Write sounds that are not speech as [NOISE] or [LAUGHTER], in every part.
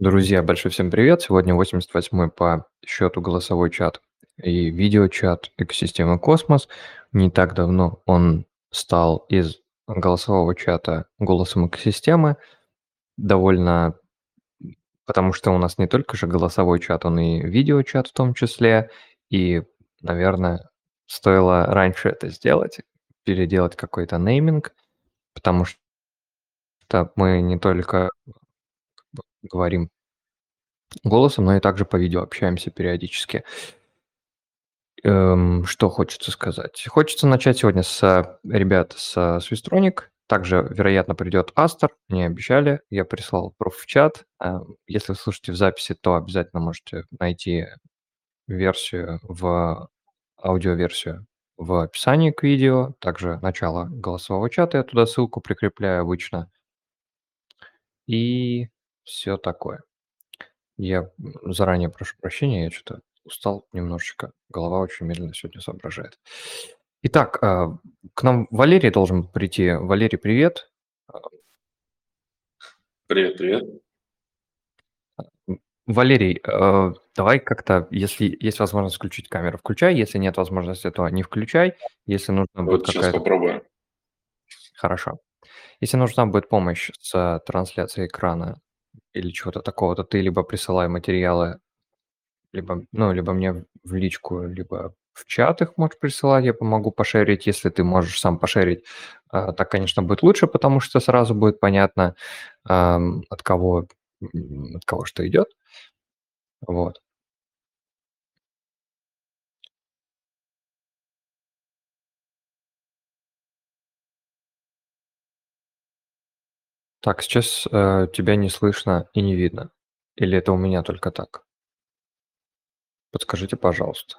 Друзья, большой всем привет! Сегодня 88-й по счету голосовой чат и видеочат экосистемы Космос. Не так давно он стал из голосового чата голосом экосистемы. Довольно... Потому что у нас не только же голосовой чат, он и видеочат в том числе. И, наверное, стоило раньше это сделать, переделать какой-то нейминг, потому что мы не только говорим голосом, но и также по видео общаемся периодически. Эм, что хочется сказать? Хочется начать сегодня с ребят с Свистроник. Также, вероятно, придет Астер. Мне обещали. Я прислал проф в чат. Эм, если вы слушаете в записи, то обязательно можете найти версию в аудиоверсию в описании к видео. Также начало голосового чата. Я туда ссылку прикрепляю обычно. И все такое. Я заранее прошу прощения, я что-то устал немножечко. Голова очень медленно сегодня соображает. Итак, а, к нам Валерий должен прийти. Валерий, привет. Привет, привет. Валерий, э, давай как-то, если есть возможность включить камеру, включай. Если нет возможности, то не включай. Если нужно будет Вот сейчас какая-то... попробуем. Хорошо. Если нужна будет помощь с трансляцией экрана или чего-то такого, то ты либо присылай материалы, либо, ну, либо мне в личку, либо в чат их можешь присылать, я помогу пошерить. Если ты можешь сам пошерить, э, так, конечно, будет лучше, потому что сразу будет понятно, от кого, от кого что идет. Вот. Так, сейчас э, тебя не слышно и не видно. Или это у меня только так? Подскажите, пожалуйста.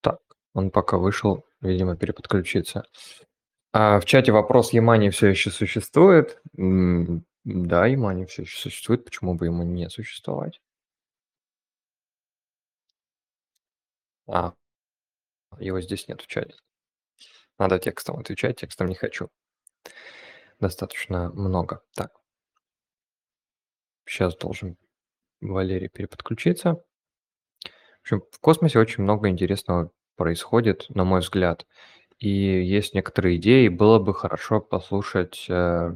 Так, он пока вышел, видимо, переподключиться. А в чате вопрос, Ямани все еще существует? Да, Ямани все еще существует, почему бы ему не существовать? А, его здесь нет в чате. Надо текстом отвечать, текстом не хочу. Достаточно много. Так. Сейчас должен Валерий переподключиться. В общем, в космосе очень много интересного происходит, на мой взгляд. И есть некоторые идеи, было бы хорошо послушать, э,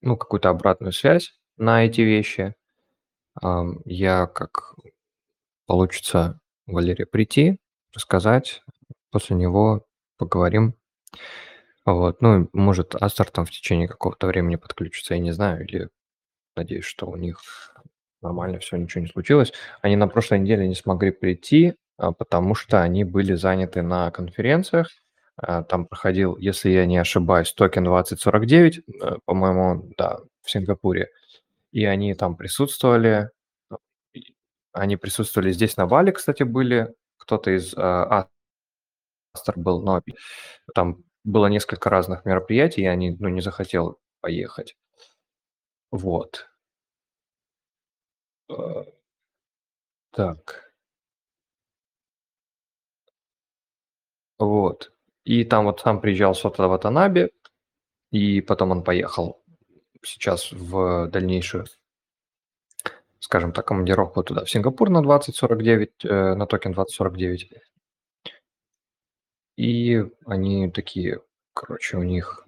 ну, какую-то обратную связь на эти вещи. Я, как получится Валерия прийти, рассказать, после него поговорим. Вот, ну, может, Астер там в течение какого-то времени подключится, я не знаю, или надеюсь, что у них нормально все, ничего не случилось. Они на прошлой неделе не смогли прийти, а, потому что они были заняты на конференциях. А, Там проходил, если я не ошибаюсь, токен 2049, э, по-моему, да, в Сингапуре. И они там присутствовали. Они присутствовали здесь на Бали, кстати, были. Кто-то из а, Астер был, но там было несколько разных мероприятий, и они, ну, не захотел поехать. Вот. Э, Так. Вот. И там вот сам приезжал Сота Ватанаби, и потом он поехал сейчас в дальнейшую, скажем так, командировку туда, в Сингапур на 2049, э, на токен 2049. И они такие, короче, у них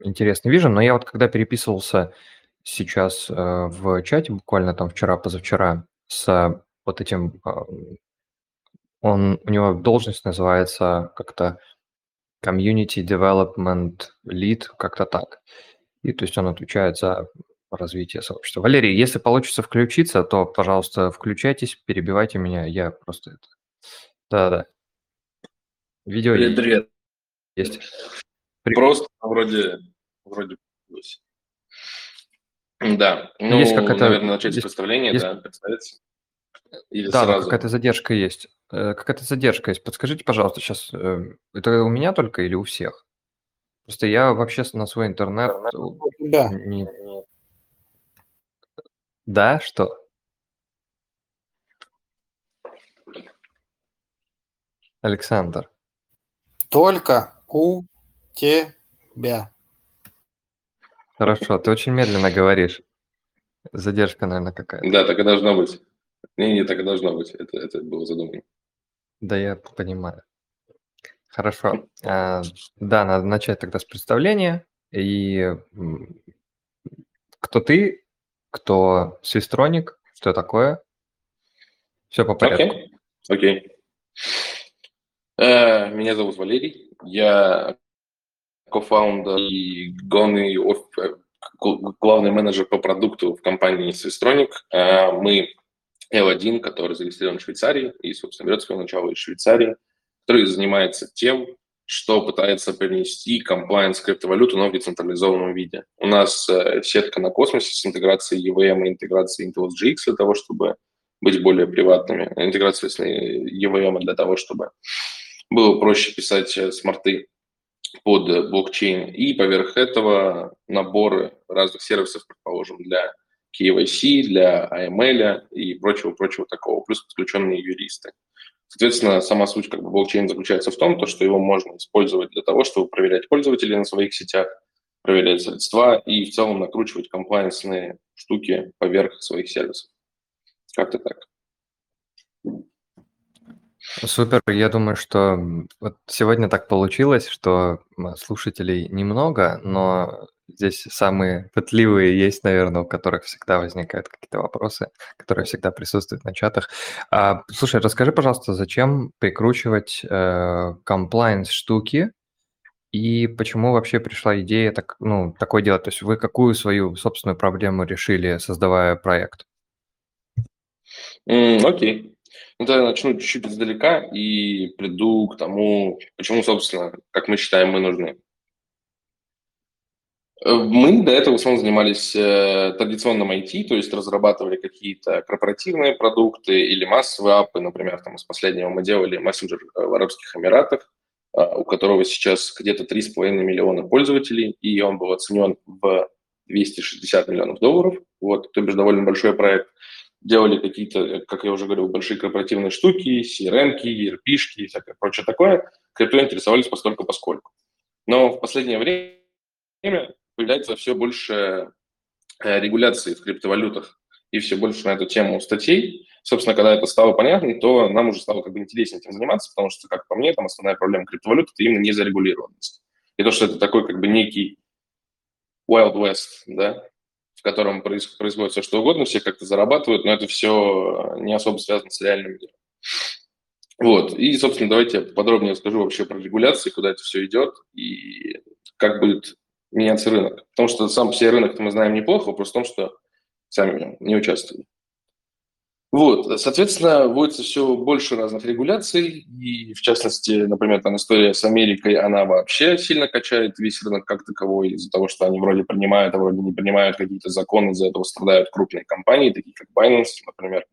интересный вижен. Но я вот когда переписывался сейчас э, в чате, буквально там вчера, позавчера, с вот этим, а, он, у него должность называется как-то Community Development Lead, как-то так. И то есть он отвечает за развитие сообщества. Валерий, если получится включиться, то, пожалуйста, включайтесь, перебивайте меня, я просто это... Да-да. Видео Привет, привет. есть. Просто вроде, вроде получилось. Да, ну, Есть какая-то- наверное, начать есть- представления, есть- да, представиться. Или Да, сразу. какая-то задержка есть. Э, Какая-то задержка есть. Подскажите, пожалуйста, сейчас это у меня только или у всех? Просто я вообще на свой интернет Да. не... Да, что? Александр. Только у тебя. Хорошо, ты очень медленно говоришь. Задержка, наверное, какая-то. Да, так и должно быть. Не, не, так и должно быть. Это, это было задумано. Да, я понимаю. Хорошо. А, да, надо начать тогда с представления. И кто ты, кто свистроник, что такое? Все по порядку. Окей. Okay. Okay. Uh, меня зовут Валерий. Я кофаундер и главный, главный менеджер по продукту в компании Systronic. Uh, мы L1, который зарегистрирован в Швейцарии и, собственно, берет свое начало из Швейцарии, который занимается тем, что пытается принести комплайенс криптовалюту, но в децентрализованном виде. У нас э, сетка на космосе с интеграцией EVM и интеграцией GX для того, чтобы быть более приватными, интеграция с EVM для того, чтобы было проще писать э, смарты под блокчейн. И поверх этого наборы разных сервисов, предположим, для KYC, для AML и прочего-прочего такого, плюс подключенные юристы. Соответственно, сама суть как бы блокчейна заключается в том, то, что его можно использовать для того, чтобы проверять пользователей на своих сетях, проверять средства и в целом накручивать комплайенсные штуки поверх своих сервисов. Как-то так. Супер. Я думаю, что вот сегодня так получилось, что слушателей немного, но здесь самые пытливые есть, наверное, у которых всегда возникают какие-то вопросы, которые всегда присутствуют на чатах. А, слушай, расскажи, пожалуйста, зачем прикручивать э, compliance штуки и почему вообще пришла идея так, ну, такое делать? То есть вы какую свою собственную проблему решили, создавая проект? Окей. Mm, okay. Ну, тогда начну чуть-чуть издалека и приду к тому, почему, собственно, как мы считаем, мы нужны. Э, мы до этого в основном занимались э, традиционным IT, то есть разрабатывали какие-то корпоративные продукты или массовые апы. Например, там из последнего мы делали мессенджер э, в Арабских Эмиратах, у которого сейчас где-то 3,5 миллиона пользователей, и он был оценен в 260 миллионов долларов, вот, то бишь довольно большой проект делали какие-то, как я уже говорил, большие корпоративные штуки, CRM-ки, ERP-шки и всякое прочее такое. Крипто интересовались постольку поскольку. Но в последнее время появляется все больше э, регуляции в криптовалютах и все больше на эту тему статей. Собственно, когда это стало понятно, то нам уже стало как бы интереснее этим заниматься, потому что, как по мне, там основная проблема криптовалют – это именно незарегулированность. И то, что это такой как бы некий Wild West, да, котором происходит все что угодно, все как-то зарабатывают, но это все не особо связано с реальным миром. Вот. И, собственно, давайте я подробнее расскажу вообще про регуляции, куда это все идет и как будет меняться рынок. Потому что сам все рынок мы знаем неплохо, вопрос в том, что сами не участвовали. Вот, соответственно, вводится все больше разных регуляций, и в частности, например, там история с Америкой, она вообще сильно качает весь рынок как таковой из-за того, что они вроде принимают, а вроде не принимают какие-то законы, из-за этого страдают крупные компании, такие как Binance, например.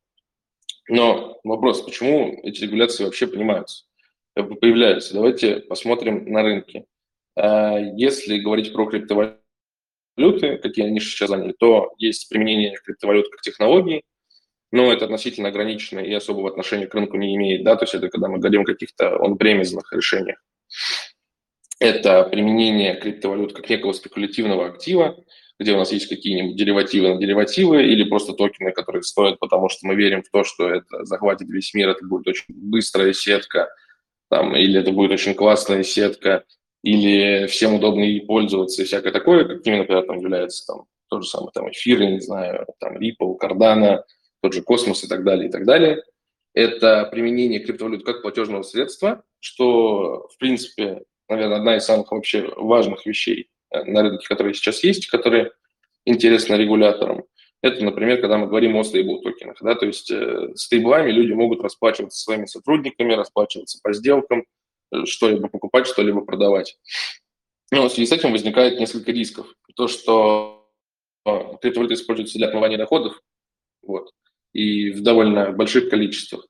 Но вопрос, почему эти регуляции вообще принимаются, появляются? Давайте посмотрим на рынке. А, если говорить про криптовалюты, какие они сейчас заняли, то есть применение криптовалют как технологии, но это относительно ограничено и особого отношения к рынку не имеет, да, то есть это когда мы говорим о каких-то он-премизных решениях. Это применение криптовалют как некого спекулятивного актива, где у нас есть какие-нибудь деривативы на деривативы или просто токены, которые стоят, потому что мы верим в то, что это захватит весь мир, это будет очень быстрая сетка, там, или это будет очень классная сетка, или всем удобно ей пользоваться и всякое такое, какими, например, там является там, тот же самый там эфир, я не знаю, там Ripple, Cardano, тот же космос и так далее, и так далее. Это применение криптовалют как платежного средства, что, в принципе, наверное, одна из самых вообще важных вещей э, на рынке, которые сейчас есть, которые интересны регуляторам. Это, например, когда мы говорим о стейбл-токенах. Да, то есть э, стейблами люди могут расплачиваться своими сотрудниками, расплачиваться по сделкам, э, что-либо покупать, что-либо продавать. Но в связи с этим возникает несколько рисков. То, что э, криптовалюта используется для отмывания доходов, вот, и в довольно больших количествах.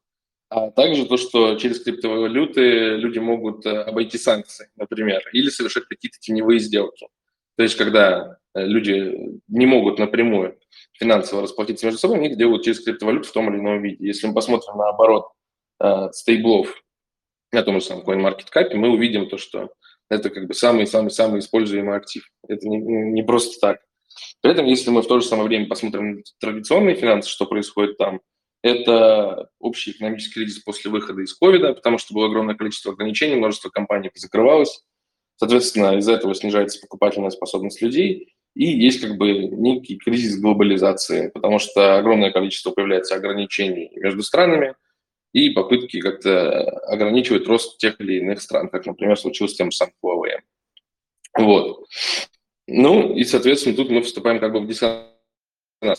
А также то, что через криптовалюты люди могут э, обойти санкции, например, или совершать какие-то теневые сделки. То есть, когда э, люди не могут напрямую финансово расплатиться между собой, они их делают через криптовалюту в том или ином виде. Если мы посмотрим на оборот э, стейблов на том же самом CoinMarketCap, мы увидим то, что это как бы самый-самый-самый используемый актив. Это не, не просто так. При этом, если мы в то же самое время посмотрим традиционные финансы, что происходит там, это общий экономический кризис после выхода из ковида, потому что было огромное количество ограничений, множество компаний закрывалось. Соответственно, из-за этого снижается покупательная способность людей, и есть как бы некий кризис глобализации, потому что огромное количество появляется ограничений между странами и попытки как-то ограничивать рост тех или иных стран, как, например, случилось с тем самым Huawei. Вот. Ну, и, соответственно, тут мы вступаем как бы в диссонанс.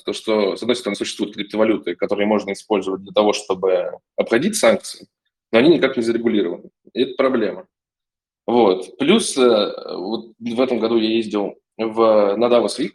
То, что, с одной стороны, существуют криптовалюты, которые можно использовать для того, чтобы обходить санкции, но они никак не зарегулированы. И это проблема. Вот. Плюс э, вот в этом году я ездил в, на Davos Week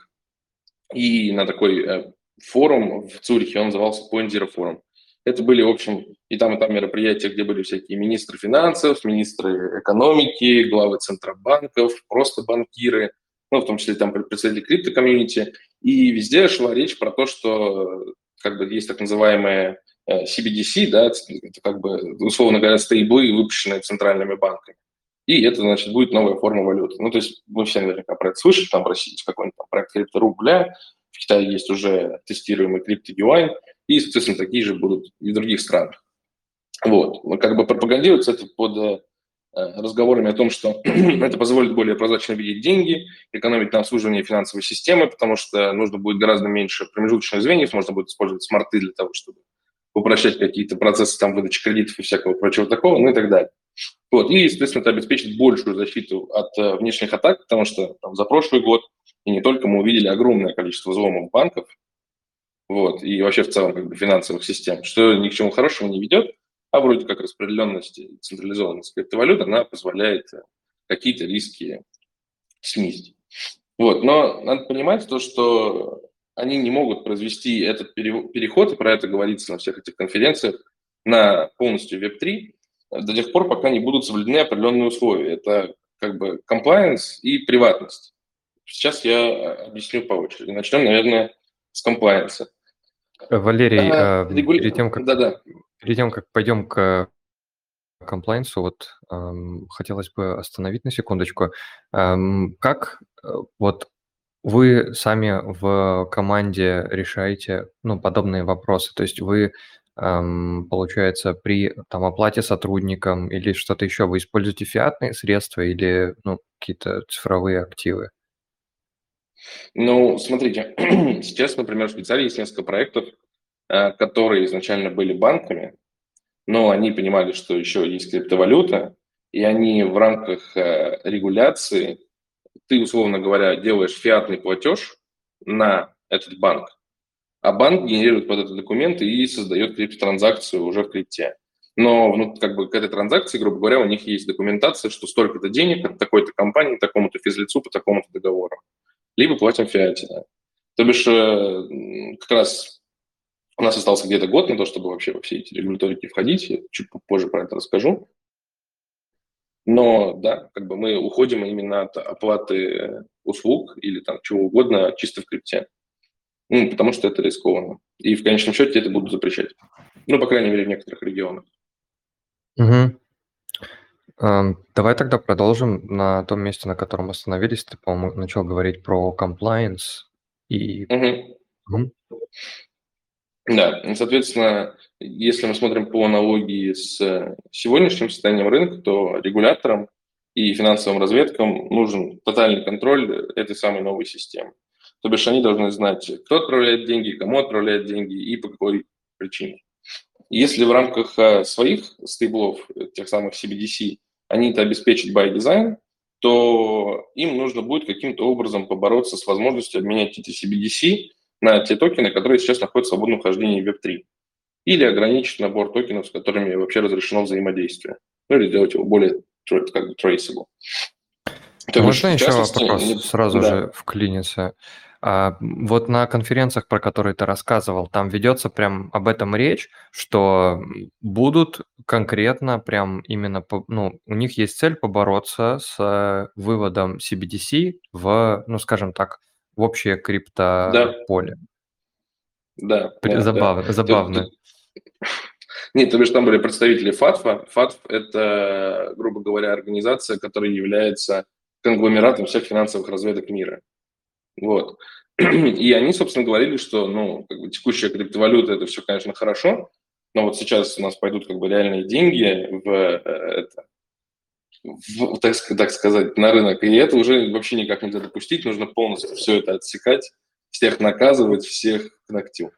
и на такой э, форум в Цюрихе, он назывался Point Zero Forum. Это были, в общем, и там, и там мероприятия, где были всякие министры финансов, министры экономики, главы центробанков, просто банкиры, ну, в том числе там представители крипто-комьюнити. И везде шла речь про то, что как бы есть так называемые CBDC, э, да, это как бы, условно говоря, стейблы, выпущенные центральными банками. И это, значит, будет новая форма валюты. Ну, то есть вы все наверняка про это слышали, там в России какой-нибудь там проект крипторубля, в Китае есть уже тестируемый крипто-юань, и, соответственно, такие же будут и в других странах. Вот. Но как бы пропагандируется это под э, разговорами о том, что [CLEARS THROAT] это позволит более прозрачно видеть деньги, экономить на обслуживании финансовой системы, потому что нужно будет гораздо меньше промежуточных звеньев, можно будет использовать смарты для того, чтобы упрощать какие-то процессы там выдачи кредитов и всякого прочего такого, ну и так далее. Вот. И, естественно, это обеспечит большую защиту от э, внешних атак, потому что там, за прошлый год и не только мы увидели огромное количество взломов банков, вот, и вообще в целом как бы финансовых систем, что ни к чему хорошему не ведет, а вроде как распределенность и централизованность криптовалют, она позволяет э, какие-то риски снизить. Вот, но надо понимать то, что они не могут произвести этот переход, и про это говорится на всех этих конференциях, на полностью Web3 до тех пор, пока не будут соблюдены определенные условия. Это как бы compliance и приватность. Сейчас я объясню по очереди. Начнем, наверное, с комплайенса. Валерий, а, э, регули... перед, тем, как, да -да. Перед тем, как пойдем к комплайенсу, вот эм, хотелось бы остановить на секундочку. Эм, как э, вот вы сами в команде решаете ну, подобные вопросы? То есть вы, эм, получается, при там, оплате сотрудникам или что-то еще, вы используете фиатные средства или ну, какие-то цифровые активы? Ну, смотрите, [CLEARS THROAT] сейчас, например, в Швейцарии есть несколько проектов, э, которые изначально были банками, но они понимали, что еще есть криптовалюта, и они в рамках э, регуляции, ты, условно говоря, делаешь фиатный платеж на этот банк, а банк генерирует под этот документ и создает криптотранзакцию уже в крипте. Но ну, как бы к этой транзакции, грубо говоря, у них есть документация, что столько-то денег от такой-то компании, такому-то физлицу по такому-то договору либо платим фиате. То бишь, э, как раз у нас остался где-то год на то, чтобы вообще во все эти регуляторики входить. Я чуть позже про это расскажу. Но да, как бы мы уходим именно от оплаты услуг или там чего угодно чисто в крипте. Ну, потому что это рискованно. И в конечном счете это будут запрещать. Ну, по крайней мере, в некоторых регионах. Угу. Давай тогда продолжим на том месте, на котором остановились. Ты, по-моему, начал говорить про compliance и... Угу. Угу. Да, соответственно, если мы смотрим по аналогии с сегодняшним состоянием рынка, то регуляторам и финансовым разведкам нужен тотальный контроль этой самой новой системы. То бишь они должны знать, кто отправляет деньги, кому отправляет деньги и по какой причине. Если в рамках э, своих стейблов, тех самых CBDC, они это обеспечат by design, то им нужно будет каким-то образом побороться с возможностью обменять эти CBDC на те токены, которые сейчас находятся в свободном хождении Web3. Или ограничить набор токенов, с которыми вообще разрешено взаимодействие. Ну или сделать его более как бы traceable. Можно еще вопрос сразу да. же вклиниться? А, вот на конференциях, про которые ты рассказывал, там ведется прям об этом речь, что будут конкретно прям именно, ну, у них есть цель побороться с выводом CBDC в, ну, скажем так, в общее криптополе. Да. да, забавно, да. забавно. Нет, то бишь там были представители ФАТФа. ФАТФ – это, грубо говоря, организация, которая является конгломератом всех финансовых разведок мира. Вот. [CLEARS THROAT] И они, собственно, говорили, что ну, как бы текущая криптовалюта – это все, конечно, хорошо, но вот сейчас у нас пойдут как бы реальные деньги в, э, это, в, так, так сказать, на рынок, и это уже вообще никак нельзя допустить, нужно полностью все это отсекать, всех наказывать, всех к ногтю.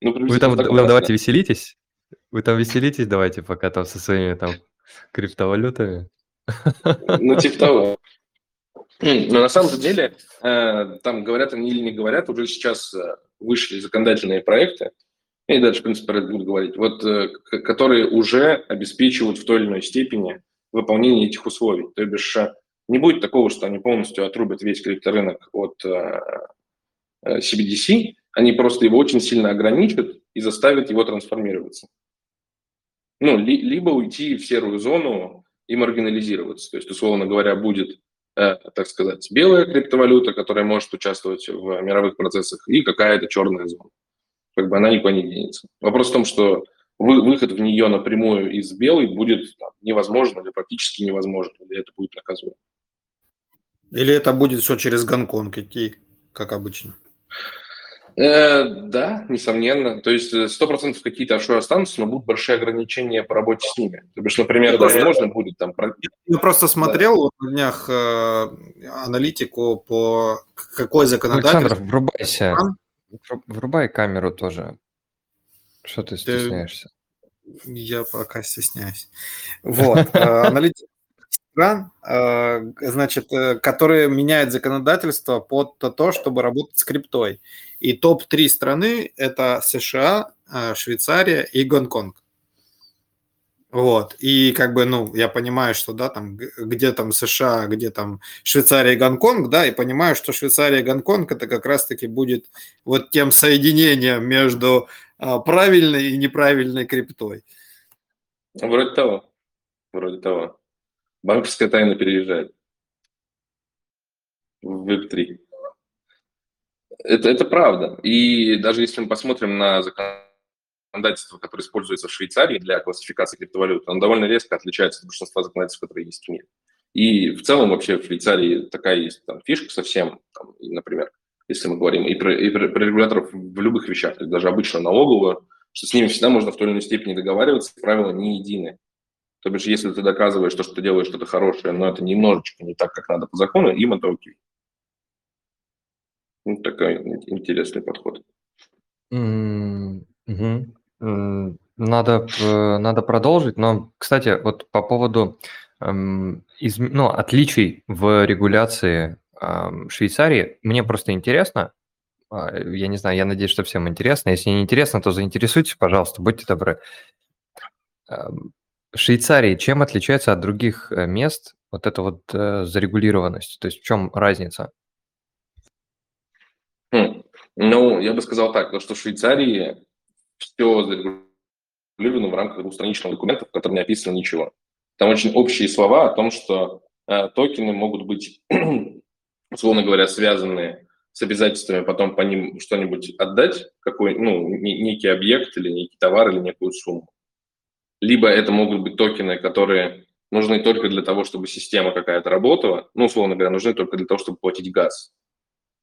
Ну, вы там, вы там давайте веселитесь, вы там веселитесь давайте пока там со своими там криптовалютами. Ну, типа того. Но на самом деле, э, там говорят они или не говорят, уже сейчас э, вышли законодательные проекты, и дальше, в принципе, про это буду говорить, вот, э, которые уже обеспечивают в той или иной степени выполнение этих условий. То бишь не будет такого, что они полностью отрубят весь крипторынок от CBDC, они просто его очень сильно ограничат и заставят его трансформироваться. Ну, ли, либо уйти в серую зону и маргинализироваться. То есть, условно говоря, будет Э, так сказать, белая криптовалюта, которая может участвовать в мировых процессах, и какая-то черная зона. Как бы она никуда не денется. Вопрос в том, что вы, выход в нее напрямую из белой будет там, невозможно или практически невозможно, или это будет наказуемо. Или это будет все через Гонконг идти, как обычно? Э, да, несомненно. То есть э, сто процентов какие-то офшоры останутся, но будут большие ограничения по работе с ними. То есть, например, ну, даже можно будет там... Я просто смотрел да. вот на днях э, аналитику по какой законодательство... Александр, врубайся. Врубай камеру тоже. Что ты стесняешься? Я пока стесняюсь. Вот. Э, [LAUGHS] аналитика стран, э, значит, которые меняют законодательство под то, чтобы работать с криптой. И топ-3 страны – это США, э, Швейцария и Гонконг. Вот. И как бы, ну, я понимаю, что, да, там, где там США, где там Швейцария и Гонконг, да, и понимаю, что Швейцария и Гонконг это как раз-таки будет вот тем соединением между а, правильной и неправильной криптой. Вроде того. Вроде того. Банковская тайна переезжает в Web3. Это, это правда. И даже если мы посмотрим на законодательство, которое используется в Швейцарии для классификации криптовалют, оно довольно резко отличается от большинства законодательств, которые есть в мире. И в целом вообще в Швейцарии такая есть там, фишка совсем, там, например, если мы говорим и про, и про, регуляторов в любых вещах, даже обычно налоговую, что с ними всегда можно в той или иной степени договариваться, правила не едины. То бишь, если ты доказываешь, что, что ты делаешь что-то хорошее, но это немножечко не так, как надо по закону, им это окей. Ну, такой интересный подход. Мгм. Надо, надо продолжить, но, кстати, вот по поводу эм, из, ну, отличий в регуляции эм, Швейцарии, мне просто интересно, а, я не знаю, я надеюсь, что всем интересно. Если не интересно, то заинтересуйтесь, пожалуйста, будьте добры. Эм, Швейцарии чем отличается от других э, мест вот эта вот э, зарегулированность? То есть в чем разница? Хм. Ну, я бы сказал так, то, что в Швейцарии все зарегулировано в рамках двустраничного документа, в котором не описано ничего. Там очень общие слова о том, что э, токены могут быть, [CLEARS THROAT] условно говоря, связаны с обязательствами потом по ним что-нибудь отдать, какой, ну, некий объект или некий товар или некую сумму. Либо это могут быть токены, которые нужны только для того, чтобы система какая-то работала, ну, условно говоря, нужны только для того, чтобы платить газ.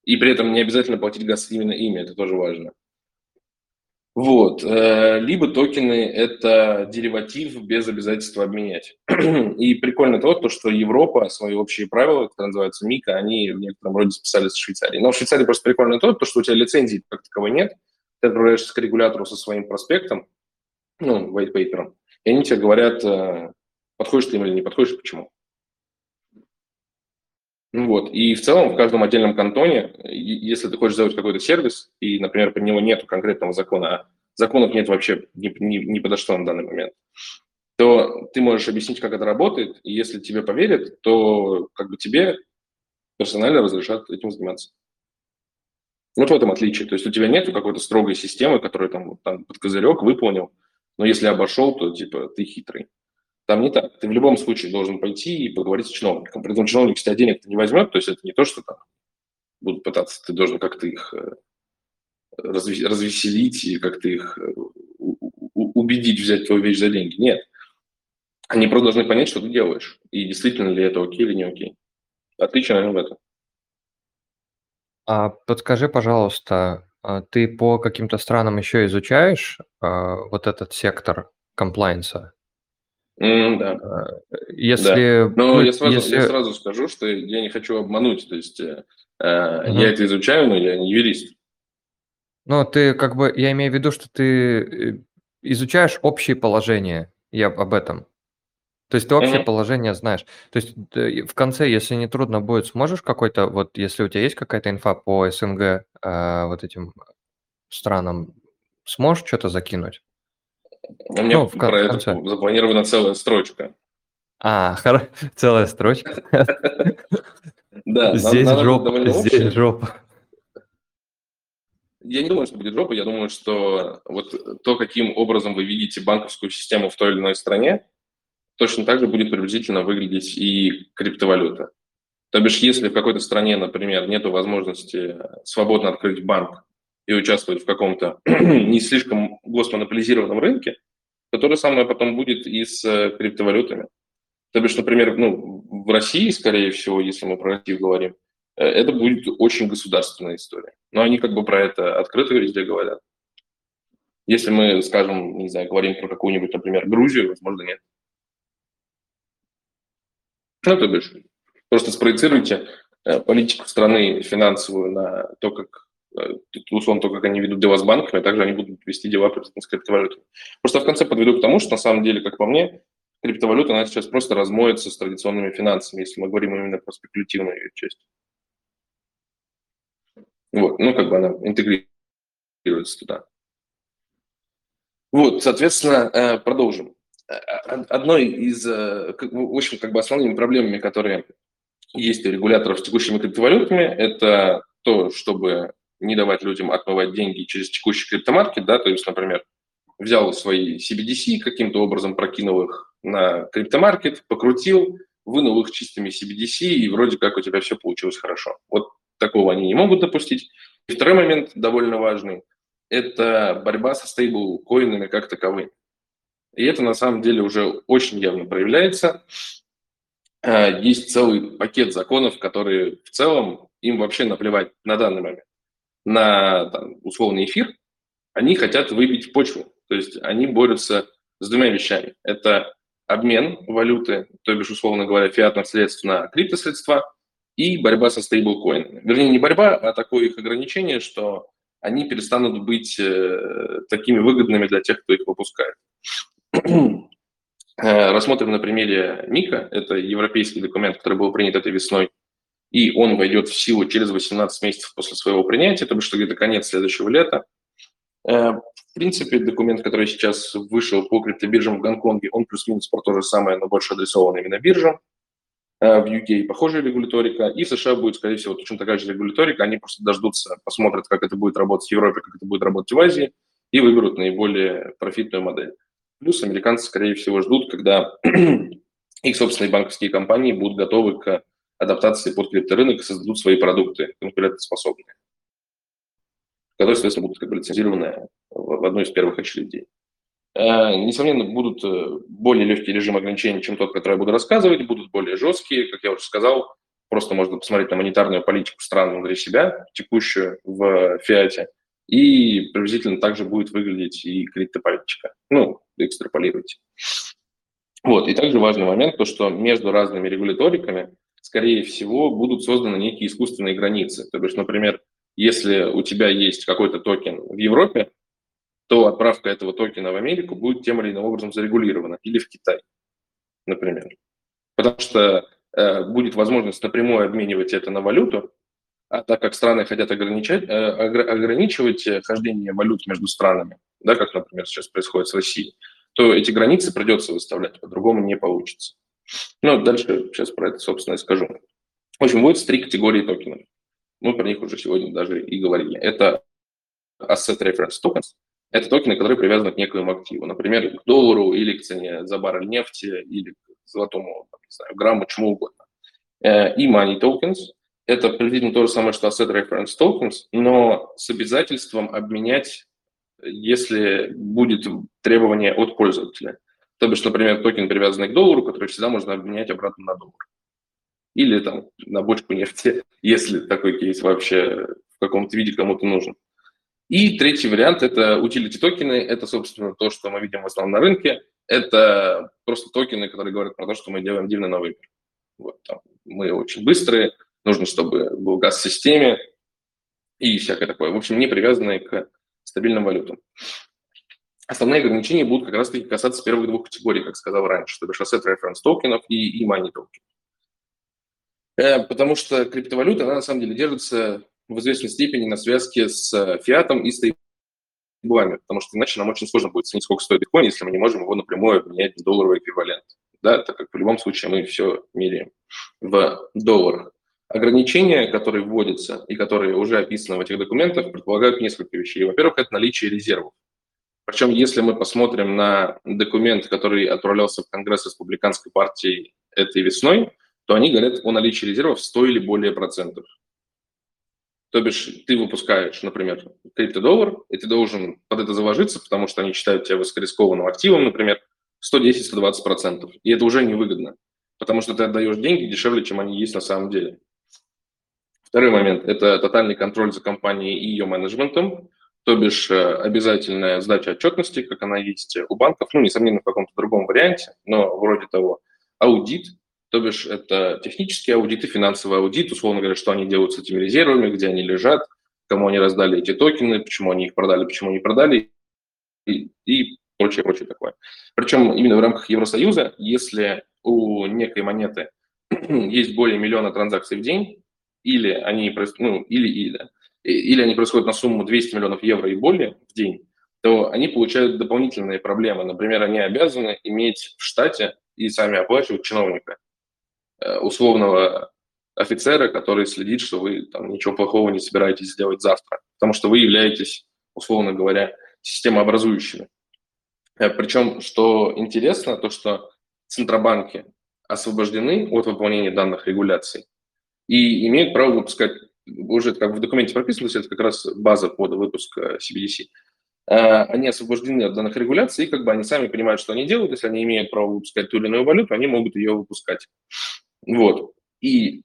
И при этом не обязательно платить газ именно ими, это тоже важно. Вот. Э, либо токены – это дериватив без обязательства обменять. [CLEARS THROAT] И прикольно то, то, что Европа свои общие правила, которые называются МИКа, они в некотором роде списали с Швейцарии. Но в Швейцарии просто прикольно то, то, что у тебя лицензии как таковой нет, ты отправляешься к регулятору со своим проспектом, ну, white paper, и они тебе говорят, э, подходишь ты им или не подходишь, почему. Ну вот. И в целом в каждом отдельном кантоне, если ты хочешь сделать какой-то сервис, и, например, по нему нет конкретного закона, а законов нет вообще ни, ни, ни подо что на данный момент, то ты можешь объяснить, как это работает, и если тебе поверят, то как бы тебе персонально разрешат этим заниматься. Вот в этом отличие. То есть у тебя нет какой-то строгой системы, которая там, там под козырек выполнил, но если обошел, то типа ты хитрый. Там не так. Ты в любом случае должен пойти и поговорить с чиновником. При этом чиновник с тебя денег не возьмет, то есть это не то, что там будут пытаться, ты должен как-то их э, развеселить и как-то их э, убедить взять твою вещь за деньги. Нет. Они просто должны понять, что ты делаешь. И действительно ли это окей или не окей. Отличие, наверное, в этом. А подскажи, пожалуйста, а ты по каким-то странам еще изучаешь а, вот этот сектор комплайнса? М, да, А, да. Если, Но ну, я сразу, я если, сразу скажу, что я не хочу обмануть. То есть э, э, я это изучаю, но я не юрист. ну, ты как бы, я имею в виду, что ты э, изучаешь общие положения, я об этом. То есть ты общее Мгм. положение знаешь. То есть ты в конце, если не трудно будет, сможешь какой-то, вот если у тебя есть какая-то инфа по СНГ, а, вот этим странам, сможешь что-то закинуть? У меня Ну, про это запланирована целая строчка. А, хоро целая строчка. Да, Здесь жопа, здесь жопа. Я не думаю, что будет жопа. Я думаю, что вот то, каким образом вы видите банковскую систему в той или иной стране, точно так же будет приблизительно выглядеть и криптовалюта. То бишь, если в какой-то стране, например, нет возможности свободно открыть банк и участвовать в каком-то [CLEARS THROAT] не слишком госмонополизированном рынке, то же самое потом будет и с э, криптовалютами. То бишь, например, ну, в России, скорее всего, если мы про Россию говорим, э, это будет очень государственная история. Но они как бы про это открыто везде говорят. Если мы, скажем, не знаю, говорим про какую-нибудь, например, Грузию, возможно, нет. Ну, то бишь, просто спроецируйте э, политику страны финансовую на то, как условно, то, как они ведут дела с банками, а также они будут вести дела с криптовалютами. Просто в конце подведу к тому, что на самом деле, как по мне, криптовалюта, она сейчас просто размоется с традиционными финансами, если мы говорим именно про спекулятивную ее часть. Вот, ну, как бы она интегрируется туда. Вот, соответственно, э, продолжим. Э, одной из, э, в общем, как бы основными проблемами, которые есть у регуляторов с текущими криптовалютами, это то, чтобы не давать людям отмывать деньги через текущий криптомаркет, да, то есть, например, взял свои CBDC, каким-то образом прокинул их на криптомаркет, покрутил, вынул их чистыми CBDC, и вроде как у тебя все получилось хорошо. Вот такого они не могут допустить. И второй момент довольно важный – это борьба со стейблкоинами как таковыми. И это на самом деле уже очень явно проявляется. Э, есть целый пакет законов, которые в целом им вообще наплевать на данный момент на там, условный эфир, они хотят выбить почву. То есть они борются с двумя вещами. Это обмен валюты, то бишь, условно говоря, фиатных средств на криптосредства, и борьба со стейблкоинами. Вернее, не борьба, а такое их ограничение, что они перестанут быть э, такими выгодными для тех, кто их выпускает. [CLEARS THROAT] Э, рассмотрим на примере МИКа. Это европейский документ, который был принят этой весной, и он войдет в силу через 18 месяцев после своего принятия, то бишь что где-то конец следующего лета. Э, в принципе, документ, который сейчас вышел по криптобиржам в Гонконге, он плюс-минус про то же самое, но больше адресован именно биржам. Э, в UK похожая регуляторика, и в США будет, скорее всего, точно такая же регуляторика. Они просто дождутся, посмотрят, как это будет работать в Европе, как это будет работать в Азии, и выберут наиболее профитную модель. Плюс американцы, скорее всего, ждут, когда [CLEARS THROAT] их собственные банковские компании будут готовы к адаптации под крипторынок и создадут свои продукты конкурентоспособные, которые, соответственно, будут как бы лицензированы в одной из первых очередей. Э, несомненно, будут э, более легкие режимы ограничений, чем тот, который я буду рассказывать, будут более жесткие, как я уже сказал, просто можно посмотреть на монетарную политику стран внутри себя, текущую в фиате, и приблизительно также будет выглядеть и криптополитика. Ну, экстраполируйте. Вот, и также важный момент, то, что между разными регуляториками, скорее всего, будут созданы некие искусственные границы. То есть, например, если у тебя есть какой-то токен в Европе, то отправка этого токена в Америку будет тем или иным образом зарегулирована, или в Китай, например. Потому что э, будет возможность напрямую обменивать это на валюту, а так как страны хотят ограничать, э, ограничивать хождение валют между странами, да, как, например, сейчас происходит с Россией, то эти границы придется выставлять, по-другому не получится. Ну, дальше сейчас про это, собственно, и скажу. В общем, будет три категории токенов. Мы про них уже сегодня даже и говорили. Это Asset Reference Tokens. Это токены, которые привязаны к некоему активу. Например, к доллару или к цене за баррель нефти, или к золотому, не знаю, грамму, чему угодно. Э, и Money Tokens – это приблизительно то же самое, что Asset Reference Tokens, но с обязательством обменять, если будет требование от пользователя. То бишь, например, токен, привязанный к доллару, который всегда можно обменять обратно на доллар. или там на бочку нефти, [LAUGHS] если такой кейс вообще в каком-то виде кому-то нужен. И третий вариант – это utility токены. Это, собственно, то, что мы видим в основном на рынке. Это просто токены, которые говорят про то, что мы делаем дивный новый мир. Вот, там, мы очень быстрые, нужно, чтобы был газ в системе и всякое такое. В общем, не привязанные к стабильным валютам. Основные ограничения будут как раз-таки касаться первых двух категорий, как сказал раньше, то бишь asset reference токенов и, и money токенов. Э, потому что криптовалюта, она на самом деле держится в известной степени на связке с э, фиатом и стейблами, потому что иначе нам очень сложно будет оценить, сколько стоит биткоин, если мы не можем его напрямую обменять в долларовый эквивалент, да, так как в любом случае мы все меряем в долларах. Ограничения, которые вводятся и которые уже описаны в этих документах, предполагают несколько вещей. Во-первых, это наличие резервов. Причем, если мы посмотрим на документ, который отправлялся в Конгресс Республиканской партии этой весной, то они говорят о наличии резервов 100 или более процентов. То бишь ты выпускаешь, например, криптодоллар, и ты должен под это заложиться, потому что они считают тебя высокорискованным активом, например, 110-120%. И это уже невыгодно, потому что ты отдаешь деньги дешевле, чем они есть на самом деле. Второй момент – это тотальный контроль за компанией и ее менеджментом, то бишь э, обязательная сдача отчетности, как она есть у банков, ну, несомненно, в каком-то другом варианте, но вроде того, аудит – то бишь это технический аудит и финансовый аудит, условно говоря, что они делают с этими резервами, где они лежат, кому они раздали эти токены, почему они их продали, почему не продали и, и прочее, прочее такое. Причем именно в рамках Евросоюза, если у некой монеты [CLEARS THROAT] есть более миллиона транзакций в день, или они, ну, или, или, или они происходят на сумму 200 миллионов евро и более в день, то они получают дополнительные проблемы. Например, они обязаны иметь в штате и сами оплачивать чиновника. Э, условного офицера, который следит, что вы там ничего плохого не собираетесь сделать завтра, потому что вы являетесь, условно говоря, системообразующими. Э, Причем, что интересно, то, что центробанки освобождены от выполнения данных регуляций и имеют право выпускать, уже как в документе есть это как раз база под выпуск CBDC, э, они освобождены от данных регуляций, и как бы они сами понимают, что они делают, если они имеют право выпускать ту или иную валюту, они могут ее выпускать. Вот. И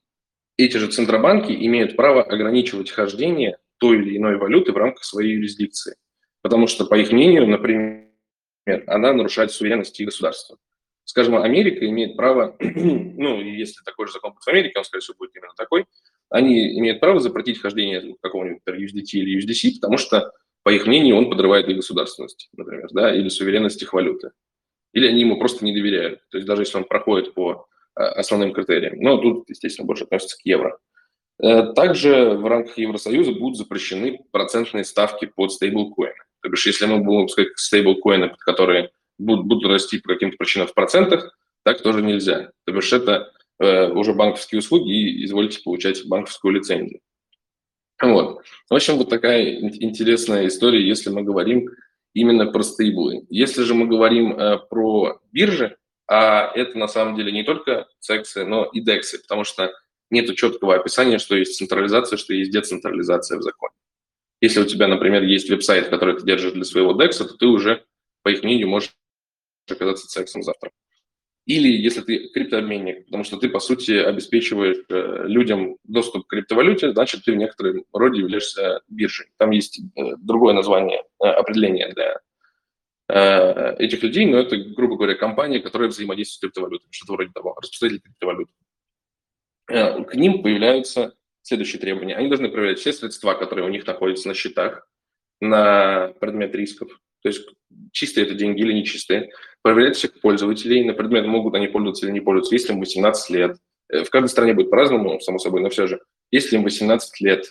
эти же центробанки имеют право ограничивать хождение той или иной валюты в рамках своей юрисдикции. Потому что, по их мнению, например, она нарушает суверенность государства. Скажем, Америка имеет право, [CLEARS THROAT] ну, если такой же закон будет в Америке, он, скорее всего, будет именно такой, они имеют право запретить хождение какого-нибудь USDT или USDC, потому что, по их мнению, он подрывает их государственность, например, да, или суверенность их валюты. Или они ему просто не доверяют. То есть даже если он проходит по Э, основным критерием. Но тут, естественно, больше относится к евро. Э, также в рамках Евросоюза будут запрещены процентные ставки под стейблкоины. То бишь, если мы будем сказать стейблкоины, которые будут, будут расти по каким-то причинам в процентах, так тоже нельзя. То бишь, это уже банковские услуги и изволите получать банковскую лицензию. Вот. В общем, вот такая интересная история, если мы говорим именно про стейблы. Если же мы говорим э, про биржи, а это на самом деле не только сексы, но и дексы, потому что нет четкого описания, что есть централизация, что есть децентрализация в законе. Если у тебя, например, есть веб-сайт, который ты держишь для своего декса, то ты уже, по их мнению, можешь оказаться сексом завтра. Или если ты криптообменник, потому что ты, по сути, обеспечиваешь э, людям доступ к криптовалюте, значит, ты в некотором роде являешься биржей. Там есть э, другое название, э, определение для этих людей, но это, грубо говоря, компании, которые взаимодействуют с криптовалютами, что-то вроде того, распространитель криптовалют. Э, к ним появляются следующие требования. Они должны проверять все средства, которые у них находятся на счетах, на предмет рисков, то есть чистые это деньги или нечистые, проверять всех пользователей на предмет, могут они пользоваться или не пользоваться, если им 18 лет. Э, в каждой стране будет по-разному, само собой, но все же. Если им 18 лет,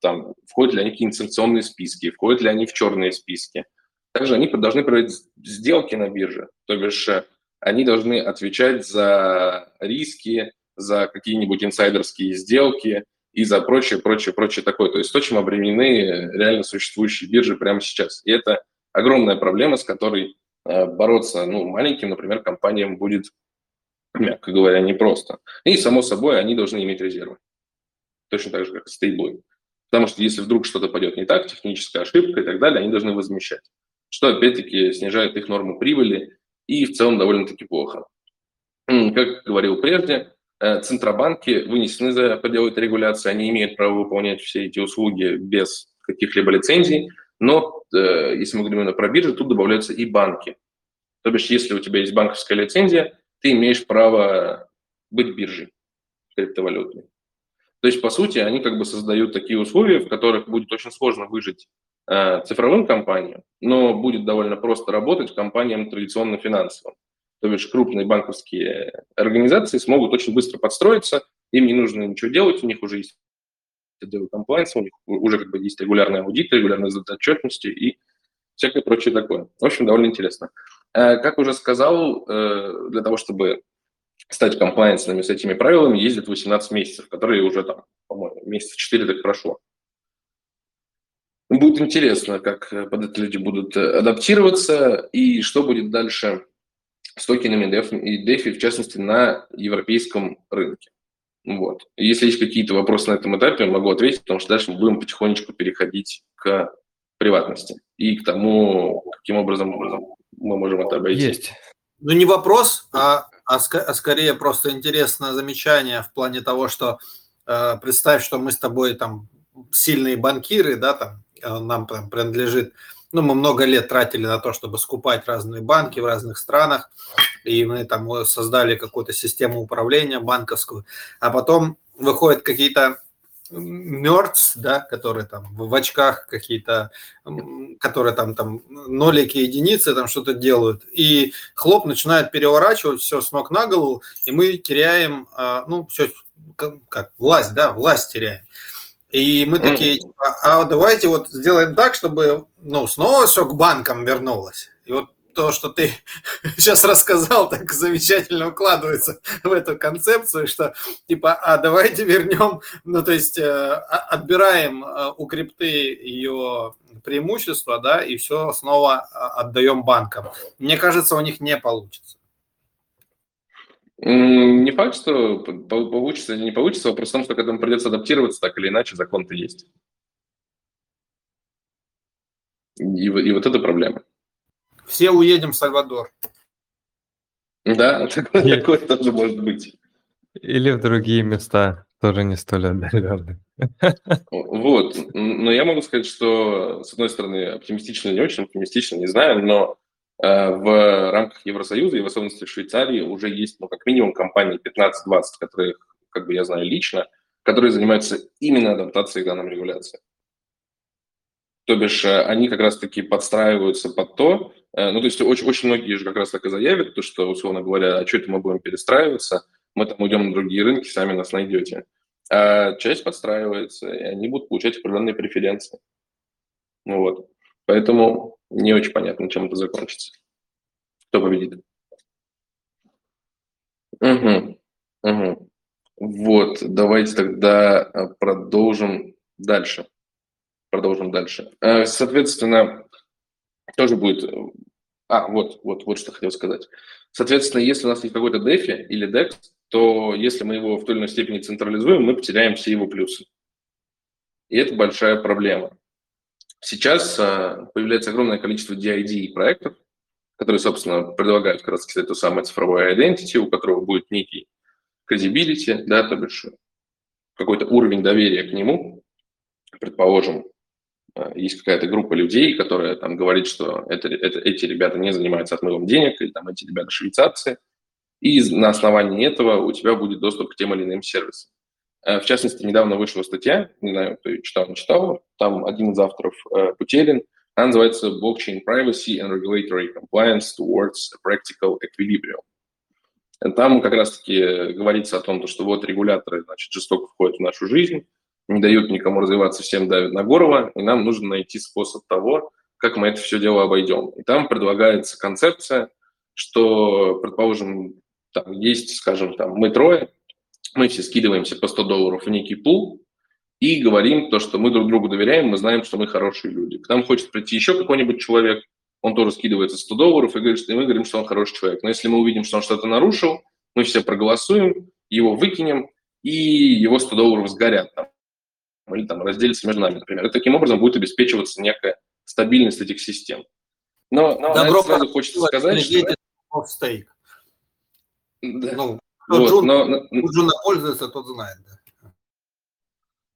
там, входят ли они в какие-нибудь санкционные списки, входят ли они в черные списки – также они должны проводить сделки на бирже, то бишь э, они должны отвечать за риски, за какие-нибудь инсайдерские сделки и за прочее, прочее, прочее такое. То есть то, чем обременены реально существующие биржи прямо сейчас. И это огромная проблема, с которой э, бороться ну, маленьким, например, компаниям будет, мягко говоря, непросто. И, само собой, они должны иметь резервы. Точно так же, как стейблы. Потому что если вдруг что-то пойдет не так, техническая ошибка и так далее, они должны возмещать что опять-таки снижает их норму прибыли и в целом довольно-таки плохо. Как говорил прежде, Э, центробанки вынесены за пределы этой регуляции, они имеют право выполнять все эти услуги без каких-либо лицензий, но э, если мы говорим именно про биржи, тут добавляются и банки. То бишь, если у тебя есть банковская лицензия, ты имеешь право быть биржей криптовалютной. То есть, по сути, они как бы создают такие условия, в которых будет очень сложно выжить э, цифровым компаниям, но будет довольно просто работать компаниям традиционно финансовым. То бишь крупные банковские организации смогут очень быстро подстроиться, им не нужно ничего делать, у них уже есть compliance, у них уже как бы есть регулярный аудит, регулярная отчетности и всякое прочее такое. В общем, довольно интересно. Э, как уже сказал, э, для того, чтобы стать комплайенсными с этими правилами, ездит 18 месяцев, которые уже там, по-моему, месяца 4 так прошло. Будет интересно, как под это люди будут адаптироваться и что будет дальше с токенами DeFi, и DeFi, в частности, на европейском рынке. Вот. Если есть какие-то вопросы на этом этапе, могу ответить, потому что дальше мы будем потихонечку переходить к приватности и к тому, каким образом мы можем это обойти. Есть. Ну, не вопрос, а, а, а скорее просто интересное замечание в плане того, что э, представь, что мы с тобой там сильные банкиры, да, там э, нам там принадлежит ну, мы много лет тратили на то, чтобы скупать разные банки в разных странах, и мы там создали какую-то систему управления банковскую, а потом выходят какие-то мерц, да, которые там в очках какие-то, которые там, там нолики, единицы там что-то делают, и хлоп начинает переворачивать все с ног на голову, и мы теряем, а, ну, все, как, власть, да, власть теряем. И мы такие, типа, а давайте вот сделаем так, чтобы ну, снова все к банкам вернулось. И вот то, что ты [LAUGHS] сейчас рассказал, так замечательно укладывается в эту концепцию, что типа, а давайте вернем, ну то есть э, отбираем э, у крипты ее преимущества, да, и все снова а, отдаем банкам. Мне кажется, у них не получится. Не факт, что получится или не получится, вопрос в том, что к этому придется адаптироваться, так или иначе, закон-то есть. И, и вот это проблема. Все уедем в Сальвадор. Да, [LAUGHS] такое, такое тоже может быть. Или в другие места, тоже не столь отдаленные. [LAUGHS] Вот, но я могу сказать, что, с одной стороны, оптимистично не очень, оптимистично не знаю, но Э, в рамках Евросоюза и в особенности в Швейцарии уже есть, ну, как минимум, компании 15-20, которые, как бы я знаю лично, которые занимаются именно адаптацией к данным регуляциям. То бишь э, они как раз-таки подстраиваются под то, э, ну, то есть очень, очень многие же как раз так и заявят, то, что, условно говоря, а что это мы будем перестраиваться, мы там уйдем на другие рынки, сами нас найдете. А часть подстраивается, и они будут получать определенные преференции. Ну, вот. Поэтому не очень понятно, чем это закончится. Кто победит? Угу. Угу. Вот, давайте тогда э, продолжим дальше. Продолжим дальше. Э, соответственно, тоже будет... Э, а, вот, вот, вот что хотел сказать. Соответственно, если у нас есть какой-то DeFi или DEX, то если мы его в той или иной степени централизуем, мы потеряем все его плюсы. И это большая проблема. Сейчас а, появляется огромное количество DID проектов, которые, собственно, предлагают как раз эту самую цифровую identity, у которого будет некий credibility, да, то бишь какой-то уровень доверия к нему. Предположим, есть какая-то группа людей, которая там говорит, что это, это, эти ребята не занимаются отмывом денег, или там эти ребята швейцарцы, и на основании этого у тебя будет доступ к тем или иным сервисам. Э, в частности, недавно вышла статья, не знаю, кто ее читал, не читал, там один из авторов э, Путелин, она называется «Blockchain Privacy and Regulatory Compliance Towards a Practical Equilibrium». Там как раз-таки говорится о том, что вот регуляторы значит, жестоко входят в нашу жизнь, не дают никому развиваться, всем давят на горло, и нам нужно найти способ того, как мы это все дело обойдем. И там предлагается концепция, что, предположим, там есть, скажем, там, мы трое, мы все скидываемся по 100 долларов в некий пул и говорим то, что мы друг другу доверяем, мы знаем, что мы хорошие люди. К нам хочет прийти еще какой-нибудь человек, он тоже скидывается 100 долларов и говорит, что мы говорим, что он хороший человек. Но если мы увидим, что он что-то нарушил, мы все проголосуем, его выкинем, и его 100 долларов сгорят там, или там разделятся между нами, например. И таким образом будет обеспечиваться некая стабильность этих систем. Но, но Добро сразу хочется сказать, что... Стейк. Да. Ну, Вот, Juno, но, но, Juno пользуется, тот знает. Да.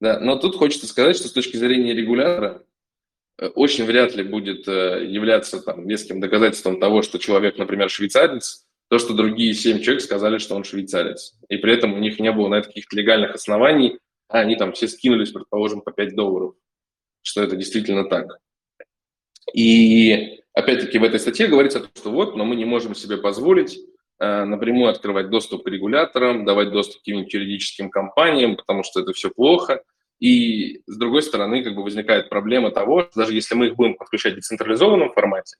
да, но тут хочется сказать, что с точки зрения регулятора э, очень вряд ли будет э, являться там веским доказательством того, что человек, например, швейцарец, то, что другие семь человек сказали, что он швейцарец. И при этом у них не было на это каких-то легальных оснований, а они там все скинулись, предположим, по 5 долларов, что это действительно так. И опять-таки в этой статье говорится, что вот, но мы не можем себе позволить э, напрямую открывать доступ к регуляторам, давать доступ к каким-нибудь юридическим компаниям, потому что это все плохо. И с другой стороны, как бы возникает проблема того, что даже если мы их будем подключать в децентрализованном формате,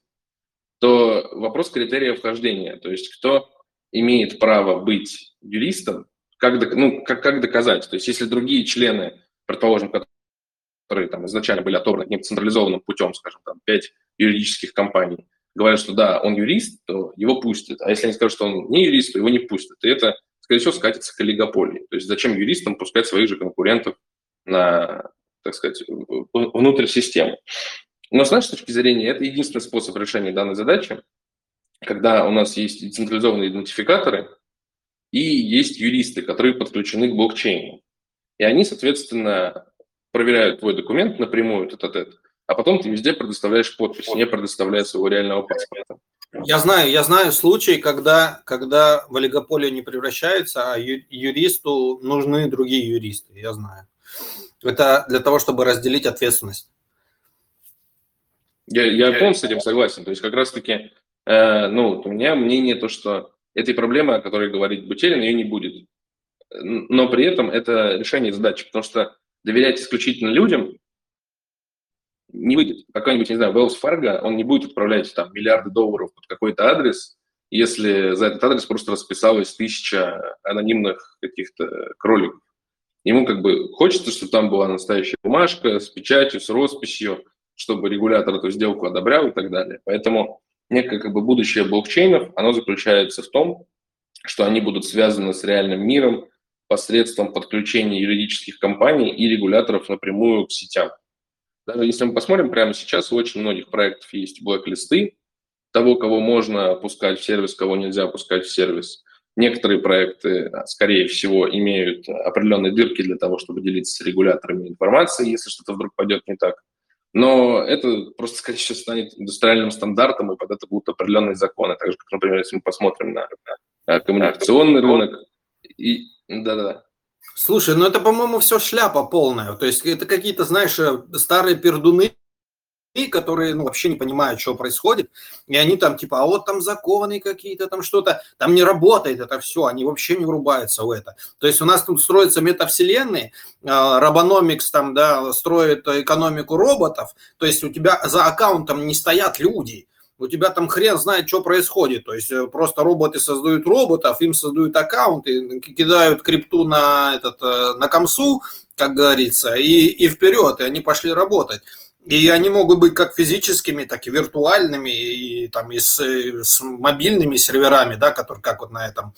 то вопрос критерия вхождения, то есть кто имеет право быть юристом, как, ну, как, как доказать. То есть если другие члены, предположим, которые там изначально были отобраны не централизованным путем, скажем, там, пять юридических компаний, говорят, что да, он юрист, то его пустят. А если они скажут, что он не юрист, то его не пустят. И это, скорее всего, скатится к олигополии. То есть зачем юристам пускать своих же конкурентов на, так сказать, внутрь системы? Но с нашей точки зрения это единственный способ решения данной задачи, когда у нас есть децентрализованные идентификаторы и есть юристы, которые подключены к блокчейну. И они, соответственно, проверяют твой документ напрямую, этот этот, а потом ты везде предоставляешь подпись, не предоставляя своего реального паспорта. Я знаю, я знаю случаи, когда, когда в олигополию не превращается, а юристу нужны другие юристы, я знаю. Это для того, чтобы разделить ответственность. Я, я полностью с этим согласен. То есть как раз-таки, э, ну, у меня мнение то, что этой проблемы, о которой говорит Бутерин, ее не будет. Но при этом это решение задачи, потому что доверять исключительно людям не выйдет. Какой-нибудь, не знаю, Wells Fargo, он не будет отправлять там миллиарды долларов под какой-то адрес, если за этот адрес просто расписалась тысяча анонимных каких-то кроликов. Ему как бы хочется, чтобы там была настоящая бумажка с печатью, с росписью, чтобы регулятор эту сделку одобрял и так далее. Поэтому некое как бы будущее блокчейнов, оно заключается в том, что они будут связаны с реальным миром посредством подключения юридических компаний и регуляторов напрямую к сетям. Даже если мы посмотрим прямо сейчас, у очень многих проектов есть блэк-листы того, кого можно пускать в сервис, кого нельзя пускать в сервис. Некоторые проекты, скорее всего, имеют определенные дырки для того, чтобы делиться с регуляторами информацией, если что-то вдруг пойдет не так. Но это просто, скорее всего, станет индустриальным стандартом, и под это будут определенные законы. Так же, как, например, если мы посмотрим на, на коммуникационный рынок. И, да-да. Слушай, ну это, по-моему, все шляпа полная. То есть это какие-то, знаешь, э, старые пердуны, которые ну, вообще не понимают, что происходит, и они там типа, а вот там законы какие-то, там что-то, там не работает это все, они вообще не врубаются в это. То есть у нас тут строятся метавселенные, Робономикс там, да, строит экономику роботов, то есть у тебя за аккаунтом не стоят люди, у тебя там хрен знает, что происходит. То есть э, просто роботы создают роботов, им создают аккаунты, кидают крипту на, этот, э, на комсу, как говорится, и, и вперед, и они пошли работать. И они могут быть как физическими, так и виртуальными, и, там, и с, с мобильными серверами, да, которые как вот на этом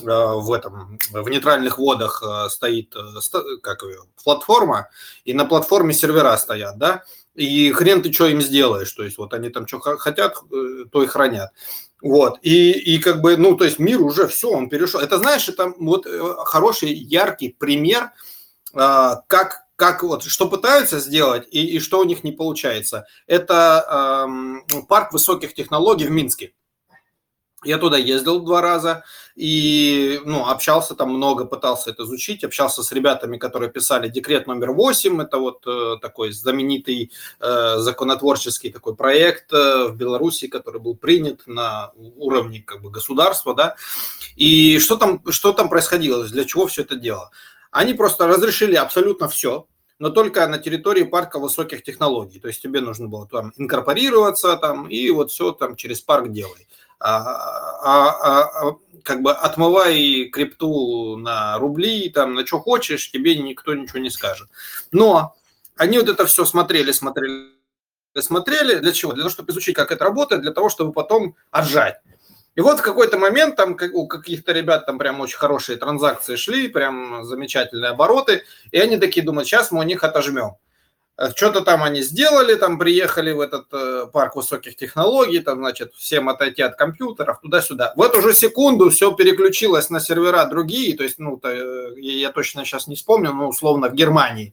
э, в этом в нейтральных водах э, стоит э, как платформа, и на платформе сервера стоят, да, и хрен ты что им сделаешь, то есть вот они там что хотят, то и хранят. Вот, и, и как бы, ну, то есть мир уже все, он перешел. Это, знаешь, это вот хороший, яркий пример, как как вот, что пытаются сделать и, и что у них не получается. Это эм, парк высоких технологий в Минске. Я туда ездил два раза и ну, общался там много, пытался это изучить, общался с ребятами, которые писали декрет номер 8, это вот э, такой знаменитый э, законотворческий такой проект э, в Беларуси, который был принят на уровне как бы государства, да. И что там, что там происходило, для чего все это дело? Они просто разрешили абсолютно все, но только на территории парка высоких технологий. То есть тебе нужно было там инкорпорироваться там, и вот все там через парк делай. А, а, а, а, как бы отмывай крипту на рубли, там, на что хочешь, тебе никто ничего не скажет. Но они вот это все смотрели, смотрели, смотрели. Для чего? Для того, чтобы изучить, как это работает, для того, чтобы потом отжать. И вот в какой-то момент там у каких-то ребят там прям очень хорошие транзакции шли, прям замечательные обороты, и они такие думают, сейчас мы у них отожмем. Э, что-то там они сделали, там приехали в этот э, парк высоких технологий, там, значит, всем отойти от компьютеров, туда-сюда. В эту же секунду все переключилось на сервера другие, то есть, ну, э, я точно сейчас не вспомню, но условно в Германии.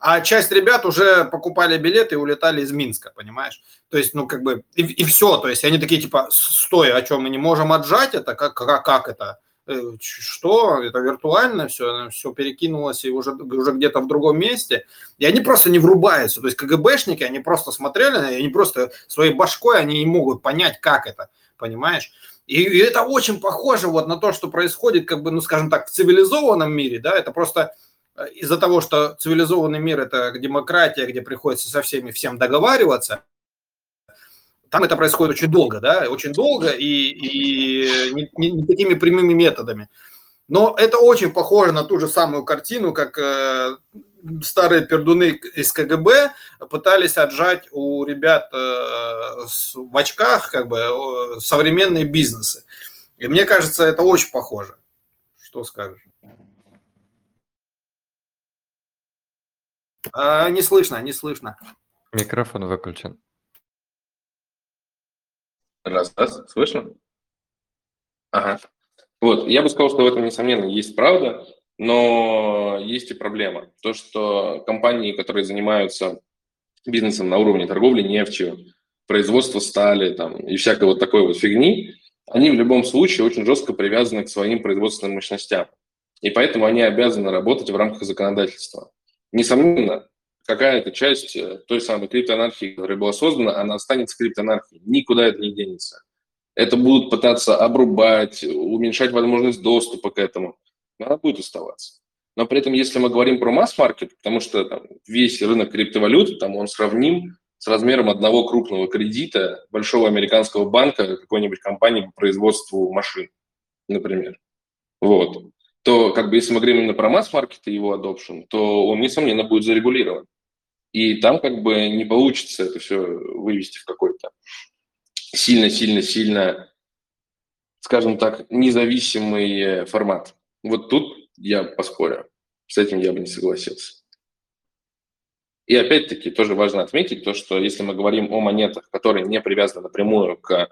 А часть ребят уже покупали билеты и улетали из Минска, понимаешь? То есть, ну, как бы, и, и все. То есть, они такие, типа, стой, а что, мы не можем отжать это? Как, как, как это? Э, что, это виртуально все, все перекинулось и уже, уже где-то в другом месте. И они просто не врубаются. То есть КГБшники, они просто смотрели, они просто своей башкой, они не могут понять, как это, понимаешь? И, это очень похоже вот на то, что происходит, как бы, ну, скажем так, в цивилизованном мире, да, это просто из-за того, что цивилизованный мир – это демократия, где приходится со всеми всем договариваться, там это происходит очень долго, да, очень долго и, и не, не, такими прямыми методами. Но это очень похоже на ту же самую картину, как э, старые пердуны из КГБ пытались отжать у ребят э, в очках как бы современные бизнесы. И мне кажется, это очень похоже. Что скажешь? А, не слышно, не слышно. Микрофон выключен. Раз, раз, слышно? Ага. Вот, я бы сказал, что в этом, несомненно, есть правда, но есть и проблема. То, что компании, которые занимаются бизнесом на уровне торговли нефтью, производства стали там, и всякой вот такой вот фигни, они в любом случае очень жестко привязаны к своим производственным мощностям. И поэтому они обязаны работать в рамках законодательства. Несомненно, какая-то часть э, той самой криптоанархии, которая была создана, она останется криптоанархией. Никуда это не денется. Это будут пытаться обрубать, уменьшать возможность доступа к этому. Но она будет оставаться. Но при этом, если мы говорим про масс-маркет, потому что там, весь рынок криптовалют, там он сравним с размером одного крупного кредита большого американского банка какой-нибудь компании по производству машин, например. Вот то как бы если мы говорим именно про масс-маркет и его adoption, то он, несомненно, будет зарегулирован. И там как бы не получится это все вывести в какой-то сильно-сильно-сильно, скажем так, независимый формат. Вот тут я поспорю. С этим я бы не согласился. И опять-таки тоже важно отметить то, что если мы говорим о монетах, которые не привязаны напрямую к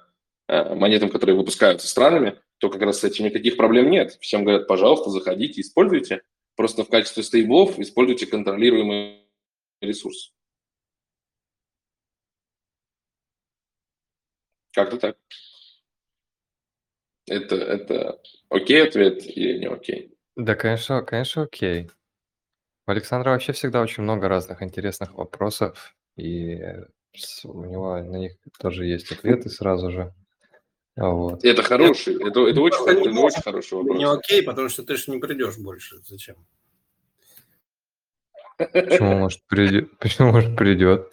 э, монетам, которые выпускаются странами, то как раз с этим никаких проблем нет. Всем говорят, пожалуйста, заходите, используйте. Просто в качестве стейблов используйте контролируемый ресурс. Как-то так. Это, это окей ответ или не окей? Да, конечно, конечно, окей. У Александра вообще всегда очень много разных интересных вопросов, и у него на них тоже есть ответы сразу же. Вот. Это хороший, это, это, очень, это, это очень хороший вопрос. Не окей, потому что ты же не придешь больше. Зачем? Почему, может, придет? [LAUGHS] Почему, может, придет?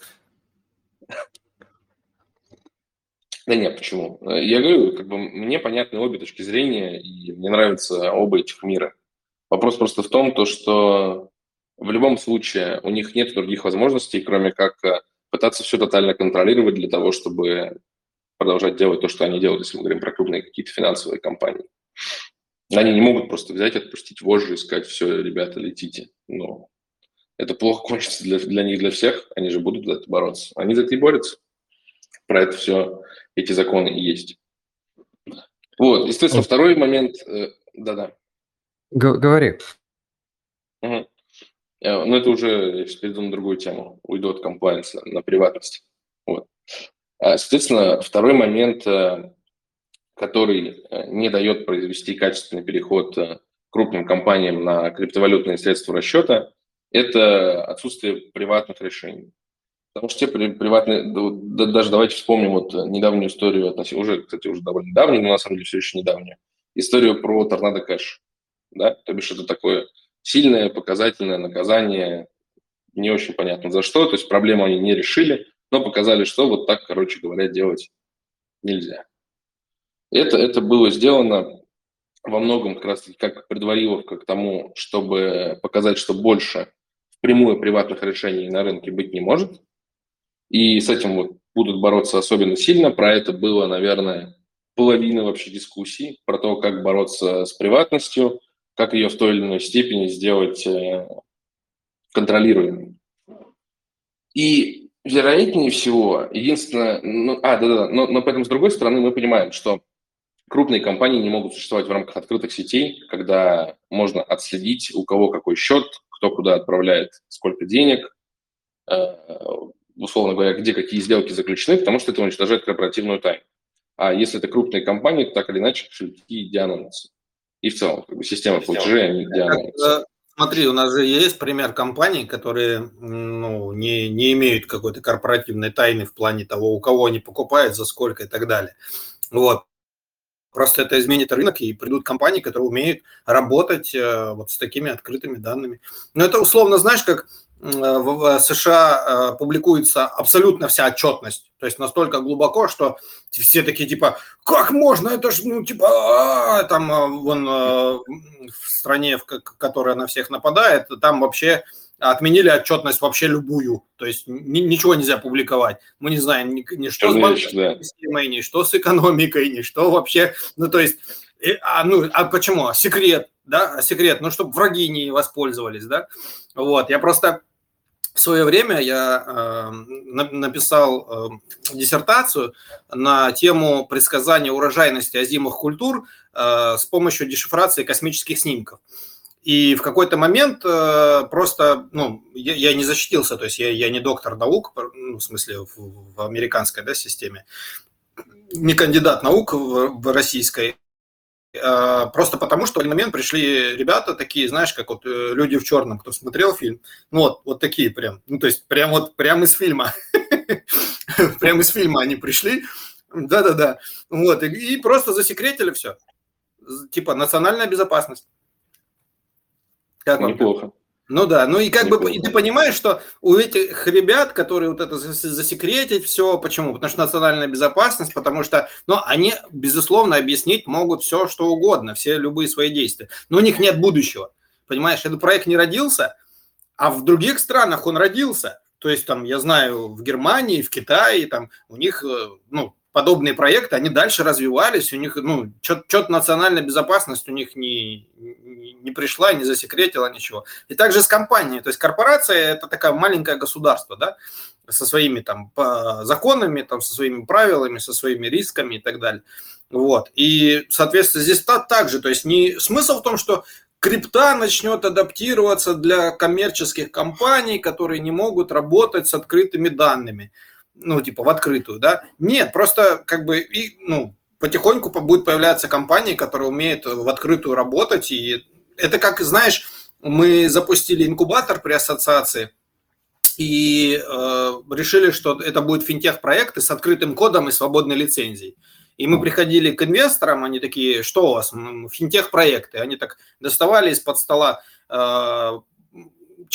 Да нет, почему? Я говорю, как бы мне понятны обе точки зрения, и мне нравятся оба этих мира. Вопрос просто в том, то, что в любом случае у них нет других возможностей, кроме как э, пытаться все тотально контролировать для того, чтобы продолжать делать то, что они делают, если мы говорим про крупные какие-то финансовые компании. Они не могут просто взять, отпустить вожжи и сказать, все, ребята, летите. Но это плохо кончится для, для них, для всех. Они же будут за это бороться. Они за это и борются. Про это все, эти законы и есть. Вот, естественно, второй момент. Э, да-да. Говори. Угу. Но это уже, я сейчас перейду на другую тему. Уйду от комплайенса на приватность. Вот. А, соответственно, второй момент, э, который э, не дает произвести качественный переход э, крупным компаниям на криптовалютные средства расчета, это отсутствие приватных решений. Потому что те приватные, даже давайте вспомним вот недавнюю историю, уже, кстати, уже довольно давнюю, но на самом деле все еще недавнюю, историю про торнадо кэш. Да? То бишь это такое сильное показательное наказание, не очень понятно за что, то есть проблему они не решили, но показали, что вот так, короче говоря, делать нельзя. Это, это было сделано во многом как раз как предвариловка к тому, чтобы показать, что больше впрямую приватных решений на рынке быть не может. И с этим вот будут бороться особенно сильно. Про это было, наверное, половина вообще дискуссий, про то, как бороться с приватностью, как ее в той или иной степени сделать э, контролируемой. И вероятнее всего, единственное, ну, а, да-да, но, но поэтому с другой стороны мы понимаем, что крупные компании не могут существовать в рамках открытых сетей, когда можно отследить, у кого какой счет, кто куда отправляет сколько денег, э, условно говоря, где какие сделки заключены, потому что это уничтожает корпоративную тайну. А если это крупные компании, то так или иначе кошельки деанонятся. И в целом, как бы система платежей, они деанонятся. Смотри, у нас же есть пример компаний, которые ну, не, не имеют какой-то корпоративной тайны в плане того, у кого они покупают, за сколько и так далее. Вот. Просто это изменит рынок, и придут компании, которые умеют работать э, вот с такими открытыми данными. Но это условно, знаешь, как в США э, публикуется абсолютно вся отчетность, то есть настолько глубоко, что все такие типа, как можно, это ж, ну, типа, а, там, э, вон, э, в стране, в которая на всех нападает, там вообще отменили отчетность вообще любую, то есть ничего нельзя публиковать. Мы не знаем ни, ни что с банковской системой, ни что с экономикой, ни что вообще, ну, то есть, а, ну, а почему? Секрет, да, секрет, ну, чтобы враги не воспользовались, да, вот, я просто в свое время я э, написал э, диссертацию на тему предсказания урожайности озимых культур э, с помощью дешифрации космических снимков. И в какой-то момент э, просто, ну, я, я не защитился, то есть я, я не доктор наук, ну, в смысле в, в американской да, системе, не кандидат наук в, в российской, просто потому, что в один момент пришли ребята такие, знаешь, как вот э, люди в черном, кто смотрел фильм, ну вот, вот такие прям, ну то есть прям вот, прям из фильма, [LAUGHS] прям из фильма они пришли, да-да-да, вот, и просто засекретили все, типа национальная безопасность. Как Неплохо. Ну да, ну и как бы и ты понимаешь, что у этих ребят, которые вот это засекретить все, почему? Потому что национальная безопасность, потому что, ну, они, безусловно, объяснить могут все, что угодно, все любые свои действия. Но у них нет будущего, понимаешь? Этот проект не родился, а в других странах он родился. То есть там, я знаю, в Германии, в Китае, там у них, э, ну, подобные проекты, они дальше развивались, у них, ну, что-то национальная безопасность у них не, не, пришла, не засекретила ничего. И также с компанией, то есть корпорация – это такое маленькое государство, да, со своими там законами, там, со своими правилами, со своими рисками и так далее. Вот. И, соответственно, здесь так же, то есть не смысл в том, что крипта начнет адаптироваться для коммерческих компаний, которые не могут работать с открытыми данными ну, типа, в открытую, да? Нет, просто как бы, и, ну, потихоньку будет появляться компании, которые умеют в открытую работать, и это как, знаешь, мы запустили инкубатор при ассоциации, и э, решили, что это будет финтех-проекты с открытым кодом и свободной лицензией. И мы приходили к инвесторам, они такие, что у вас, финтех-проекты. Они так доставали из-под стола э,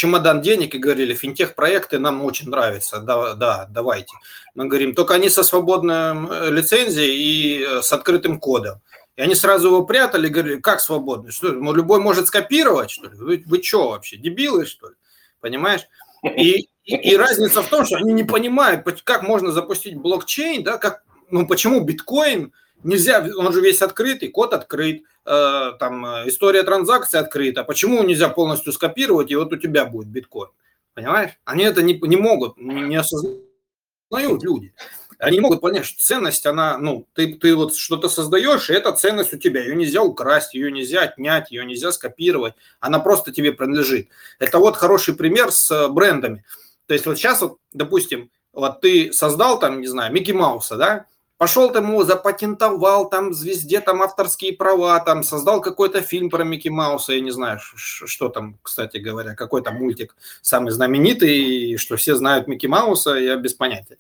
чемодан денег и говорили, финтех-проекты нам очень нравятся, да, да, давайте. Мы говорим, только они со свободной э, лицензией и э, с открытым кодом. И они сразу его прятали, говорили, как свободный? Что, любой может скопировать, что ли? Вы, вы что вообще, дебилы, что ли? Понимаешь? И, и, и разница в том, что они не понимают, как можно запустить блокчейн, да, как, ну, почему биткоин – Нельзя, он же весь открытый, код открыт, э, там э, история транзакций открыта. Почему нельзя полностью скопировать, и вот у тебя будет биткоин? Понимаешь? Они это не, не могут, не осознают люди. Они не могут понять, что ценность, она, ну, ты, ты вот что-то создаешь, и эта ценность у тебя. Ее нельзя украсть, ее нельзя отнять, ее нельзя скопировать. Она просто тебе принадлежит. Это вот хороший пример с э, брендами. То есть вот сейчас, вот, допустим, вот ты создал там, не знаю, Микки Мауса, да, пошел там его запатентовал, там звезде там авторские права, там создал какой-то фильм про Микки Мауса, я не знаю, что там, кстати говоря, какой-то мультик самый знаменитый, что все знают Микки Мауса, я без понятия.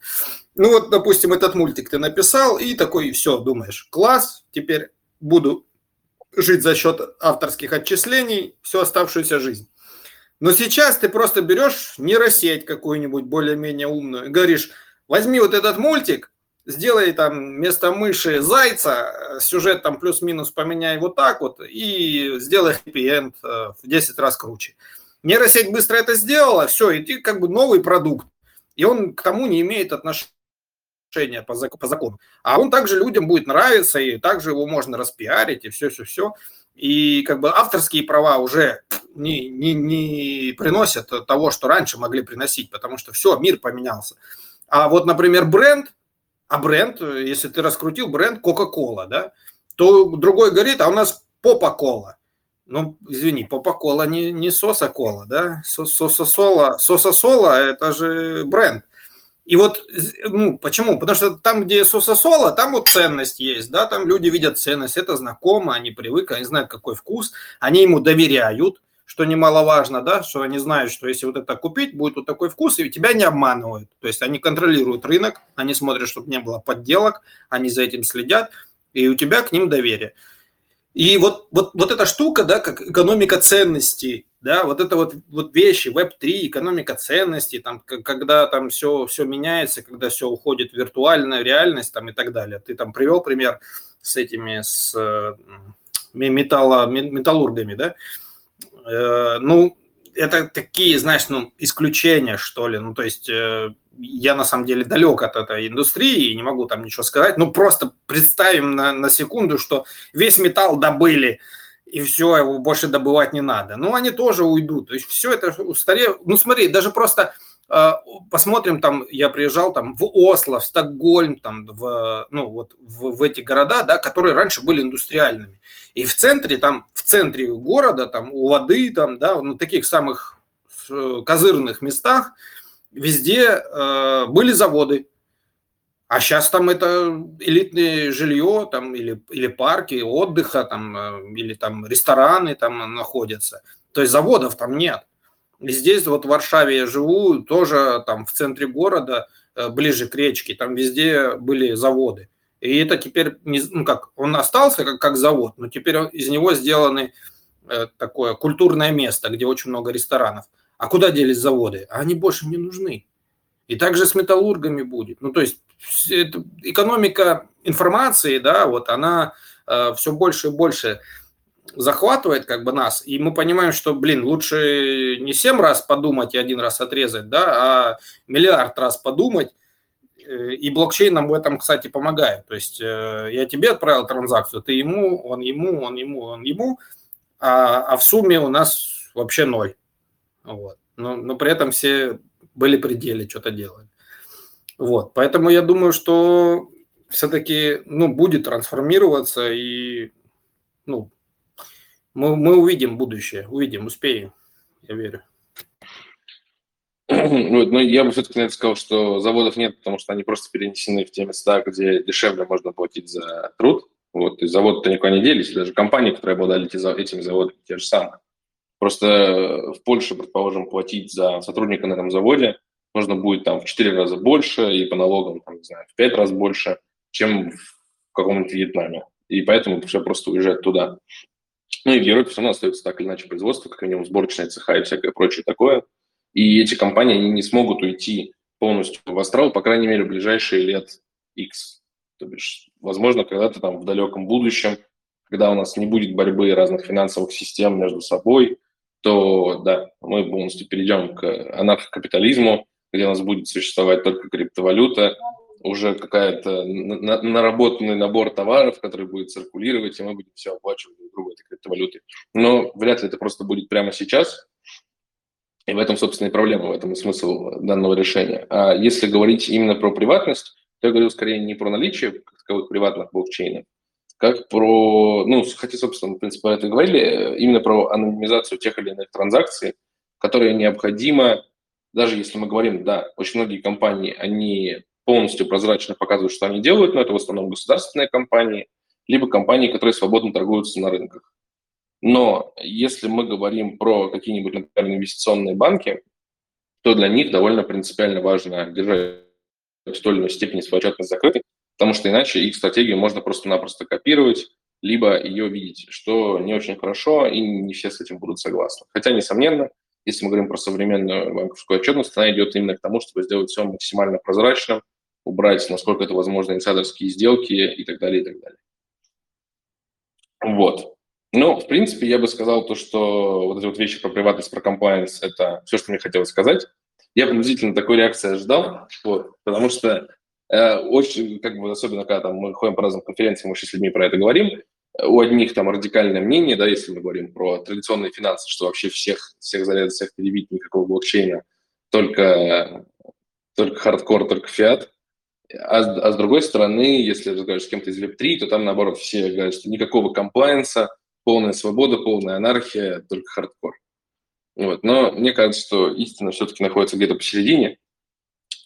Ну вот, допустим, этот мультик ты написал, и такой, все, думаешь, класс, теперь буду жить за счет авторских отчислений всю оставшуюся жизнь. Но сейчас ты просто берешь нейросеть какую-нибудь более-менее умную и говоришь, возьми вот этот мультик, сделай там вместо мыши зайца, сюжет там плюс-минус поменяй вот так вот и сделай хэппи-энд в 10 раз круче. Нейросеть быстро это сделала, все, и ты как бы новый продукт, и он к тому не имеет отношения по закону. А он также людям будет нравиться, и также его можно распиарить, и все-все-все. И как бы авторские права уже не, не, не приносят того, что раньше могли приносить, потому что все, мир поменялся. А вот, например, бренд, а бренд, если ты раскрутил бренд Coca-Cola, да, то другой говорит, а у нас Попа-кола. Ну, извини, Попа-кола не, не Соса-кола, да? Соса-сола, Соса-сола – это же бренд. И вот, ну, почему? Потому что там, где соса-сола, там вот ценность есть, да, там люди видят ценность, это знакомо, они привыкли, они знают, какой вкус, они ему доверяют, что немаловажно, да, что они знают, что если вот это купить, будет вот такой вкус, и тебя не обманывают. То есть они контролируют рынок, они смотрят, чтобы не было подделок, они за этим следят, и у тебя к ним доверие. И вот, вот, вот эта штука, да, как экономика ценностей, да, вот это вот, вот вещи, веб-3, экономика ценностей, там, когда там все, все меняется, когда все уходит в виртуальную реальность там, и так далее. Ты там привел пример с этими, с металло, металлургами, да, Э, ну, это такие, знаешь, ну, исключения, что ли. Ну, то есть э, я на самом деле далек от этой индустрии и не могу там ничего сказать. Ну, просто представим на, на секунду, что весь металл добыли, и все, его больше добывать не надо. Ну, они тоже уйдут. То есть все это устарело. Ну, смотри, даже просто э, посмотрим, там, я приезжал там в Осло, в Стокгольм, там, в, ну, вот в, в эти города, да, которые раньше были индустриальными. И в центре, там, в центре города, там, у воды, там, да, на таких самых козырных местах, везде э, были заводы. А сейчас там это элитное жилье, там, или, или парки отдыха, там, э, или там рестораны там находятся. То есть заводов там нет. Здесь вот в Варшаве я живу, тоже там в центре города, э, ближе к речке, там везде были заводы. И это теперь, не, ну как, он остался как, как завод, но теперь из него сделаны э, такое культурное место, где очень много ресторанов. А куда делись заводы? А они больше не нужны. И также с металлургами будет. Ну, то есть это, экономика информации, да, вот она э, все больше и больше захватывает как бы нас, и мы понимаем, что, блин, лучше не семь раз подумать и один раз отрезать, да, а миллиард раз подумать Э, и блокчейн нам в этом, кстати, помогает. То есть э, я тебе отправил транзакцию, ты ему, он ему, он ему, он ему, а, а в сумме у нас вообще ноль. Вот. Но, но при этом все были пределы, что-то делали. Вот. Поэтому я думаю, что все-таки ну, будет трансформироваться и ну, мы, мы увидим будущее, увидим, успеем, я верю. [CLEARS THROAT] Вот, но я бы все-таки на это сказал, что заводов нет, потому что они просто перенесены в те места, где дешевле можно платить за труд. Вот, и заводы-то никуда не делись, даже компании, которые обладали этими заводами, те же самые. Просто в Польше, предположим, платить за сотрудника на этом заводе нужно будет там в 4 раза больше и по налогам, там, не знаю, в 5 раз больше, чем в каком-нибудь Вьетнаме. И поэтому все просто уезжает туда. Ну и в Европе все равно остается так или иначе производство, как минимум сборочная цеха и всякое прочее такое – и эти компании они не смогут уйти полностью в астрал, по крайней мере, в ближайшие лет X. То бишь, возможно, когда-то там в далеком будущем, когда у нас не будет борьбы разных финансовых систем между собой, то да, мы полностью перейдем к анархокапитализму, где у нас будет существовать только криптовалюта, уже какая-то наработанный набор товаров, который будет циркулировать, и мы будем все оплачивать друг другу этой криптовалютой. Но вряд ли это просто будет прямо сейчас, и в этом, собственно, и проблема, в этом и смысл данного решения. А если говорить именно про приватность, то я говорю скорее не про наличие как таковых приватных блокчейнов, как про, ну, хотя, собственно, в принципе, про это говорили, именно про анонимизацию тех или иных транзакций, которые необходимо, даже если мы говорим, да, очень многие компании, они полностью прозрачно показывают, что они делают, но это в основном государственные компании, либо компании, которые свободно торгуются на рынках. Но если мы говорим про какие-нибудь, например, инвестиционные банки, то для них довольно принципиально важно держать в той или иной степени свою отчетность закрытой, потому что иначе их стратегию можно просто-напросто копировать, либо ее видеть, что не очень хорошо, и не все с этим будут согласны. Хотя, несомненно, если мы говорим про современную банковскую отчетность, она идет именно к тому, чтобы сделать все максимально прозрачным, убрать, насколько это возможно, инсайдерские сделки и так далее, и так далее. Вот. Ну, в принципе, я бы сказал то, что вот эти вот вещи про приватность, про compliance – это все, что мне хотелось сказать. Я приблизительно такой реакции ожидал, вот, потому что э, очень, как бы, особенно когда там мы ходим по разным конференциям, мы с людьми про это говорим, у одних там радикальное мнение, да, если мы говорим про традиционные финансы, что вообще всех, всех зарядов, всех перебить, никакого блокчейна, только, только хардкор, только фиат. А, а с другой стороны, если разговаривать с кем-то из Web3, то там, наоборот, все говорят, что никакого комплайенса, полная свобода, полная анархия, только хардкор. Вот. Но мне кажется, что истина все-таки находится где-то посередине,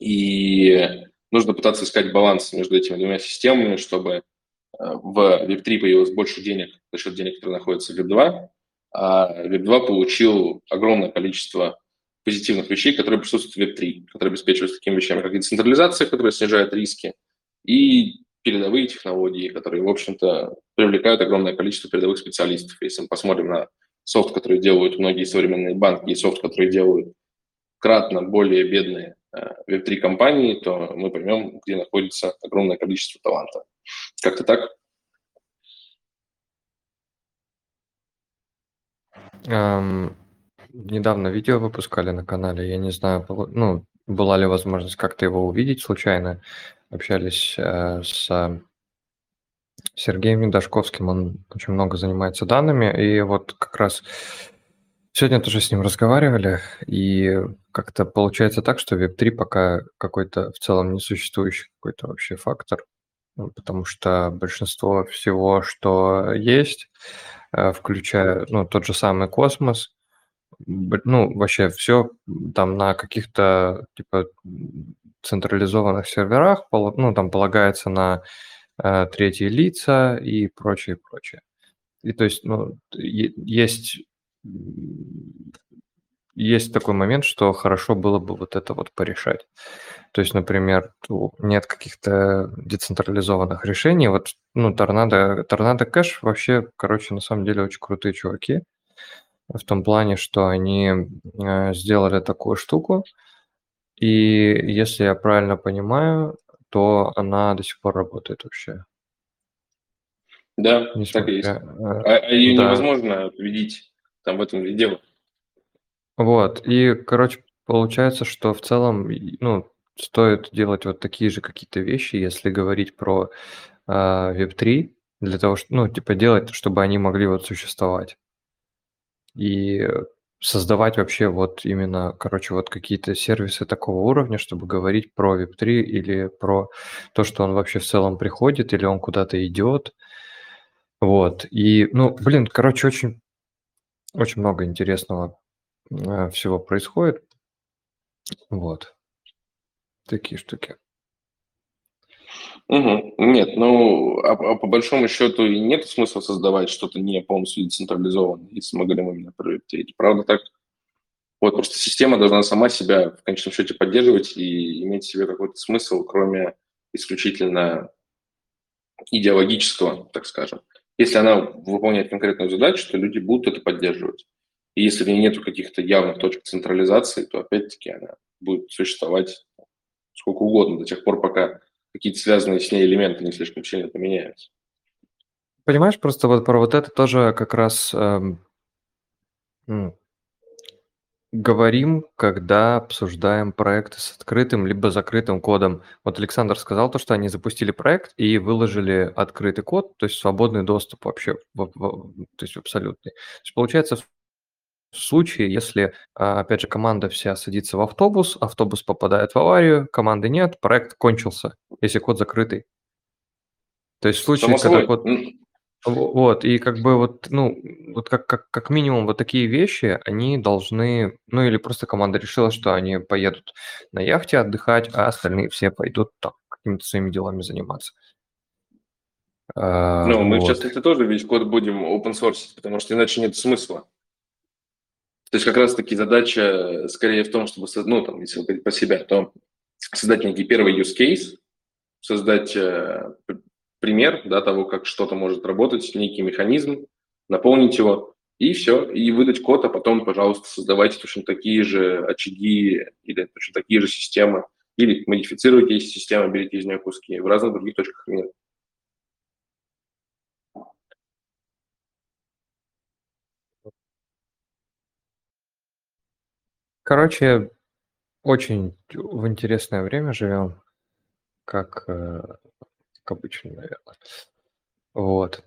и нужно пытаться искать баланс между этими двумя системами, чтобы в Web3 появилось больше денег за счет денег, которые находятся в Web2, а Web2 получил огромное количество позитивных вещей, которые присутствуют в Web3, которые обеспечиваются такими вещами, как децентрализация, которая снижает риски, и передовые технологии, которые, в общем-то, привлекают огромное количество передовых специалистов. Если мы посмотрим на софт, который делают многие современные банки, и софт, который делают кратно более бедные Web3 э, компании, то мы поймем, где находится огромное количество таланта. Как-то так? Um, недавно видео выпускали на канале, я не знаю, ну, была ли возможность как-то его увидеть случайно. Общались э, с Сергеем Медашковским, он очень много занимается данными, и вот как раз сегодня тоже с ним разговаривали, и как-то получается так, что Web3 пока какой-то в целом несуществующий какой-то вообще фактор, потому что большинство всего, что есть, э, включая ну, тот же самый космос, ну, вообще все там на каких-то типа централизованных серверах, ну, там полагается на э, третьи лица и прочее, прочее. И то есть, ну, есть есть такой момент, что хорошо было бы вот это вот порешать. То есть, например, нет каких-то децентрализованных решений. Вот, ну, Торнадо, Торнадо Кэш вообще, короче, на самом деле очень крутые чуваки в том плане, что они э, сделали такую штуку, и если я правильно понимаю, то она до сих пор работает вообще. Да, Несмотря, так и есть. А, а ее да. невозможно победить, там в этом и дело. Вот, и, короче, получается, что в целом, ну, стоит делать вот такие же какие-то вещи, если говорить про э, Web3, для того, чтобы, ну, типа делать, чтобы они могли вот существовать и создавать вообще вот именно, короче, вот какие-то сервисы такого уровня, чтобы говорить про Web3 или про то, что он вообще в целом приходит или он куда-то идет. Вот. И, ну, блин, короче, очень, очень много интересного э, всего происходит. Вот. Такие штуки. Угу. Нет, ну, а, а по большому счету и нет смысла создавать что-то не полностью децентрализованное, если мы говорим именно про Web3. Правда так? Вот просто система должна сама себя в конечном счете поддерживать и иметь в себе какой-то смысл, кроме исключительно идеологического, так скажем. Если она выполняет конкретную задачу, то люди будут это поддерживать. И если в ней нет каких-то явных точек централизации, то опять-таки она будет существовать сколько угодно, до тех пор, пока какие-то связанные с ней элементы не слишком сильно поменяются. Понимаешь, просто вот про вот это тоже как раз эм, говорим, когда обсуждаем проекты с открытым либо закрытым кодом. Вот Александр сказал то, что они запустили проект и выложили открытый код, то есть свободный доступ вообще, в, в, то есть абсолютный. То есть получается в случае, если, а, опять же, команда вся садится в автобус, автобус попадает в аварию, команды нет, проект кончился, если код закрытый. То есть в случае, Само когда код... Вот, и как бы вот, ну, вот как, как, как минимум вот такие вещи, они должны, ну или просто команда решила, что они поедут на яхте отдыхать, а остальные все пойдут там какими-то своими делами заниматься. А, ну, мы вот. сейчас это тоже весь код будем open source, потому что иначе нет смысла. То есть как раз-таки задача скорее в том, чтобы, ну, там, если говорить по себя, то создать некий первый use case, создать э, пример да, того, как что-то может работать, некий механизм, наполнить его, и все, и выдать код, а потом, пожалуйста, создавайте точно такие же очаги или точно такие же системы, или модифицируйте эти системы, берите из нее куски в разных других точках мира. Короче, очень в интересное время живем. как, э, как обычно, наверное. Вот.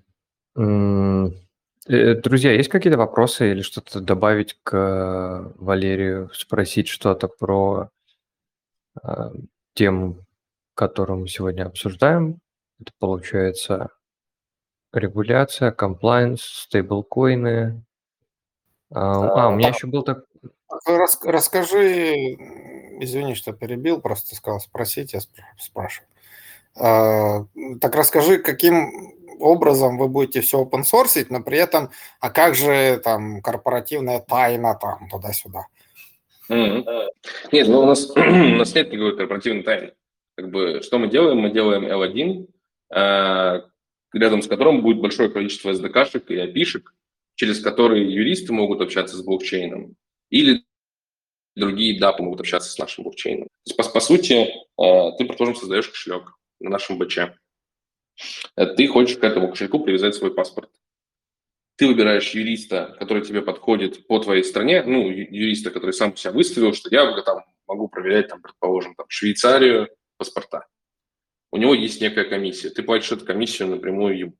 М, э, Друзья, есть какие-то вопросы или что-то добавить к Валерию, спросить что-то про э, тему, которую мы сегодня обсуждаем? Это получается регуляция, комплайнс, стейблкоины. А, а, у меня еще был так... Рас, расскажи, извини, что перебил, просто сказал спросить, я спрашиваю. А, так расскажи, каким образом вы будете все open source, но при этом, а как же там корпоративная тайна там туда-сюда? Mm-hmm. Нет, ну у нас, [CLEARS THROAT] у нас нет никакой корпоративной тайны. Как бы, что мы делаем? Мы делаем L1, э, рядом с которым будет большое количество SDK-шек и API-шек, через которые юристы могут общаться с блокчейном, или другие дапы могут общаться с нашим блокчейном. То есть, по, по сути, э, ты, предположим, создаешь кошелек на нашем БЧ. Э, ты хочешь к этому кошельку привязать свой паспорт. Ты выбираешь юриста, который тебе подходит по твоей стране, ну, юриста, который сам себя выставил, что я там могу проверять, там, предположим, там, Швейцарию, паспорта. У него есть некая комиссия. Ты платишь эту комиссию напрямую ему.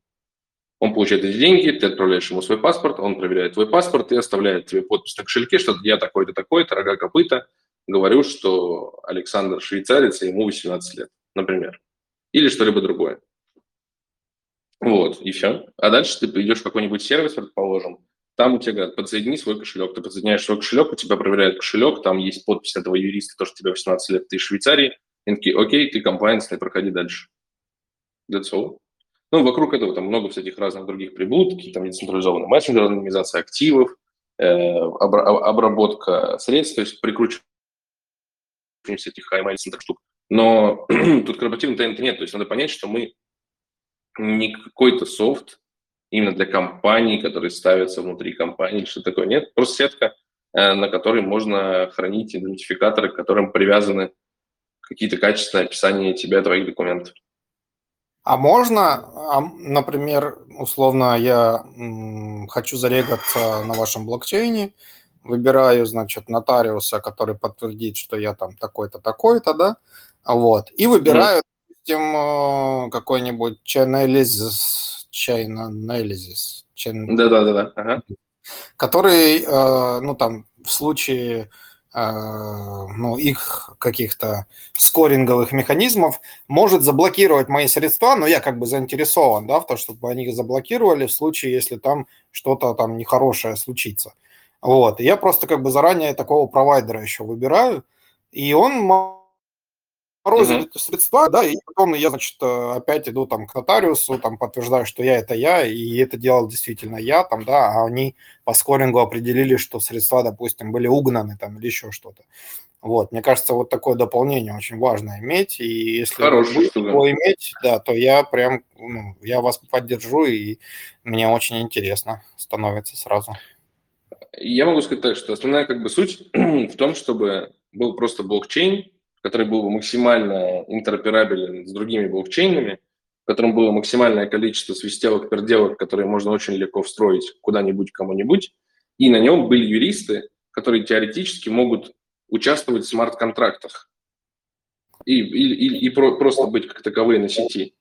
Он получает эти деньги, ты отправляешь ему свой паспорт, он проверяет твой паспорт и оставляет тебе подпись на кошельке, что я такой-то, такой-то, рога копыта, говорю, что Александр швейцарец, и ему 18 лет, например. Или что-либо другое. Вот, и все. А дальше ты идешь в какой-нибудь сервис, предположим, там у тебя говорят, подсоедини свой кошелек. Ты подсоединяешь свой кошелек, у тебя проверяют кошелек, там есть подпись этого юриста, то, что тебе 18 лет, ты из Швейцарии. И такие, окей, ты комплайнсный, проходи дальше. That's all. Ну, вокруг этого там много всяких разных других прибуд, какие там децентрализованные мессенджеры, анонимизация активов, э, обработка средств, то есть прикручивание всяких high штук. Но [CLEARS THROAT] тут корпоративной тайны нет, то есть надо понять, что мы не какой-то софт именно для компаний, которые ставятся внутри компании, что такое. Нет, просто сетка, э, на которой можно хранить идентификаторы, к которым привязаны какие-то качественные описания тебя, твоих документов. А можно, например, условно, я хочу зарегаться на вашем блокчейне, выбираю, значит, нотариуса, который подтвердит, что я там такой-то, такой-то, да, вот, и выбираю, допустим, э, какой-нибудь Chainalysis, Chainalysis, да-да-да, ага. который, э, ну, там, в случае ну, их каких-то скоринговых механизмов может заблокировать мои средства, но я как бы заинтересован, да, в том, чтобы они их заблокировали в случае, если там что-то там нехорошее случится. Вот, я просто как бы заранее такого провайдера еще выбираю, и он морозит mm-hmm. средства, да, и потом я, значит, э, опять иду там к нотариусу, там подтверждаю, что я это я, и это делал действительно я, там, да, а они по скорингу определили, что средства, допустим, были угнаны там или еще что-то. Вот, мне кажется, вот такое дополнение очень важно иметь, и если Хороший его иметь, да, то я прям, ну, я вас поддержу, и мне очень интересно становится сразу. Я могу сказать так, что основная как бы суть [CLEARS THROAT] в том, чтобы был просто блокчейн, который был бы максимально интероперабелен с другими блокчейнами, в котором было максимальное количество свистелок, перделок, которые можно очень легко встроить куда-нибудь, кому-нибудь, и на нем были юристы, которые теоретически могут участвовать в смарт-контрактах. И, и, и, и про, просто быть как таковые на сети.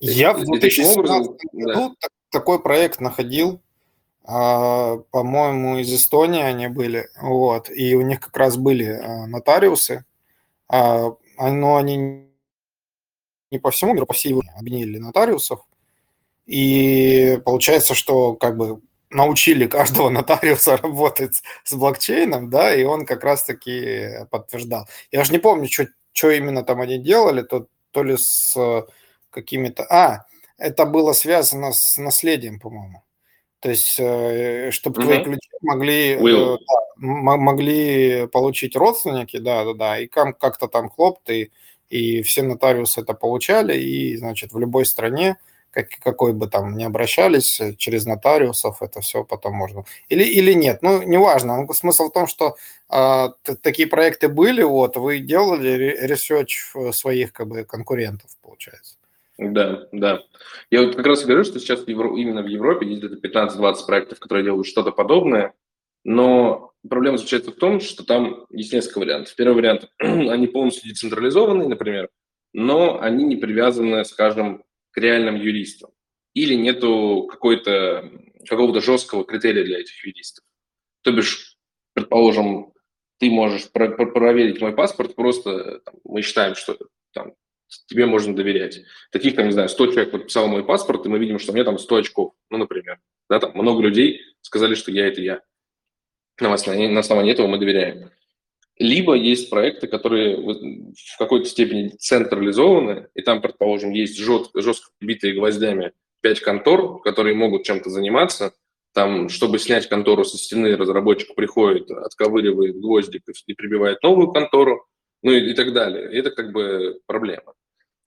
Я в 2017 году да. такой проект находил, а, по-моему, из Эстонии они были, вот, и у них как раз были а, нотариусы, но они не по всему миру, по всей Европе объединили нотариусов, и получается, что как бы научили каждого [LAUGHS] нотариуса работать с блокчейном, да, и он как раз-таки подтверждал. Я же не помню, что, что именно там они делали, то, то ли с какими-то... А, это было связано с наследием, по-моему. То есть, э, чтобы mm-hmm. твои ключи могли, э, да, могли получить родственники, да, да, да, и как-то там хлоп, ты, и все нотариусы это получали, и, значит, в любой стране, как, какой бы там ни обращались, э, через нотариусов это все потом можно. Или, или нет, ну, неважно. Ну, смысл в том, что э, такие проекты были, вот, вы делали research своих, как бы, конкурентов, получается. Да, да. Я вот как раз говорю, что сейчас в Евро... именно в Европе есть где-то 15-20 проектов, которые делают что-то подобное, но проблема заключается в том, что там есть несколько вариантов. Первый вариант, [CLEARS THROAT] они полностью децентрализованные, например, но они не привязаны, скажем, к реальным юристам. Или нету какой-то, какого-то жесткого критерия для этих юристов. То бишь, предположим, ты можешь про- про- проверить мой паспорт, просто там, мы считаем, что там, тебе можно доверять. Таких, там, не знаю, 100 человек подписал мой паспорт, и мы видим, что у меня там 100 очков, ну, например. Да, там много людей сказали, что я – это я. На основании, на основании этого мы доверяем. Либо есть проекты, которые в какой-то степени централизованы, и там, предположим, есть жестко, жестко битые гвоздями пять контор, которые могут чем-то заниматься. Там, чтобы снять контору со стены, разработчик приходит, отковыривает гвоздик и прибивает новую контору, ну и, и так далее. И это как бы проблема.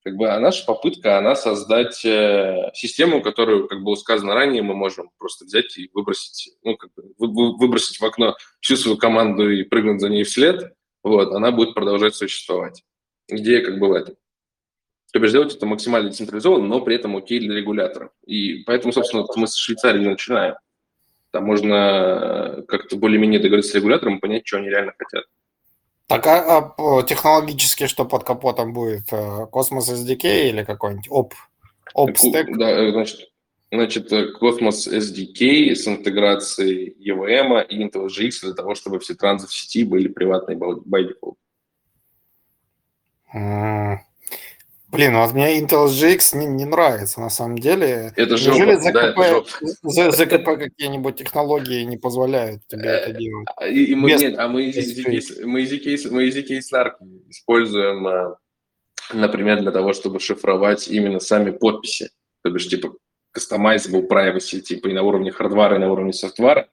Как бы, а наша попытка, она создать э, систему, которую, как было сказано ранее, мы можем просто взять и выбросить, ну, как бы, вы, выбросить в окно всю свою команду и прыгнуть за ней вслед, вот, она будет продолжать существовать. Идея как бы в этом. То есть сделать это максимально децентрализованно, но при этом окей для регулятора. И поэтому, собственно, мы с Швейцарии начинаем. Там можно э, как-то более-менее договориться с регулятором и понять, что они реально хотят. Так а, а технологически что под капотом будет? Э, Космос SDK или какой-нибудь оп, оп стек? Да, э, значит, значит, Cosmos SDK с интеграцией EVM и IntelliGX для того, чтобы все транзы в сети были приватные by default. Блин, вот мне Intel GX не, не нравится на самом деле. Это же Неужели ЗКП, да, ЗКП какие-нибудь технологии не позволяют тебе это делать? А, и, мы, Без... нет, а мы EasyCase, мы EasyCase, мы EasyCase Narc используем, а, например, для того, чтобы шифровать именно сами подписи. То бишь, типа, customizable privacy, типа и на уровне хардвара, и на уровне софтвара.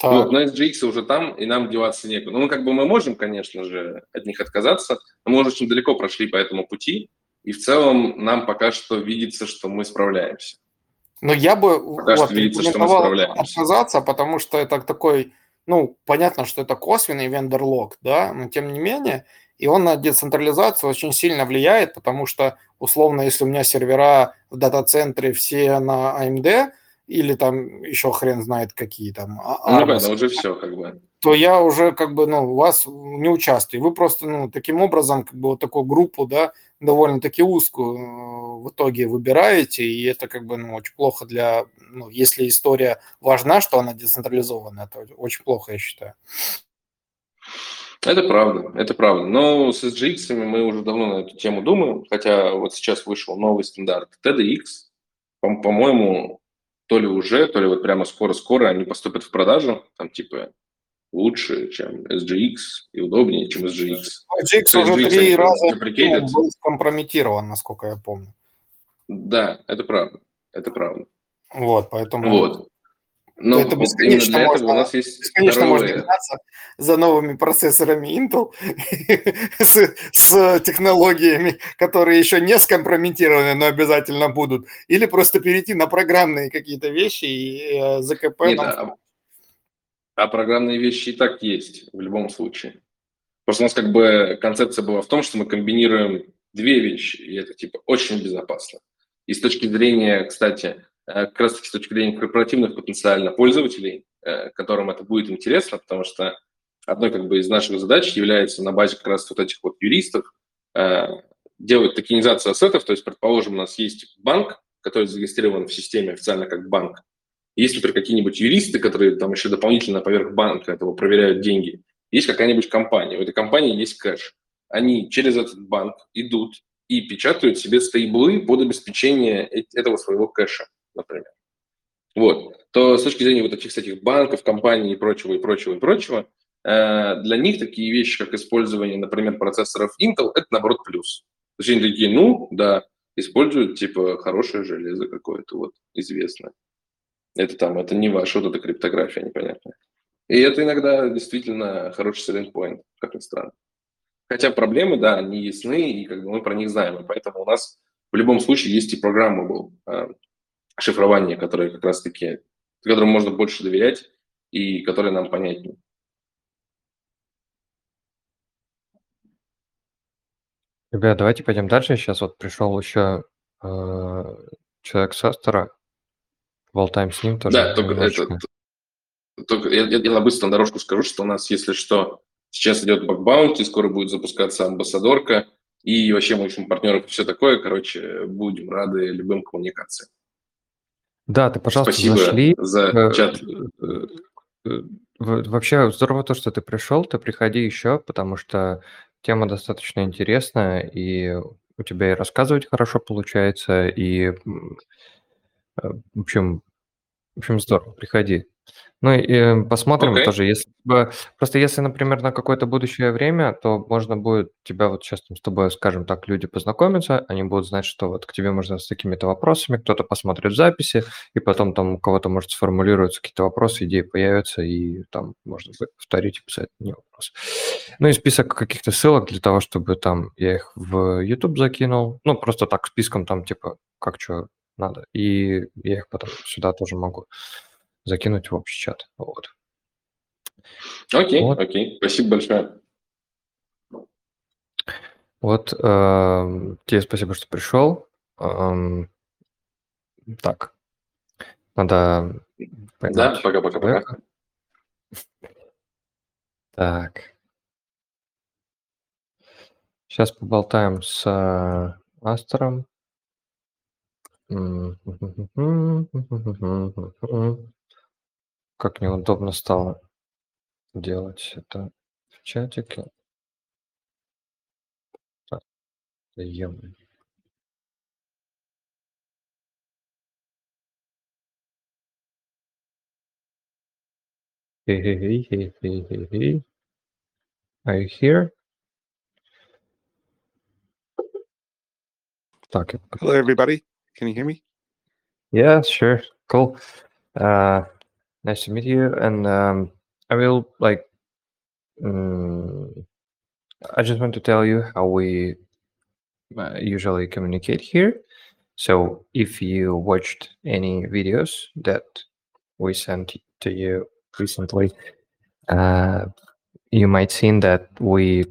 Так. Вот, но SGX уже там, и нам деваться некуда. Ну, как бы мы можем, конечно же, от них отказаться, но мы уже очень далеко прошли по этому пути, и в целом нам пока что видится, что мы справляемся. Но я бы пока вот, что видится, что мы справляемся. отказаться, потому что это такой, ну, понятно, что это косвенный вендор-лог, да, но тем не менее, и он на децентрализацию очень сильно влияет, потому что, условно, если у меня сервера в дата-центре все на AMD, или там еще хрен знает какие там. А, ну, да, уже все как бы. То я уже как бы, ну, вас не участвую. Вы просто, ну, таким образом, как бы вот такую группу, да, довольно-таки узкую э, в итоге выбираете, и это как бы, ну, очень плохо для, ну, если история важна, что она децентрализована, это очень плохо, я считаю. Это правда, это правда. Но с SGX мы уже давно на эту тему думаем, хотя вот сейчас вышел новый стандарт TDX, по-моему, то ли уже, то ли вот прямо скоро-скоро они поступят в продажу, там типа лучше, чем SGX и удобнее, чем SGX. SGX SGX уже три раза ну, был скомпрометирован, насколько я помню. Да, это правда, это правда. Вот, поэтому... Вот. Но это бесконечно для можно, у нас есть бесконечно можно гнаться за новыми процессорами Intel [LAUGHS] с, с технологиями, которые еще не скомпрометированы, но обязательно будут. Или просто перейти на программные какие-то вещи и э, ЗКП. Нет, а, а программные вещи и так есть в любом случае. Просто у нас как бы концепция была в том, что мы комбинируем две вещи, и это типа очень безопасно. И с точки зрения, кстати, Э, как раз таки с точки зрения корпоративных потенциально пользователей, э, которым это будет интересно, потому что одной как бы из наших задач является на базе как раз вот этих вот юристов э, делать токенизацию ассетов, то есть, предположим, у нас есть банк, который зарегистрирован в системе официально как банк. Есть, например, какие-нибудь юристы, которые там еще дополнительно поверх банка этого проверяют деньги. Есть какая-нибудь компания, у этой компании есть кэш. Они через этот банк идут и печатают себе стейблы под обеспечение этого своего кэша например. Вот. То с точки зрения вот этих всяких банков, компаний и прочего, и прочего, и прочего, э, для них такие вещи, как использование, например, процессоров Intel, это, наоборот, плюс. То есть они такие, ну, да, используют, типа, хорошее железо какое-то, вот, известное. Это там, это не ваше, вот эта криптография непонятная. И это иногда действительно хороший selling point, как ни странно. Хотя проблемы, да, они ясны, и как бы мы про них знаем, и поэтому у нас в любом случае есть и programmable шифрование, которое как раз-таки, которому можно больше доверять и которое нам понятнее. Ребят, давайте пойдем дальше. Сейчас вот пришел еще э, человек с Астера. Болтаем с ним тоже. Да, только, это, только я, я, я на быструю дорожку скажу, что у нас, если что, сейчас идет бакбаунти, скоро будет запускаться амбассадорка, и вообще мы ищем партнеров и все такое. Короче, будем рады любым коммуникациям. Да, ты, пожалуйста, Спасибо зашли. за Э, чат. э, э, Вообще здорово то, что ты пришел, ты приходи еще, потому что тема достаточно интересная, и у тебя и рассказывать хорошо получается, и, в общем, в общем, здорово, приходи. Ну и э, посмотрим Окей. тоже, если бы- просто если, например, на какое-то будущее время, то можно будет тебя вот сейчас там с тобой, скажем так, люди познакомятся, они будут знать, что вот к тебе можно с такими-то вопросами, кто-то посмотрит записи, и потом там у кого-то, может, сформулируются какие-то вопросы, идеи появятся, и там можно будет повторить и писать, не вопрос. Ну и список каких-то ссылок для того, чтобы там я их в YouTube закинул, ну просто так списком там типа как что надо, и я их потом сюда тоже могу закинуть в общий чат. Вот. Окей, Вот. окей. Спасибо большое. Вот эм, тебе спасибо, что пришел. Эм, так, надо Да, пока-пока-пока. Так. Сейчас поболтаем с э, Астером. Как неудобно стало делать это в чатике. Так, ё-моё. Hey, hey, hey, hey, hey, hey. Are you here? Так, Hello, everybody. Can you hear me? Yeah, sure. Cool. Uh, nice to meet you. And um, I will like, mm, I just want to tell you how we uh, usually communicate here. So if you watched any videos that we sent to you recently, uh, you might seen that we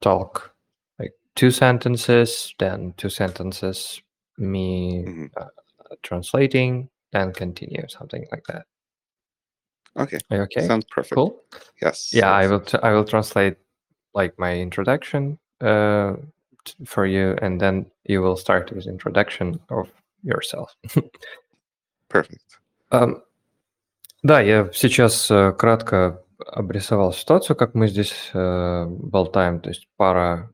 talk like two sentences, then two sentences, me Mhm. uh, translating, then continue, something like that. Okay, Are you okay? sounds perfect. Cool. Yes. Yeah, I yes. will. T- I will translate like my introduction uh, t- for you, and then you will start with introduction of yourself. Perfect. [LAUGHS] Ам, Да, я сейчас э, кратко обрисовал ситуацию, как мы здесь э, болтаем. То есть пара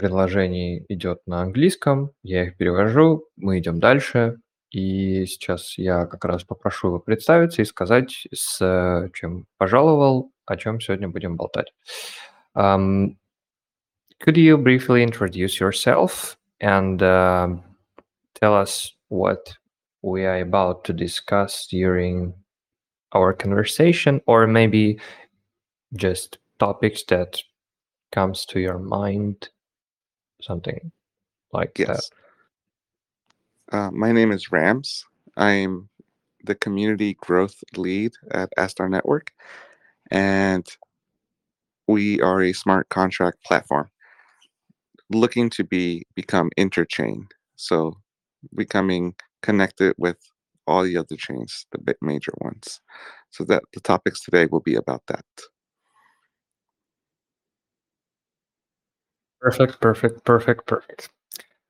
предложений идет на английском, я их перевожу, мы идем дальше. И сейчас я как раз попрошу его представиться и сказать, с чем пожаловал, о чем сегодня будем болтать. Um, could you briefly introduce yourself and um, tell us what we are about to discuss during our conversation or maybe just topics that comes to your mind something like that Uh, my name is Rams. I'm the community growth lead at Astar Network, and we are a smart contract platform looking to be become interchain. So becoming connected with all the other chains, the major ones. So that the topics today will be about that. Perfect, perfect, perfect, perfect.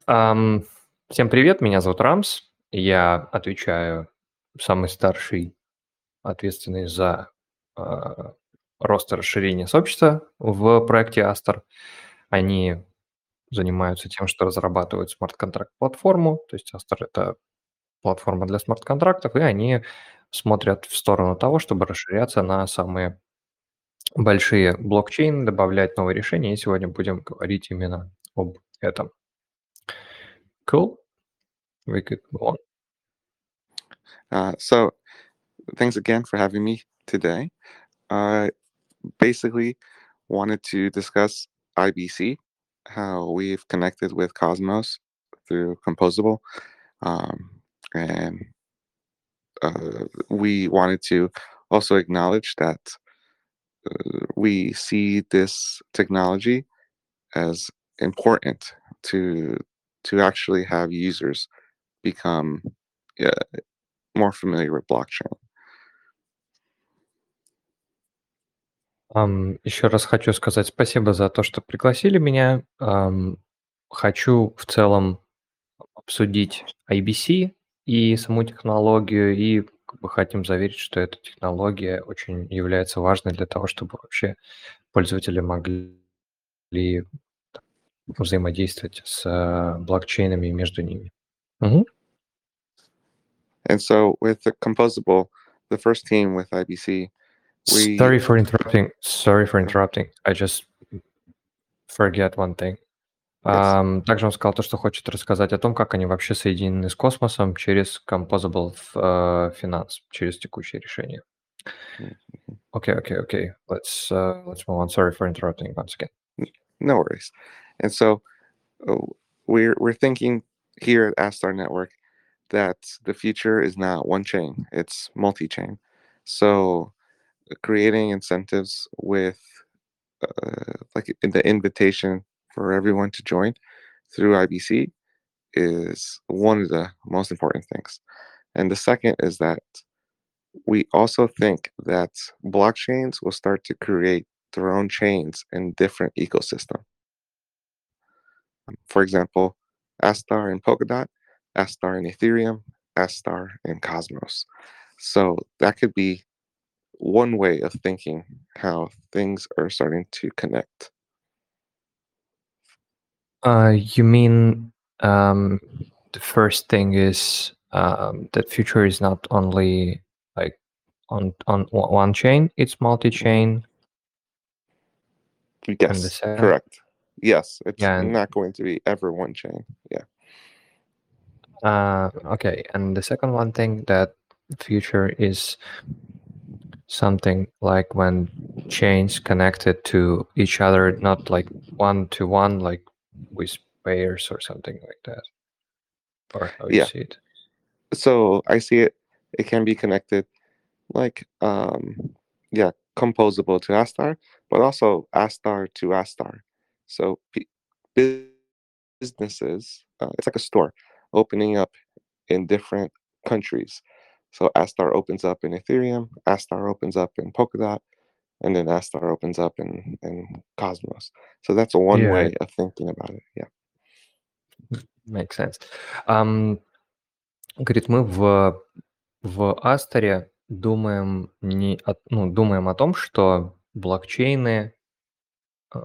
Ам, всем привет, меня зовут Рамс. Я отвечаю самый старший, ответственный за а, рост и расширение сообщества в проекте Astor. Они занимаются тем, что разрабатывают смарт-контракт платформу. То есть Astor – это платформа для смарт-контрактов, и они смотрят в сторону того, чтобы расширяться на самые большие блокчейны, добавлять новые решения. И сегодня будем говорить именно об этом. Cool. We could go on. Uh, so, thanks again for having me today. I basically wanted to discuss IBC, how we've connected with Cosmos through Composable, um, and uh, we wanted to also acknowledge that uh, we see this technology as important to to actually have users become uh, more familiar with blockchain. Ам, еще раз хочу сказать спасибо за то, что пригласили меня. Ам, хочу в целом обсудить IBC и саму технологию, и как бы хотим заверить, что эта технология очень является важной для того, чтобы вообще пользователи могли взаимодействовать с э, блокчейнами и между ними. Мгм. And so with the composable, the first team with IBC, we Sorry for interrupting. Sorry for interrupting. I just forget one thing. Yes. Ам, также он сказал то, что хочет рассказать о том, как они вообще соединены с космосом через Composable э, Finance, через текущее решение. Мгм. Окей, окей, окей. Let's uh, let's move on. Sorry for interrupting once again. no worries. And so uh, we're we're thinking here at Astar Network that the future is not one chain; it's multi-chain. So uh, creating incentives with uh, like in the invitation for everyone to join through IBC is one of the most important things. And the second is that we also think that blockchains will start to create their own chains in different ecosystem. Um, for example, Astar and Polkadot, Astar and Ethereum, Astar and Cosmos. So that could be one way of thinking how things are starting to connect. Uh, you mean um, the first thing is um, that future is not only like on on one chain; it's multi-chain. Yes, correct. Yes, it's Yeah, and- not going to be ever one chain. Yeah. Uh, okay, and the second one thing that future is something like when chains connected to each other, not like one to one, like with pairs or something like that. Or how you see it? so I see it. It can be connected, like um, yeah, composable to Astar, but also Astar to Astar. So p- businesses, uh, it's like a store opening up in different countries. So Astar opens up in Ethereum, Astar opens up in Polkadot, and then Astar opens up in in Cosmos. So that's one Yeah. way of thinking about it. Yeah. Makes sense. Ам, говорит, мы в, в Астаре думаем, не о, ну, думаем о том, что блокчейны а,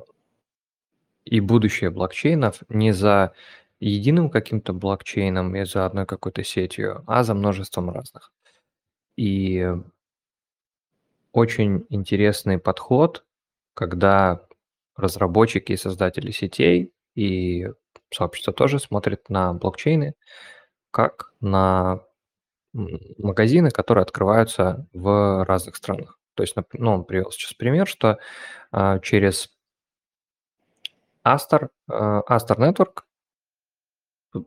и будущее блокчейнов не за единым каким-то блокчейном и за одной какой-то сетью, а за множеством разных. И очень интересный подход, когда разработчики и создатели сетей и сообщество тоже смотрят на блокчейны как на магазины, которые открываются в разных странах. То есть, ну, он привел сейчас пример, что а, через Astar, а, Astar Network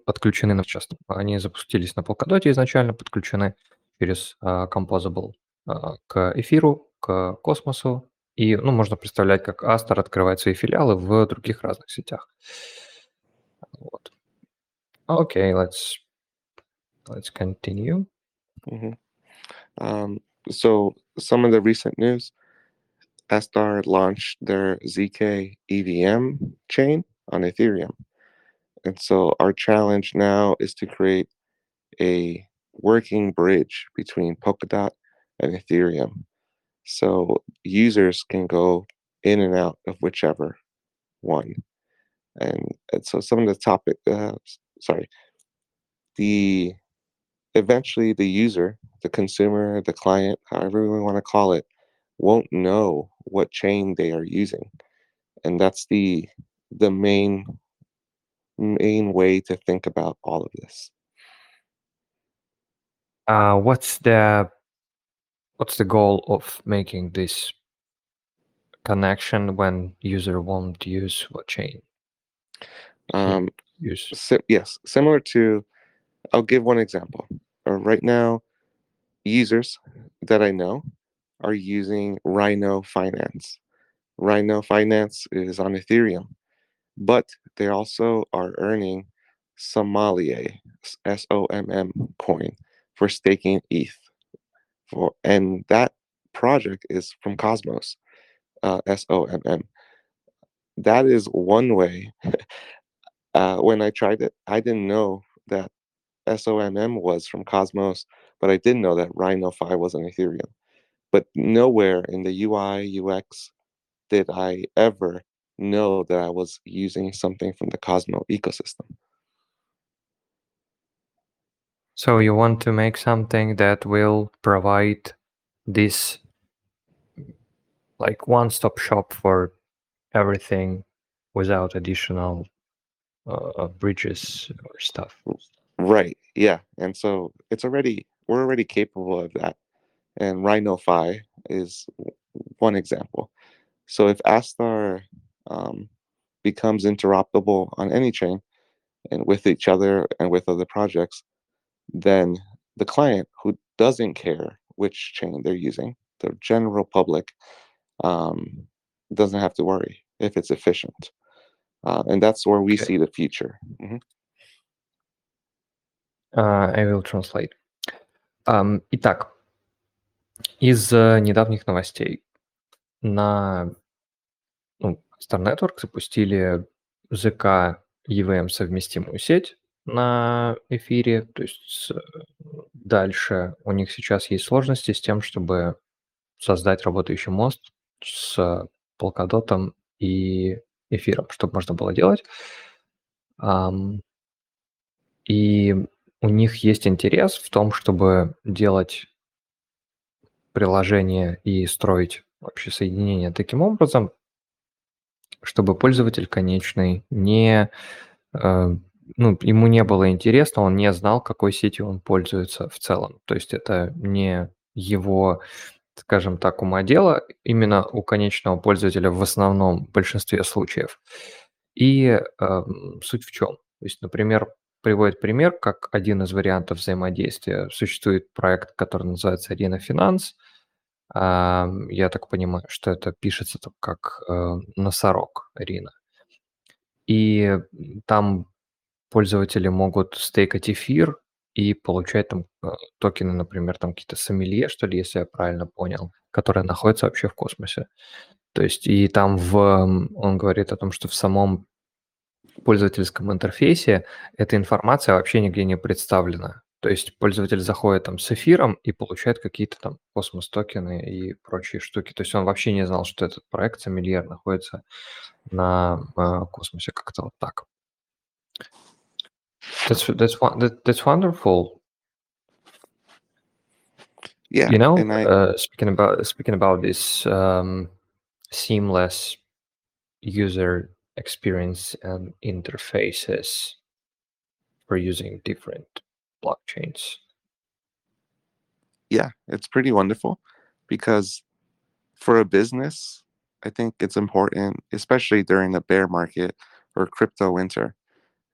подключены сейчас. Они запустились на Polkadot изначально, подключены через а, Composable к эфиру, к космосу. И, ну, можно представлять, как Astar открывает свои филиалы в других разных сетях. Вот. Окей, let's, let's continue. hmm Um, so some of the recent news, Astar launched their ZK EVM chain on Ethereum. And so our challenge now is to create a working bridge between Polkadot and Ethereum. So users can go in and out of whichever one. And, and so some of the topic, uh, sorry, the eventually the user, the consumer, the client, however we want to call it, won't know what chain they are using. And that's the the main main way to think about all of this. Uh, what's the what's the goal of making this connection when user won't use what chain Um, use? si- yes, similar to I'll give one example. Uh, right now, users that I know are using Rhino Finance. Rhino Finance is on Ethereum, but they also are earning Somalia S O M M coin for staking ETH. For and that project is from Cosmos. uh, S O M M. That is one way. [LAUGHS] uh, when I tried it, I didn't know that SOMM was from Cosmos, but I did know that Rhino 5 was an Ethereum. But nowhere in the UI, UX did I ever know that I was using something from the Cosmos ecosystem. So you want to make something that will provide this like one-stop shop for everything without additional uh, bridges or stuff. Right. Yeah. And so it's already we're already capable of that. And Rhino is one example. So if Astar um, becomes interoperable on any chain and with each other and with other projects, then the client who doesn't care which chain they're using, the general public, um, doesn't have to worry if it's efficient. Uh, and that's where we Okay. see the future. Mhm. Uh, I will translate. Ам, итак, из э, недавних новостей на ну, Star Network запустили ZK EVM совместимую сеть на эфире, то есть с- дальше у них сейчас есть сложности с тем, чтобы создать работающий мост с Polkadot и эфиром, чтобы можно было делать. И у них есть интерес в том, чтобы делать приложение и строить вообще соединение таким образом, чтобы пользователь конечный не, э, ну, ему не было интересно, он не знал, какой сетью он пользуется в целом. То есть это не его, скажем так, умодела, именно у конечного пользователя в основном в большинстве случаев. И эм, суть в чем? То есть, например, приводит пример, как один из вариантов взаимодействия. Существует проект, который называется Arena Finance. Ам, Я так понимаю, что это пишется как э, носорог Арина. И там пользователи могут стейкать эфир и получать там э, токены, например, там какие-то сомелье, что ли, если я правильно понял, которые находятся вообще в космосе. То есть и там в, он говорит о том, что в самом пользовательском интерфейсе эта информация вообще нигде не представлена. То есть пользователь заходит там с эфиром и получает какие-то там космос-токены и прочие штуки. То есть он вообще не знал, что этот проект Сомельер находится на э, космосе как-то вот так. That's that's that, that's wonderful. Yeah. You know, and I, uh, speaking about speaking about this um, seamless user experience and interfaces for using different blockchains. yeah, it's pretty wonderful because for a business, I think it's important, especially during the bear market or crypto winter.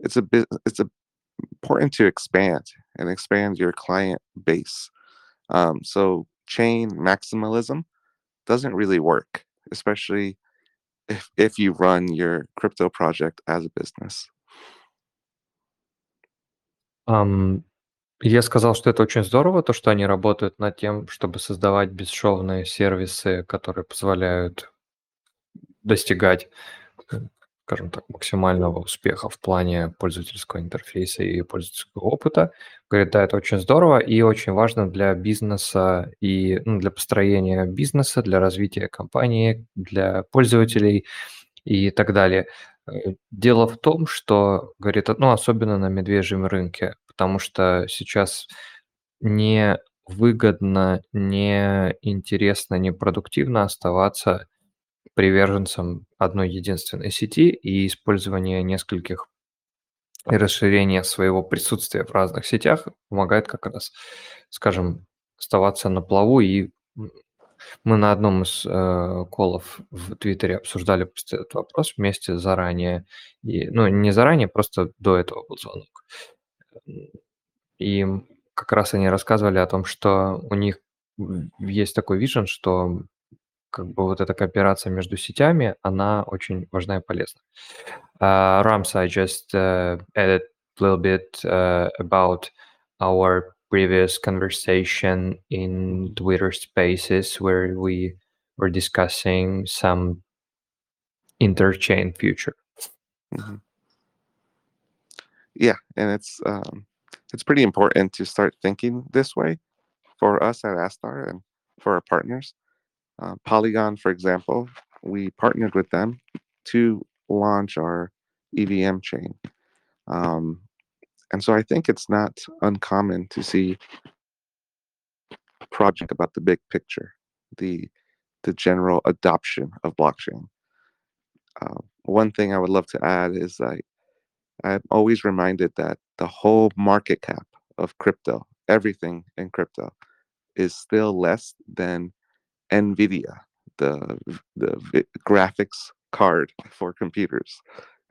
It's a bit it's a, important to expand and expand your client base. Um, so chain maximalism doesn't really work, especially if if you run your crypto project as a business. Ам, я сказал, что это очень здорово, то, что они работают над тем, чтобы создавать бесшовные сервисы, которые позволяют достигать, э, скажем так, максимального успеха в плане пользовательского интерфейса и пользовательского опыта. Говорит, да, это очень здорово и очень важно для бизнеса и ну, для построения бизнеса, для развития компании, для пользователей и так далее. Э, Дело в том, что, говорит, ну, особенно на медвежьем рынке, потому что сейчас не выгодно, не интересно, не продуктивно оставаться приверженцем одной единственной сети и использование нескольких и расширение своего присутствия в разных сетях помогает как раз, скажем, оставаться на плаву. И мы на одном из э, колов в Твиттере обсуждали просто этот вопрос вместе заранее. И, ну, не заранее, просто до этого был звонок. И как раз они рассказывали о том, что у них есть такой вижен, что как бы вот эта кооперация между сетями, она очень важна и полезна. Uh, Rams, I just uh, added a little bit uh, about our previous conversation in Twitter Spaces, where we we're discussing some interchain future. Mhm. Yeah, and it's um, it's pretty important to start thinking this way for us at Astar and for our partners. uh, Polygon, for example, we partnered with them to launch our EVM chain. Um, and so I think it's not uncommon to see project about the big picture, the the general adoption of blockchain. Uh, one thing I would love to add is I I'm always reminded that the whole market cap of crypto, everything in crypto, is still less than Nvidia, the v- the vi- graphics card for computers.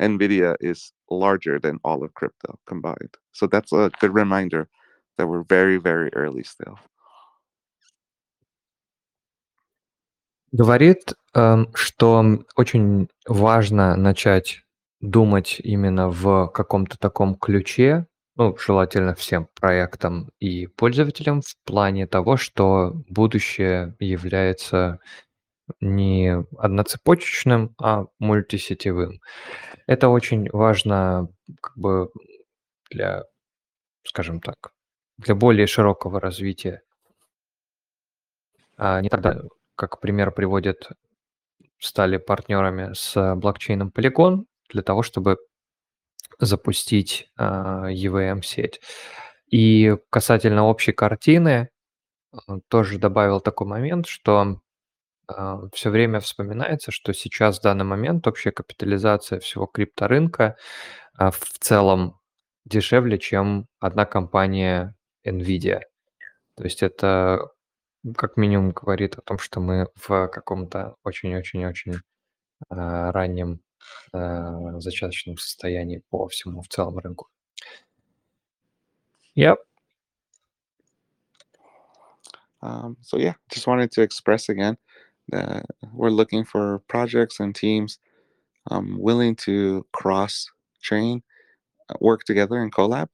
Nvidia is larger than all of crypto combined. So that's a good reminder that we're very very early still. Говорит, эм, что очень важно начать думать именно в каком-то таком ключе, ну, желательно всем проектам и пользователям в плане того, что будущее является не одноцепочечным, а мультисетевым. Это очень важно как бы для, скажем так, для более широкого развития. А не тогда, как пример приводят, стали партнерами с блокчейном Polygon для того, чтобы запустить а, EVM-сеть. И касательно общей картины, а, тоже добавил такой момент, что все время вспоминается, что сейчас в данный момент общая капитализация всего крипторынка а, в целом дешевле, чем одна компания Nvidia. То есть это как минимум говорит о том, что мы в каком-то очень-очень-очень а, раннем а, зачаточном состоянии по всему в целом рынку. Yep. Um, so yeah, just wanted to express again that we're looking for projects and teams um, willing to cross chain, uh, work together and collab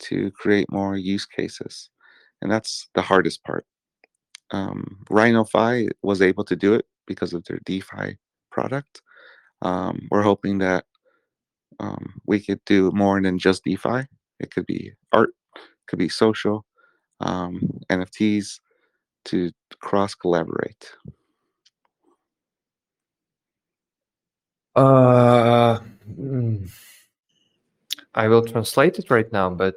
to create more use cases, and that's the hardest part. Um, RhinoFi was able to do it because of their DeFi product. um, we're hoping that um, we could do more than just DeFi. It could be art, could be social, um, NFTs to cross collaborate. Uh, mm, I will translate it right now, but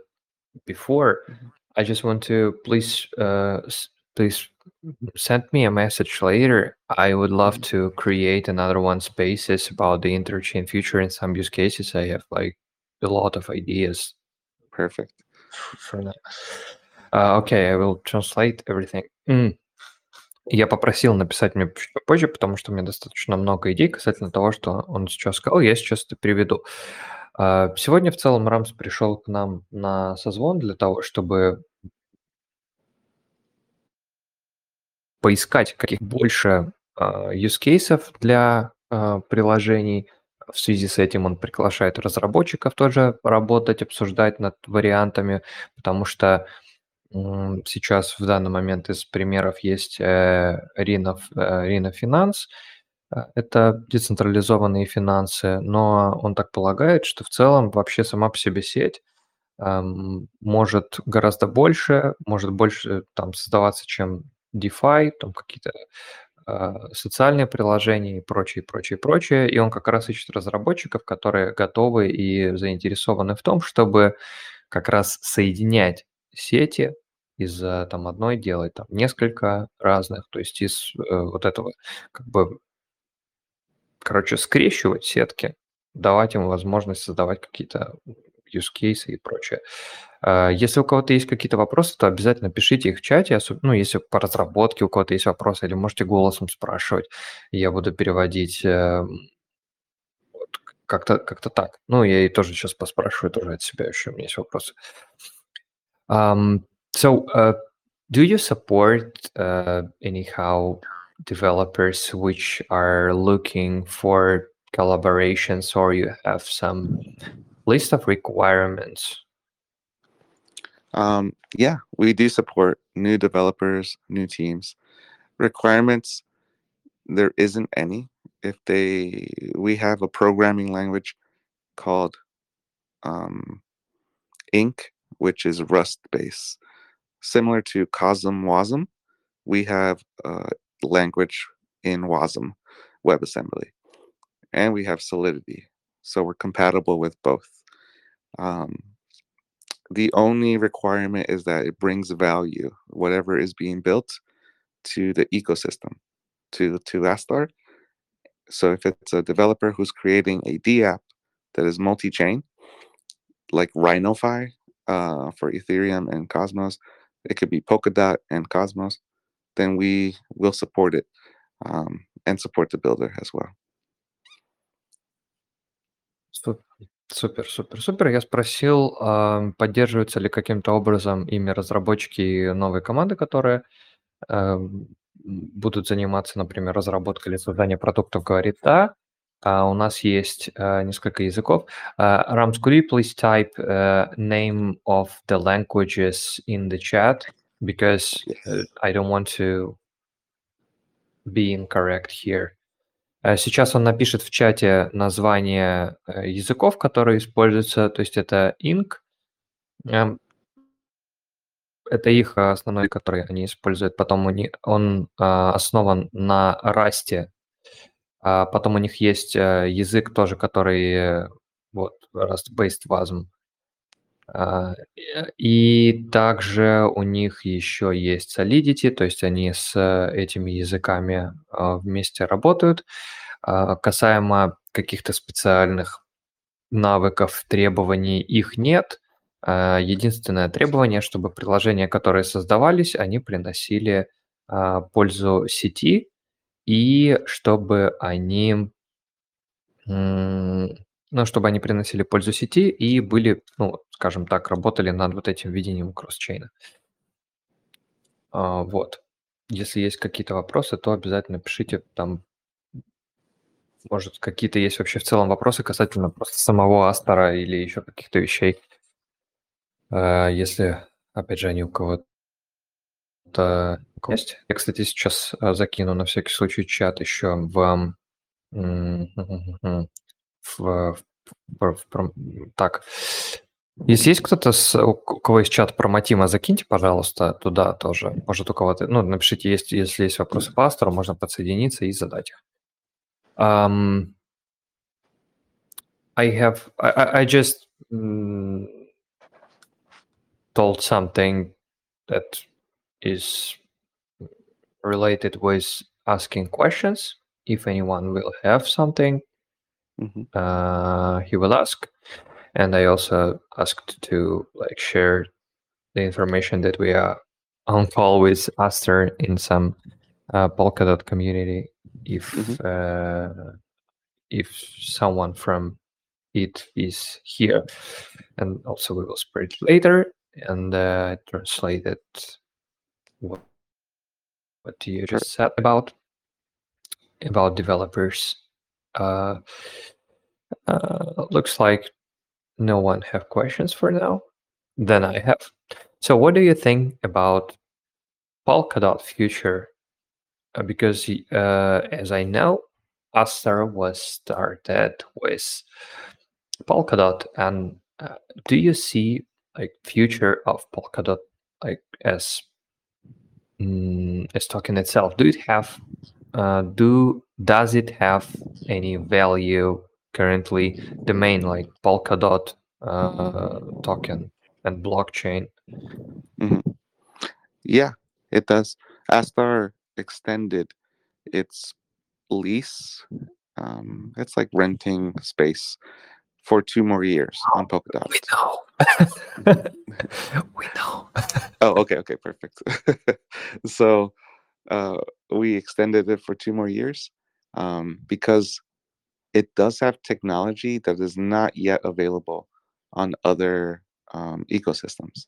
before, Mhm. I just want to please, uh, please send me a message later. I would love Mhm. to create another one spaces about the interchain future in some use cases. I have like a lot of ideas Perfect. for that. Uh, okay, I will translate everything. М. Я попросил написать мне чуть попозже, потому что у меня достаточно много идей касательно того, что он сейчас сказал. Я сейчас это переведу. А, Сегодня в целом Рамс пришел к нам на созвон для того, чтобы поискать каких больше а, use кейсов для а, приложений. В связи с этим он приглашает разработчиков тоже работать, обсуждать над вариантами, потому что сейчас в данный момент из примеров есть э, э, Rino Finance. Э, Это децентрализованные финансы, но он так полагает, что в целом вообще сама по себе сеть ам, может гораздо больше, может больше там создаваться, чем DeFi, там какие-то а, социальные приложения и прочее, прочее, прочее. И он как раз ищет разработчиков, которые готовы и заинтересованы в том, чтобы как раз соединять сети из а, там одной делать там несколько разных, то есть из э, вот этого как бы, короче, скрещивать сетки, давать им возможность создавать какие-то use cases и прочее. А, Если у кого-то есть какие-то вопросы, то обязательно пишите их в чате, ну, если по разработке у кого-то есть вопросы, или можете голосом спрашивать, я буду переводить эм, вот как-то как так. Ну, я и тоже сейчас поспрашиваю тоже от себя еще, у меня есть вопросы. Um, so, uh, do you support uh, anyhow developers which are looking for collaborations, or you have some list of requirements? Um, yeah, we do support new developers, new teams. Requirements there isn't any. If they, we have a programming language called um, Ink, which is Rust based, similar to Cosm Wasm. We have a language in Wasm WebAssembly, and we have Solidity, so we're compatible with both. Um, the only requirement is that it brings value, whatever is being built, to the ecosystem, to to Astar. So if it's a developer who's creating a D app that is multi-chain, like RhinoFi uh, for Ethereum and Cosmos, it could be Polkadot and Cosmos, then we will support it um, and support the builder as well. So супер, супер, супер. Я спросил, поддерживаются ли каким-то образом ими разработчики новой команды, которые эм, будут заниматься, например, разработкой или созданием продуктов. Говорит, да. А у нас есть э, несколько языков. Uh, Rams, could you please type uh, name of the languages in the chat because uh, I don't want to be incorrect here. Э, Сейчас он напишет в чате название э, языков, которые используются, то есть это Inc. Эм, Это их э, основной, который они используют. Потом у них, он а, основан на Расте. А потом у них есть э, язык тоже, который э, вот Rust-based WASM. А, э, И также у них еще есть Solidity, то есть они с э, этими языками а, вместе работают. А, Касаемо каких-то специальных навыков, требований, их нет. Единственное требование, чтобы приложения, которые создавались, они приносили пользу сети и чтобы они, ну, чтобы они приносили пользу сети и были, ну, скажем так, работали над вот этим видением кросс-чейна. А, Вот. Если есть какие-то вопросы, то обязательно пишите там. Может, какие-то есть вообще в целом вопросы касательно просто самого Астера или еще каких-то вещей. А, Если, опять же, они у кого-то есть. Я, кстати, сейчас а, закину на всякий случай чат еще в, в, в- в пром- так. Если есть кто-то, с, у кого есть чат про Матима, закиньте, пожалуйста, туда тоже. Может, у кого-то, ну, напишите, есть, если есть вопросы по Астеру, можно подсоединиться и задать их. Um, I have, I, I just told something that is related with asking questions. If anyone will have something, Mhm. uh, he will ask. And I also asked to like share the information that we are on call with Aster in some uh, Polkadot community. If uh, if someone from it is here, and also we will spread it later and uh, translate it. What what you just said about about developers? Uh, uh, looks like no one have questions for now. Then I have. So, what do you think about Polkadot future? Uh, because, uh, as I know, Aster was started with Polkadot, and uh, do you see like future of Polkadot like as mm, as token itself? Do it have uh, do does it have any value currently? The main like Polkadot uh, token and blockchain. Yeah, it does. Astar extended its lease. Um, it's like renting space for two more years on Polkadot. We know. [LAUGHS] [LAUGHS] we know. [LAUGHS] Oh, okay, okay, perfect. so uh, we extended it for two more years um, because it does have technology that is not yet available on other um, ecosystems.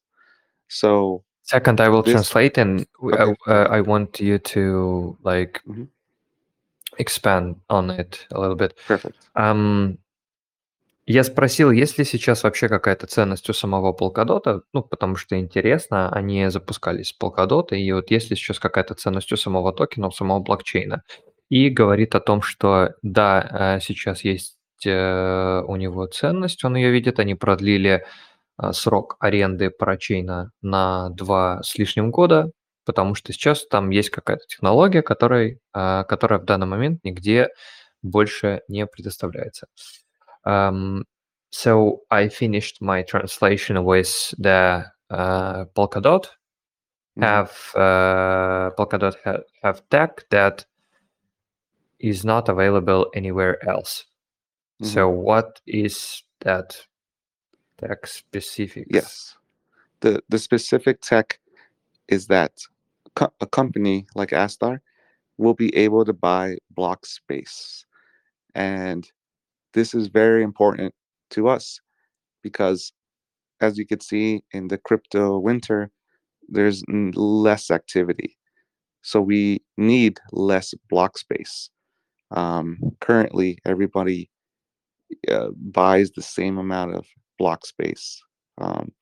So Second, I will This- translate, and Okay. uh, uh, I want you to like Mhm. expand on it a little bit. perfect. Ам, я спросил, есть ли сейчас вообще какая-то ценность у самого Polkadot, ну, потому что интересно, они запускались с Polkadot, и вот есть ли сейчас какая-то ценность у самого токена, у самого блокчейна. И говорит о том, что да, э, сейчас есть э, у него ценность, он ее видит, они продлили э, срок аренды парачейна на два с лишним года, потому что сейчас там есть какая-то технология, которая, которая в данный момент нигде больше не предоставляется. Um, so I finished my translation with the uh, Polkadot Mhm. have uh, Polkadot ha- have tech that is not available anywhere else. Mhm. So what is that tech specific? Yes. The the specific tech is that co- a company like Astar will be able to buy block space. And this is very important to us because as you could see in the crypto winter, there's less activity. So we need less block space. Um, currently, everybody uh, buys the same amount of block space. Um,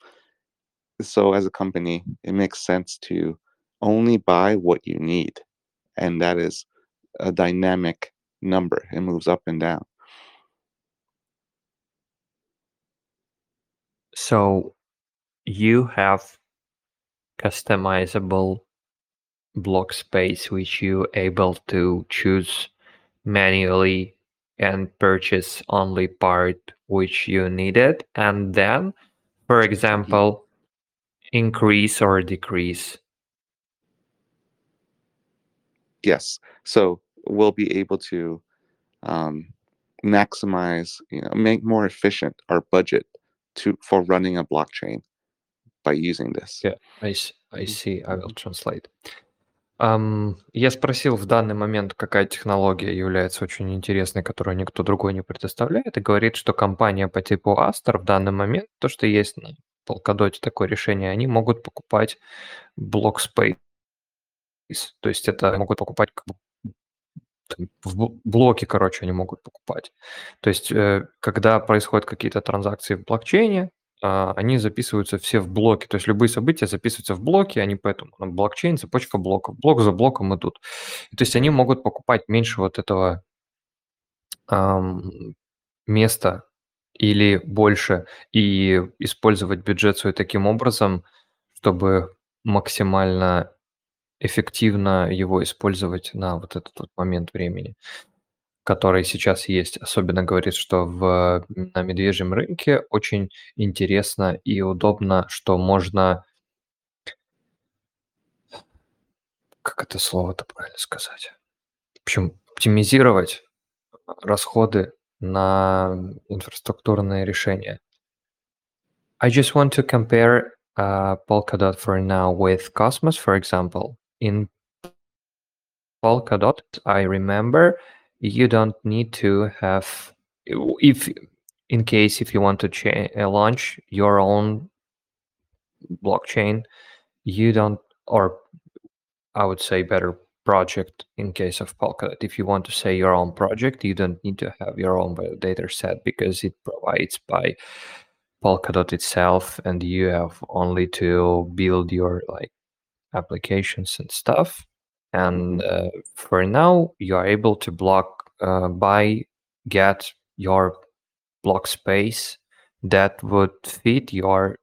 so as a company, it makes sense to only buy what you need, and that is a dynamic number. It moves up and down. So you have customizable block space which you able to choose manually and purchase only part which you needed and then for example increase or decrease. Yes. So we'll be able to um, maximize you know make more efficient our budget to for running a blockchain by using this. Yeah i, I mm-hmm. see. I will translate. Ам, я спросил в данный момент, какая технология является очень интересной, которую никто другой не предоставляет, и говорит, что компания по типу Astor в данный момент, то, что есть на Polkadot такое решение, они могут покупать блок space. То есть это могут покупать как бы в бл- блоки, короче, они могут покупать. То есть, э, когда происходят какие-то транзакции в блокчейне, они записываются все в блоки. То есть любые события записываются в блоки, они поэтому на блокчейн, цепочка блоков. Блок за блоком идут. То есть они могут покупать меньше вот этого ам, места или больше и использовать бюджет свой таким образом, чтобы максимально эффективно его использовать на вот этот вот момент времени, который сейчас есть. Особенно говорит, что в, на медвежьем рынке очень интересно и удобно, что можно... Как это слово-то правильно сказать? В общем, оптимизировать расходы на инфраструктурные решения. I just want to compare uh, Polkadot for now with Cosmos, for example. In Polkadot, I remember you don't need to have if in case if you want to cha- uh, launch your own blockchain, you don't or I would say better project in case of Polkadot. If you want to say your own project, you don't need to have your own validator set because it provides by Polkadot itself, and you have only to build your like applications and stuff. And uh, for now, you are able to block uh, buy get your block space that would fit your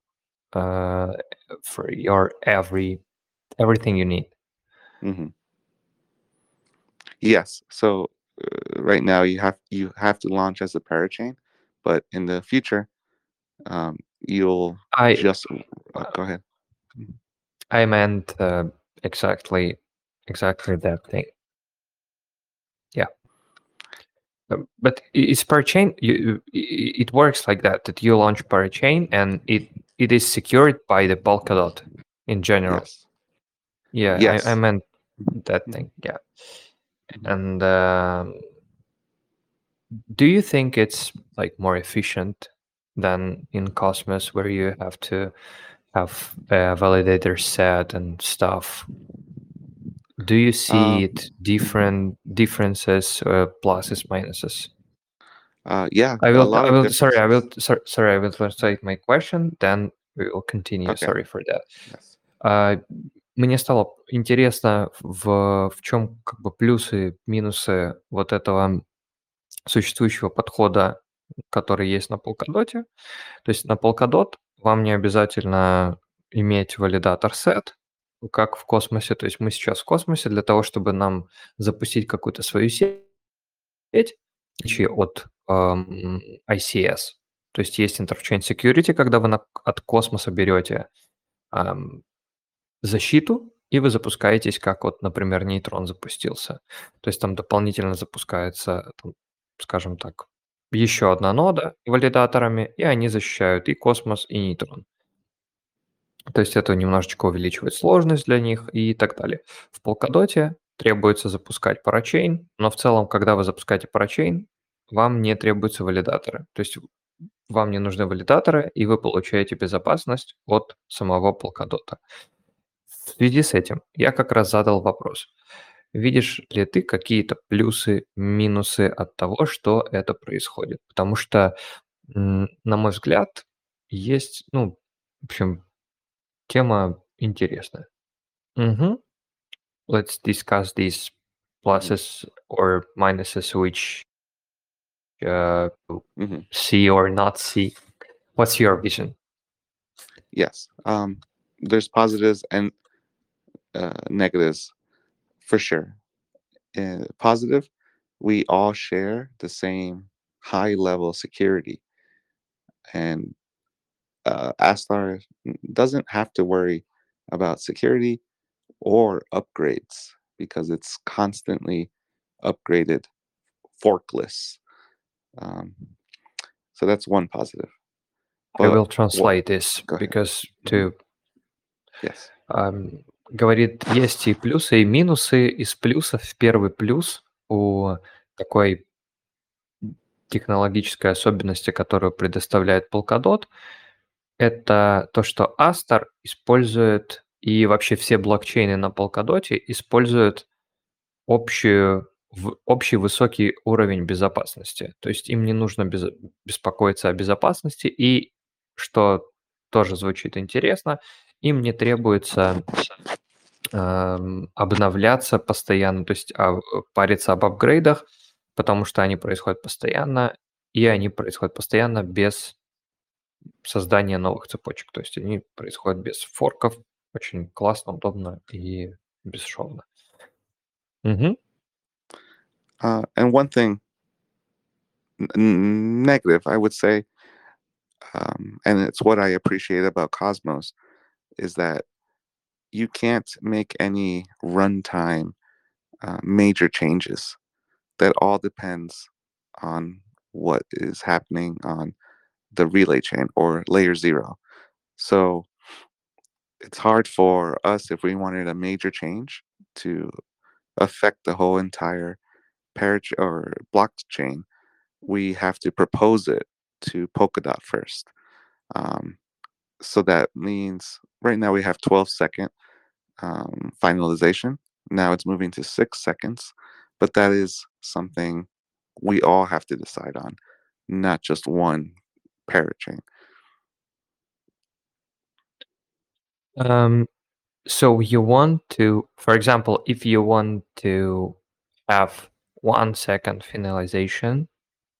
uh, for your every everything you need. hmm Yes. So uh, right now you have you have to launch as a parachain, but in the future, um, you'll I just uh, go ahead. I meant uh, exactly exactly that thing. Yeah. Um, But it's per chain. You, it works like that. That you launch per chain, and it it is secured by the Polkadot in general. Yes. Yeah, Yes. I, I meant that Mhm. thing. Yeah. Mhm. And um, do you think it's like more efficient than in Cosmos, where you have to have a validator set and stuff? Do you see Um, it different differences, uh, pluses, minuses? Uh, yeah. I will. I will. Sorry, I will. Sorry, sorry, I will translate my question. Then we will continue. Okay. Sorry for that. Yes. Uh, мне стало интересно, в, в чем как бы плюсы, минусы вот этого существующего подхода, который есть на Polkadot. То есть на Polkadot вам не обязательно иметь валидатор set, как в космосе. То есть мы сейчас в космосе для того, чтобы нам запустить какую-то свою сеть от эм, ICS. То есть есть Interchain Security, когда вы на, от космоса берете эм, защиту, и вы запускаетесь, как вот, например, нейтрон запустился. То есть там дополнительно запускается, там, скажем так, еще одна нода валидаторами, и они защищают и космос, и нейтрон. То есть это немножечко увеличивает сложность для них и так далее. В Polkadot требуется запускать парачейн, но в целом, когда вы запускаете парачейн, вам не требуются валидаторы. То есть вам не нужны валидаторы, и вы получаете безопасность от самого Polkadot. В связи с этим я как раз задал вопрос. Видишь ли ты какие-то плюсы, минусы от того, что это происходит? Потому что, на мой взгляд, есть, ну, в общем, тема интересная. Угу. Let's discuss these pluses or minuses which uh, hmm see or not see. What's your vision? Yes. Um, there's positives and uh, negatives for sure. Uh, positive, we all share the same high level security, and uh, Astar doesn't have to worry about security or upgrades because it's constantly upgraded forkless. Um, so that's one positive. I But will what- translate this Go ahead. because to Yes. Ам, говорит, есть и плюсы, и минусы. Из плюсов первый плюс у такой технологической особенности, которую предоставляет Polkadot, это то, что Astar использует и вообще все блокчейны на Polkadot используют общую, общий высокий уровень безопасности. То есть им не нужно без- беспокоиться о безопасности, и, что тоже звучит интересно, им не требуется эм, обновляться постоянно, то есть париться об апгрейдах, потому что они происходят постоянно, и они происходят постоянно без создания новых цепочек. То есть они происходят без форков, очень классно, удобно и бесшовно. Мгм. Uh, and one thing n- n- negative, I would say, um, and it's what I appreciate about Cosmos, is that you can't make any runtime uh, major changes. That all depends on what is happening on the relay chain or layer zero. So it's hard for us if we wanted a major change to affect the whole entire parach or blockchain. We have to propose it to Polkadot first. Um, so that means right now we have 12 second um, finalization. Now it's moving to six seconds, but that is something we all have to decide on, not just one parachain. Um, so you want to, for example, if you want to have one second finalization,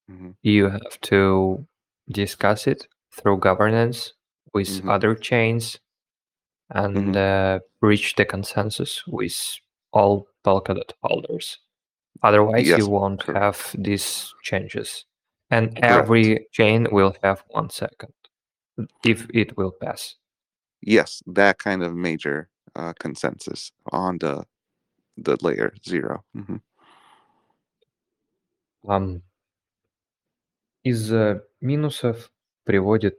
Mhm. you have to discuss it through governance with Mhm. other chains and Mhm. uh, reach the consensus with all Polkadot holders. Otherwise, Yes, you won't correct. have these changes And Correct. every chain will have one second if it will pass. Yes, that kind of major uh, consensus on the the layer 0 Mhm. Ам, Из э, минусов приводит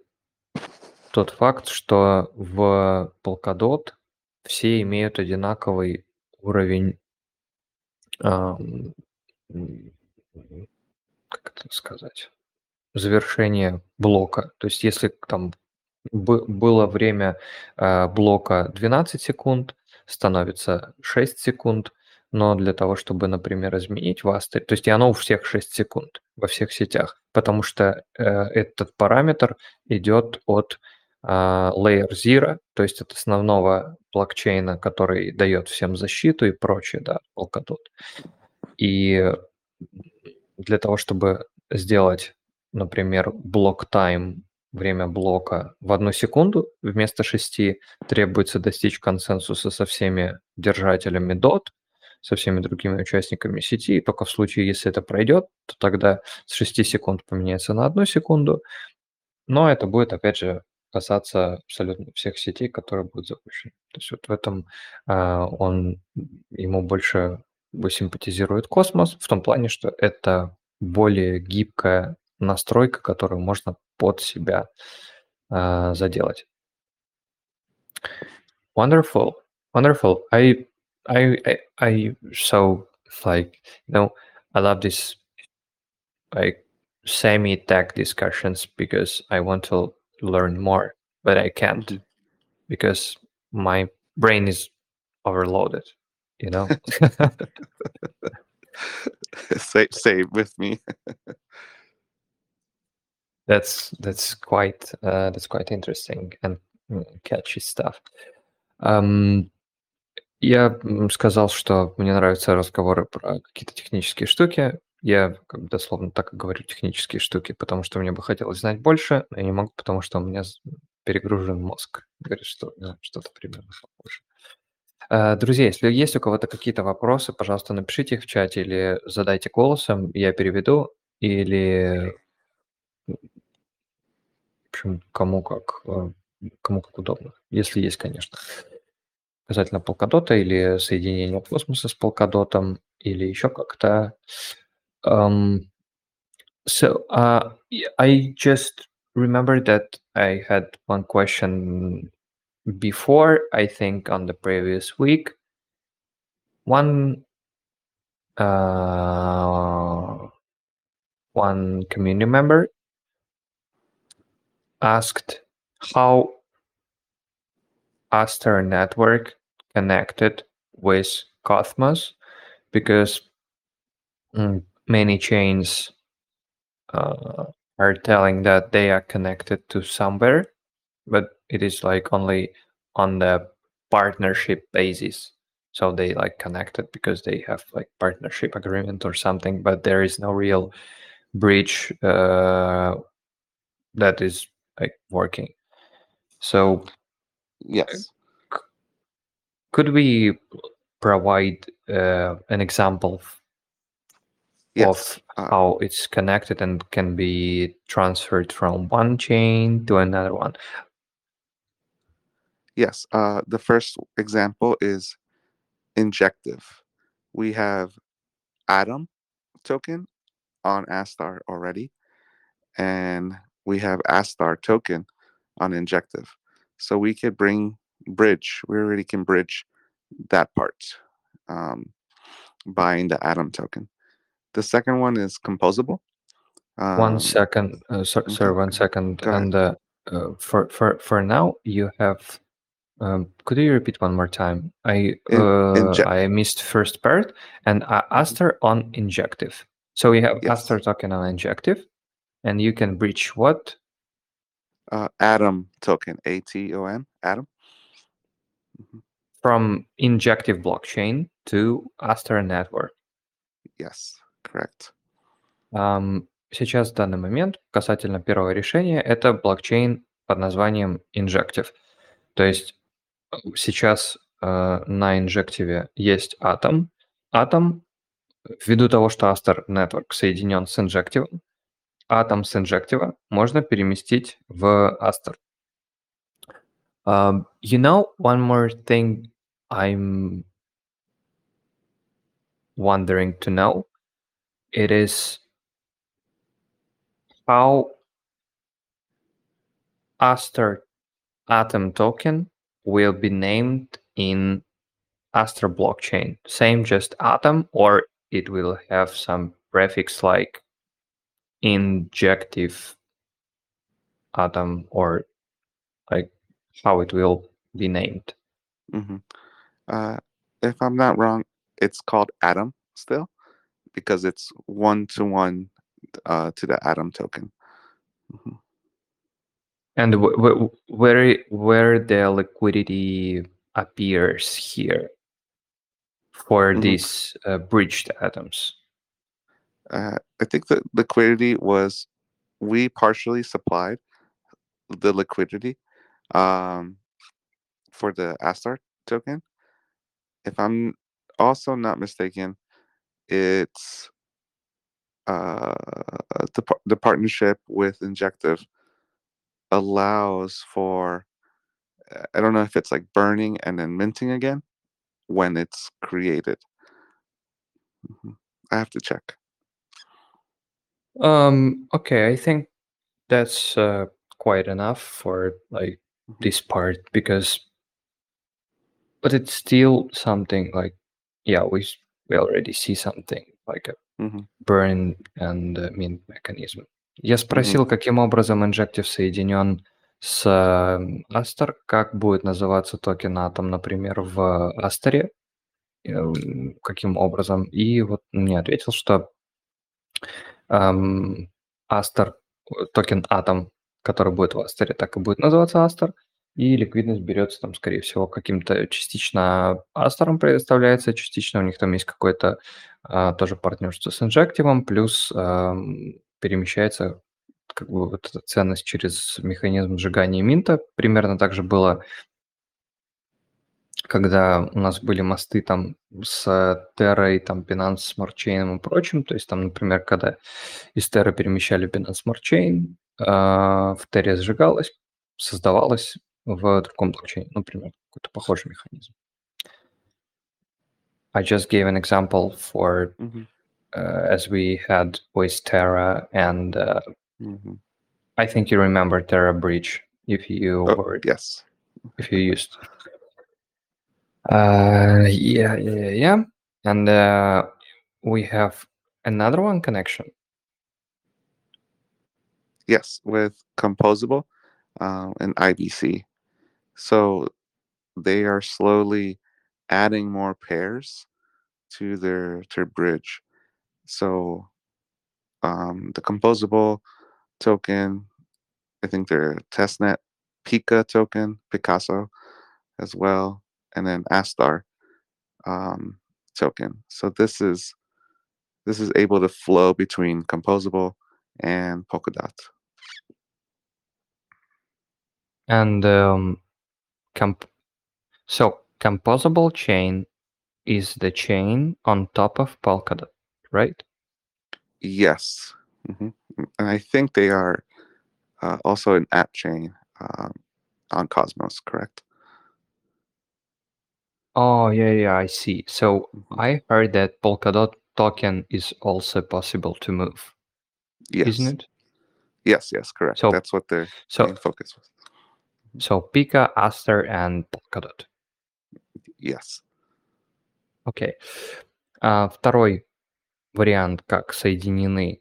тот факт, что в Polkadot все имеют одинаковый уровень, ам, м, как это сказать, завершения блока. То есть если там бы- было время э, блока 12 секунд, становится 6 секунд, но для того, чтобы, например, изменить вас, то есть и оно у всех 6 секунд во всех сетях, потому что э, этот параметр идет от а, Layer Zero, то есть от основного блокчейна, который дает всем защиту и прочее, да, Polkadot. И для того, чтобы сделать, например, блок тайм, время блока в одну секунду вместо шести, требуется достичь консенсуса со всеми держателями DOT, со всеми другими участниками сети. И только в случае, если это пройдет, то тогда с 6 секунд поменяется на одну секунду. Но это будет, опять же, касаться абсолютно всех сетей, которые будут запущены. То есть вот в этом а, он ему больше симпатизирует космос в том плане, что это более гибкая настройка, которую можно под себя а, заделать. Wonderful, wonderful. I, I, I, I so like you know, I love this like semi-tech discussions because I want to learn more, but I can't because my brain is overloaded. You know. [LAUGHS] say say with me. that's that's quite uh, that's quite interesting and mm, catchy stuff. Um, я сказал, что мне нравятся разговоры про какие-то технические штуки. Я как бы дословно так и говорю технические штуки, потому что мне бы хотелось знать больше, но я не могу, потому что у меня перегружен мозг. Говорит, что что-то примерно похоже. Э, друзья, если есть у кого-то какие-то вопросы, пожалуйста, напишите их в чате или задайте голосом, я переведу, или в общем, кому как, э, кому как удобно, если есть, конечно. Касательно полкадота или соединения космоса с полкадотом, или еще как-то. Um, so uh, I just remember that I had one question before. I think on the previous week, one uh, one community member asked how Aster network connected with Cosmos because mm, many chains uh, are telling that they are connected to somewhere, but it is like only on the partnership basis. So they like connected because they have like partnership agreement or something, but there is no real bridge uh, that is like working. So Yes. could we provide uh, an example Yes. of uh, how it's connected and can be transferred from one chain to another one. Yes. Uh, the first example is injective. We have Atom token on Astar already, and we have Astar token on injective. So we could bring bridge. We already can bridge that part um, buying the Atom token. The second one is composable. one Um, second, uh, so, sorry, one second, and uh, uh, for for for now you have. Um, could you repeat one more time? I In- uh, inject- I missed first part and uh, Aster on injective. So we have Yes. Aster token on injective, and you can breach what? uh, Atom token, A T O M, Atom. From injective blockchain to Aster network. Yes, correct. Ам, Сейчас в данный момент касательно первого решения это блокчейн под названием Injective. То есть э, сейчас э, на Injective есть Atom. Atom, ввиду того, что Aster Network соединен с Injective, Atom с Injective можно переместить в Aster. Um, you know, one more thing I'm wondering to know. It is how Aster Atom token will be named in Aster blockchain. Same, just Atom, or it will have some prefix like injective Atom, or like how it will be named. hmm Uh, if I'm not wrong, it's called Atom still because it's one to one uh, to the Atom token. Mhm. And wh- where where the liquidity appears here for Mhm. these uh, bridged atoms? Uh, I think the liquidity was we partially supplied the liquidity um, for the Astar token. If I'm also not mistaken, it's uh, the the partnership with Injective allows for uh, I don't know if it's like burning and then minting again when it's created. Mm-hmm. I have to check. Um okay, I think that's uh, quite enough for like mm-hmm. this part because but it's still something like yeah, we we already see something like a mm-hmm. burn and uh, mint mechanism. Я спросил, каким образом Injective соединен с э, Astar, как будет называться токен Atom, например, в Astar, эм, каким образом. И вот мне ответил, что эм, Astar, э, токен Atom, который будет в Astar, так и будет называться Astar, и ликвидность берется там, скорее всего, каким-то частично Astar предоставляется, частично у них там есть какое-то а, тоже партнерство с Injective, плюс ам, перемещается как бы вот эта ценность через механизм сжигания минта. Примерно так же было, когда у нас были мосты там с Terra, там Binance Smart Chain и прочим. То есть там, например, когда из Terra перемещали Binance Smart Chain, а, в Terra сжигалось, создавалось в другом блокчейне, например, какой-то похожий механизм. I just gave an example for Mhm. Uh, as we had with Terra and uh, Mhm. I think you remember Terra Breach if you Oh, were yes. if you used. Uh, yeah, yeah, yeah. And uh, we have another one connection. Yes, with Composable uh, and IBC. So they are slowly adding more pairs to their to their bridge. So um, the Composable token, I think their testnet Pika token, Picasso as well, and then Astar um, token. So this is this is able to flow between Composable and Polkadot. And um, comp- so composable chain is the chain on top of Polkadot, right? Yes, hmm and I think they are uh, also an app chain um, on Cosmos. Correct? Oh, yeah, yeah, I see. So Mhm. I heard that Polkadot token is also possible to move, Yes. isn't it? Yes. Yes. Correct. So- That's what their So main focus was. so Pika, Aster, and Polkadot. Yes. Окей. А, второй вариант, как соединены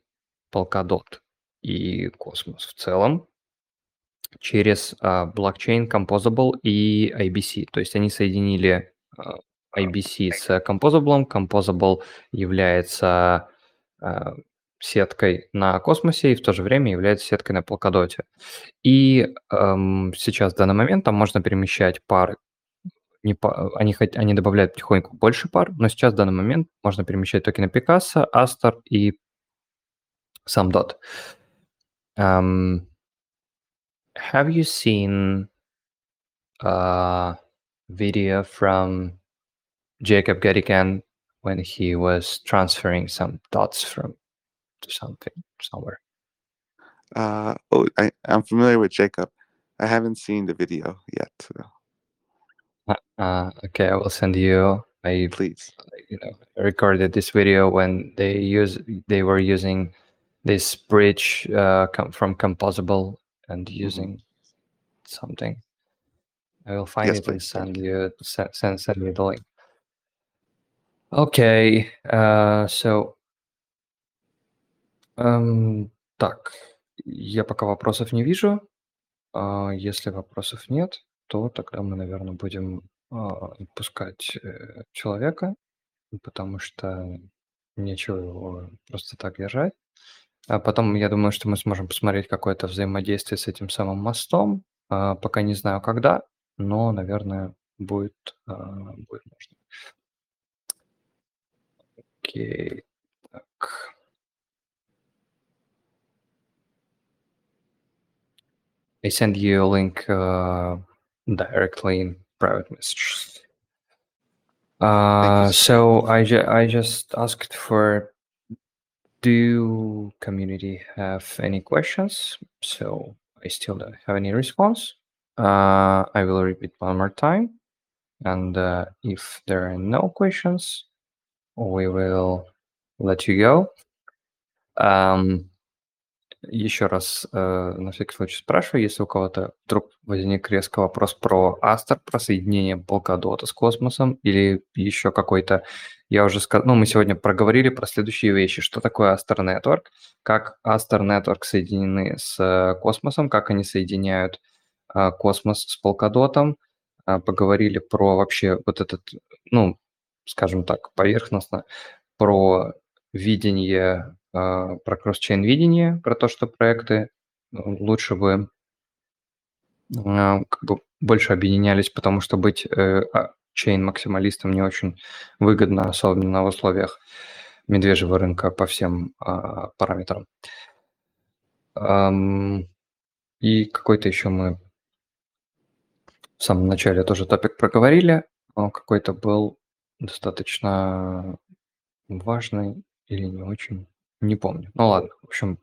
Polkadot и Космос в целом, через а, блокчейн Composable и IBC. То есть они соединили а, IBC с Composable. Composable является а, сеткой на Космосе и в то же время является сеткой на Polkadot. И эм, сейчас в данный момент там можно перемещать пары. Не па- они, хот- они добавляют потихоньку больше пар, но сейчас в данный момент можно перемещать токены Пикассо, Астер и сам DOT. Um, have you seen a video from Jacob Gedican when he was transferring some dots from to something somewhere? Uh, oh, I, I'm familiar with Jacob. I haven't seen the video yet. though. Uh, okay, I will send you. I Please. you know recorded this video when they use they were using this bridge uh, com- from Composable and using something. I will find Yes, it and please. Thank send you send, send send me the link. Okay, uh, so эм, так, я пока вопросов не вижу. А, Если вопросов нет, то тогда мы, наверное, будем а, отпускать э, человека, потому что нечего его просто так держать. А потом, я думаю, что мы сможем посмотреть какое-то взаимодействие с этим самым мостом. А, пока не знаю когда, но, наверное, будет, а, будет можно. Окей, так. I send you a link uh, directly in private messages. Uh, so I, ju- I just asked for do community have any questions? So I still don't have any response. Uh, I will repeat one more time. And uh, if there are no questions, we will let you go. Um, еще раз э, на всякий случай спрашиваю, если у кого-то вдруг возник резко вопрос про Астер, про соединение Polkadot с космосом или еще какой-то, я уже сказал, ну, мы сегодня проговорили про следующие вещи, что такое Astar Network, как Astar Network соединены с э, космосом, как они соединяют э, космос с Polkadot, э, поговорили про вообще вот этот, ну, скажем так, поверхностно, про видение про кросс-чейн видение, про то, что проекты ну, лучше бы а, как бы больше объединялись, потому что быть э, а, чейн-максималистом не очень выгодно, особенно в условиях медвежьего рынка по всем параметрам. И какой-то еще мы в самом начале тоже топик проговорили, какой-то был достаточно важный или не очень. Не помню. Ну ладно, в общем,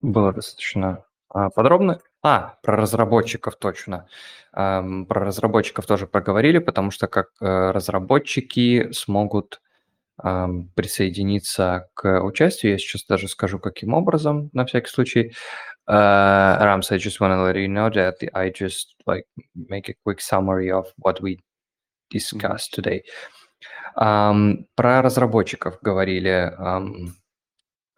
было достаточно а, подробно. А, про разработчиков точно. Эм, про разработчиков тоже проговорили, потому что как э, разработчики смогут эм, присоединиться к участию. Я сейчас даже скажу, каким образом, на всякий случай. Uh, Rams, I just want to let you know that I just like make a quick summary of what we discussed today. Um, про разработчиков говорили. Um,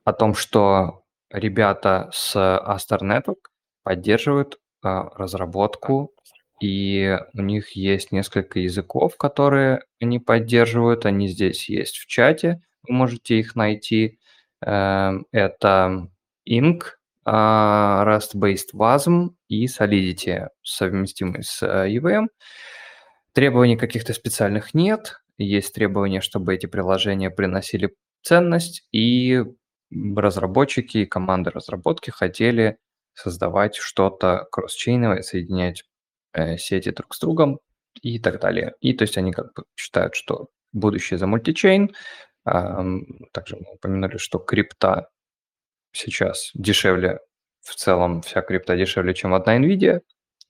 о том, что ребята с Astar Network поддерживают а, разработку, и у них есть несколько языков, которые они поддерживают. Они здесь есть в чате, вы можете их найти. Эм, это Inc, а, Rust-based WASM и Solidity, совместимый с EVM. Требований каких-то специальных нет. Есть требования, чтобы эти приложения приносили ценность, и разработчики и команды разработки хотели создавать что-то кросс-чейновое, соединять э, сети друг с другом и так далее. И то есть они как бы считают, что будущее за мультичейн. Э, также мы упомянули, что крипта сейчас дешевле, в целом вся крипта дешевле, чем одна NVIDIA.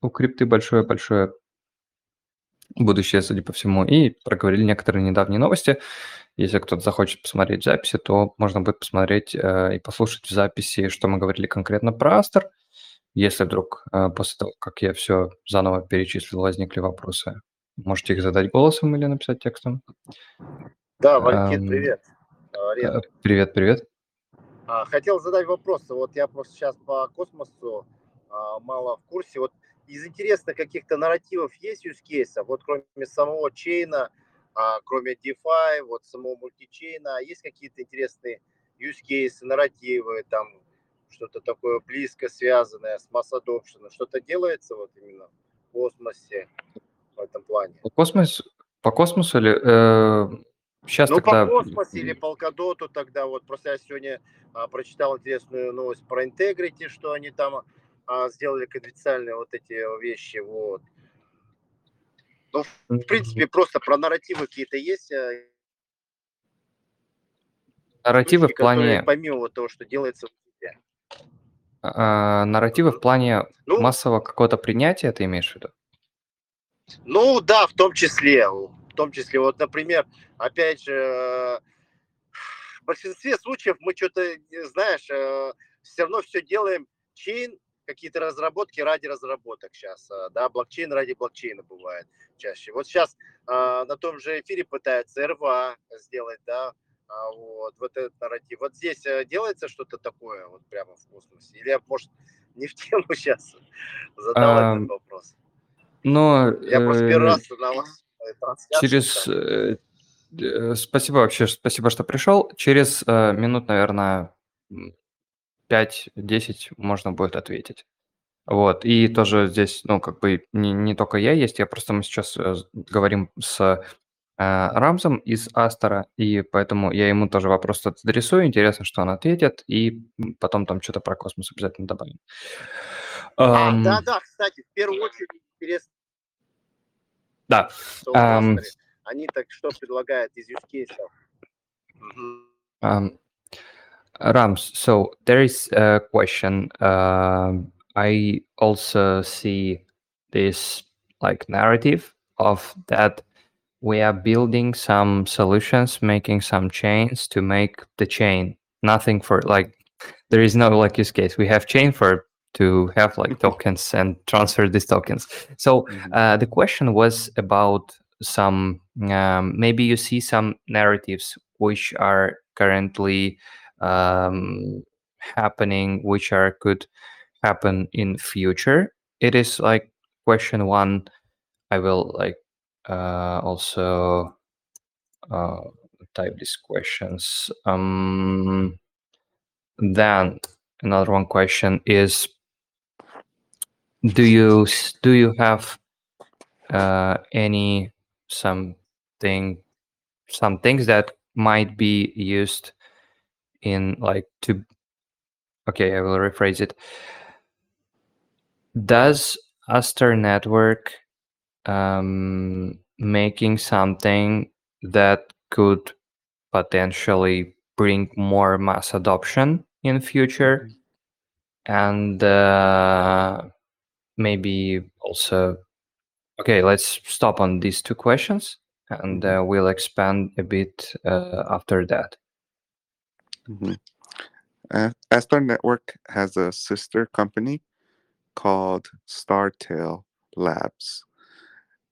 У крипты большое-большое будущее, судя по всему. И проговорили некоторые недавние новости. Если кто-то захочет посмотреть записи, то можно будет посмотреть э, и послушать в записи, что мы говорили конкретно про Астер. Если вдруг э, после того, как я все заново перечислил, возникли вопросы, можете их задать голосом или написать текстом. Да, Валентин, эм, привет. Привет, привет. А, хотел задать вопрос. Вот я просто сейчас по космосу мало в курсе. Вот из интересных каких-то нарративов есть use кейсов, вот кроме самого чейна, а, кроме DeFi, вот самого мультичейна, есть какие-то интересные use cases, нарративы, там что-то такое близко связанное с масс adoption, что-то делается вот именно в космосе в этом плане? По, космос, по космосу или... Э, сейчас ну, тогда... по космосу или Полкадоту тогда, вот просто я сегодня а, прочитал интересную новость про Integrity, что они там а, сделали конфиденциальные вот эти вещи, вот. Ну, в принципе, просто про нарративы какие-то есть. Э, нарративы в плане... Помимо вот того, что делается в тебе. А, нарративы в плане ну, массового какого-то принятия, ты имеешь в виду? Ну да, в том числе. В том числе, вот, например, опять же, в большинстве случаев мы что-то, знаешь, э, все равно все делаем чейн какие-то разработки ради разработок сейчас, а, да, блокчейн ради блокчейна бывает чаще. Вот сейчас э, на том же эфире пытаются РВА сделать, да, а, вот, вот этот нарратив. Вот здесь э, делается что-то такое, вот прямо в космосе? Или я, может, не в тему сейчас задал а, этот вопрос? Но... Я э, просто первый раз на вас Через... Э, э, спасибо вообще, спасибо, что пришел. Через э, минут, наверное, 5-10 можно будет ответить. Вот, и тоже здесь, ну, как бы не, не только я есть, я просто мы сейчас э, говорим с э, Рамзом из Астера, и поэтому я ему тоже вопрос адресую, интересно, что он ответит, и потом там что-то про космос обязательно добавим. А, um, да, да, кстати, в первую очередь интересно. Да. Um, Они так что предлагают из use case? Um, Rams, so there is a question. Uh, I also see this like narrative of that we are building some solutions, making some chains to make the chain. Nothing for like there is no like use case. We have chain for to have like [LAUGHS] tokens and transfer these tokens. So mm-hmm. uh, the question was about some um, maybe you see some narratives which are currently um, happening, which are could happen in future. It is like question one. I will like uh, also uh, type these questions. Um, then another one question is: Do you do you have uh, any something some things that might be used in like to okay i will rephrase it. Does aster network um, making something that could potentially bring more mass adoption in future? And uh, maybe also okay let's stop on these two questions and mm-hmm. uh, we'll expand a bit uh, after that Mm-hmm. Uh, Aster Network has a sister company called Startail Labs.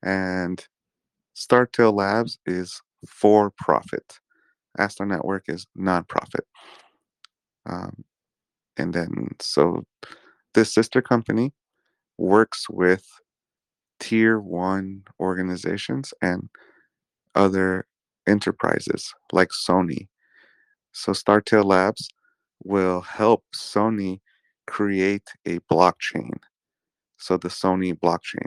And Startail Labs is for profit. Astar Network is nonprofit. Um, and then, so this sister company works with tier one organizations and other enterprises like Sony so Startail Labs will help Sony create a blockchain. So the Sony blockchain.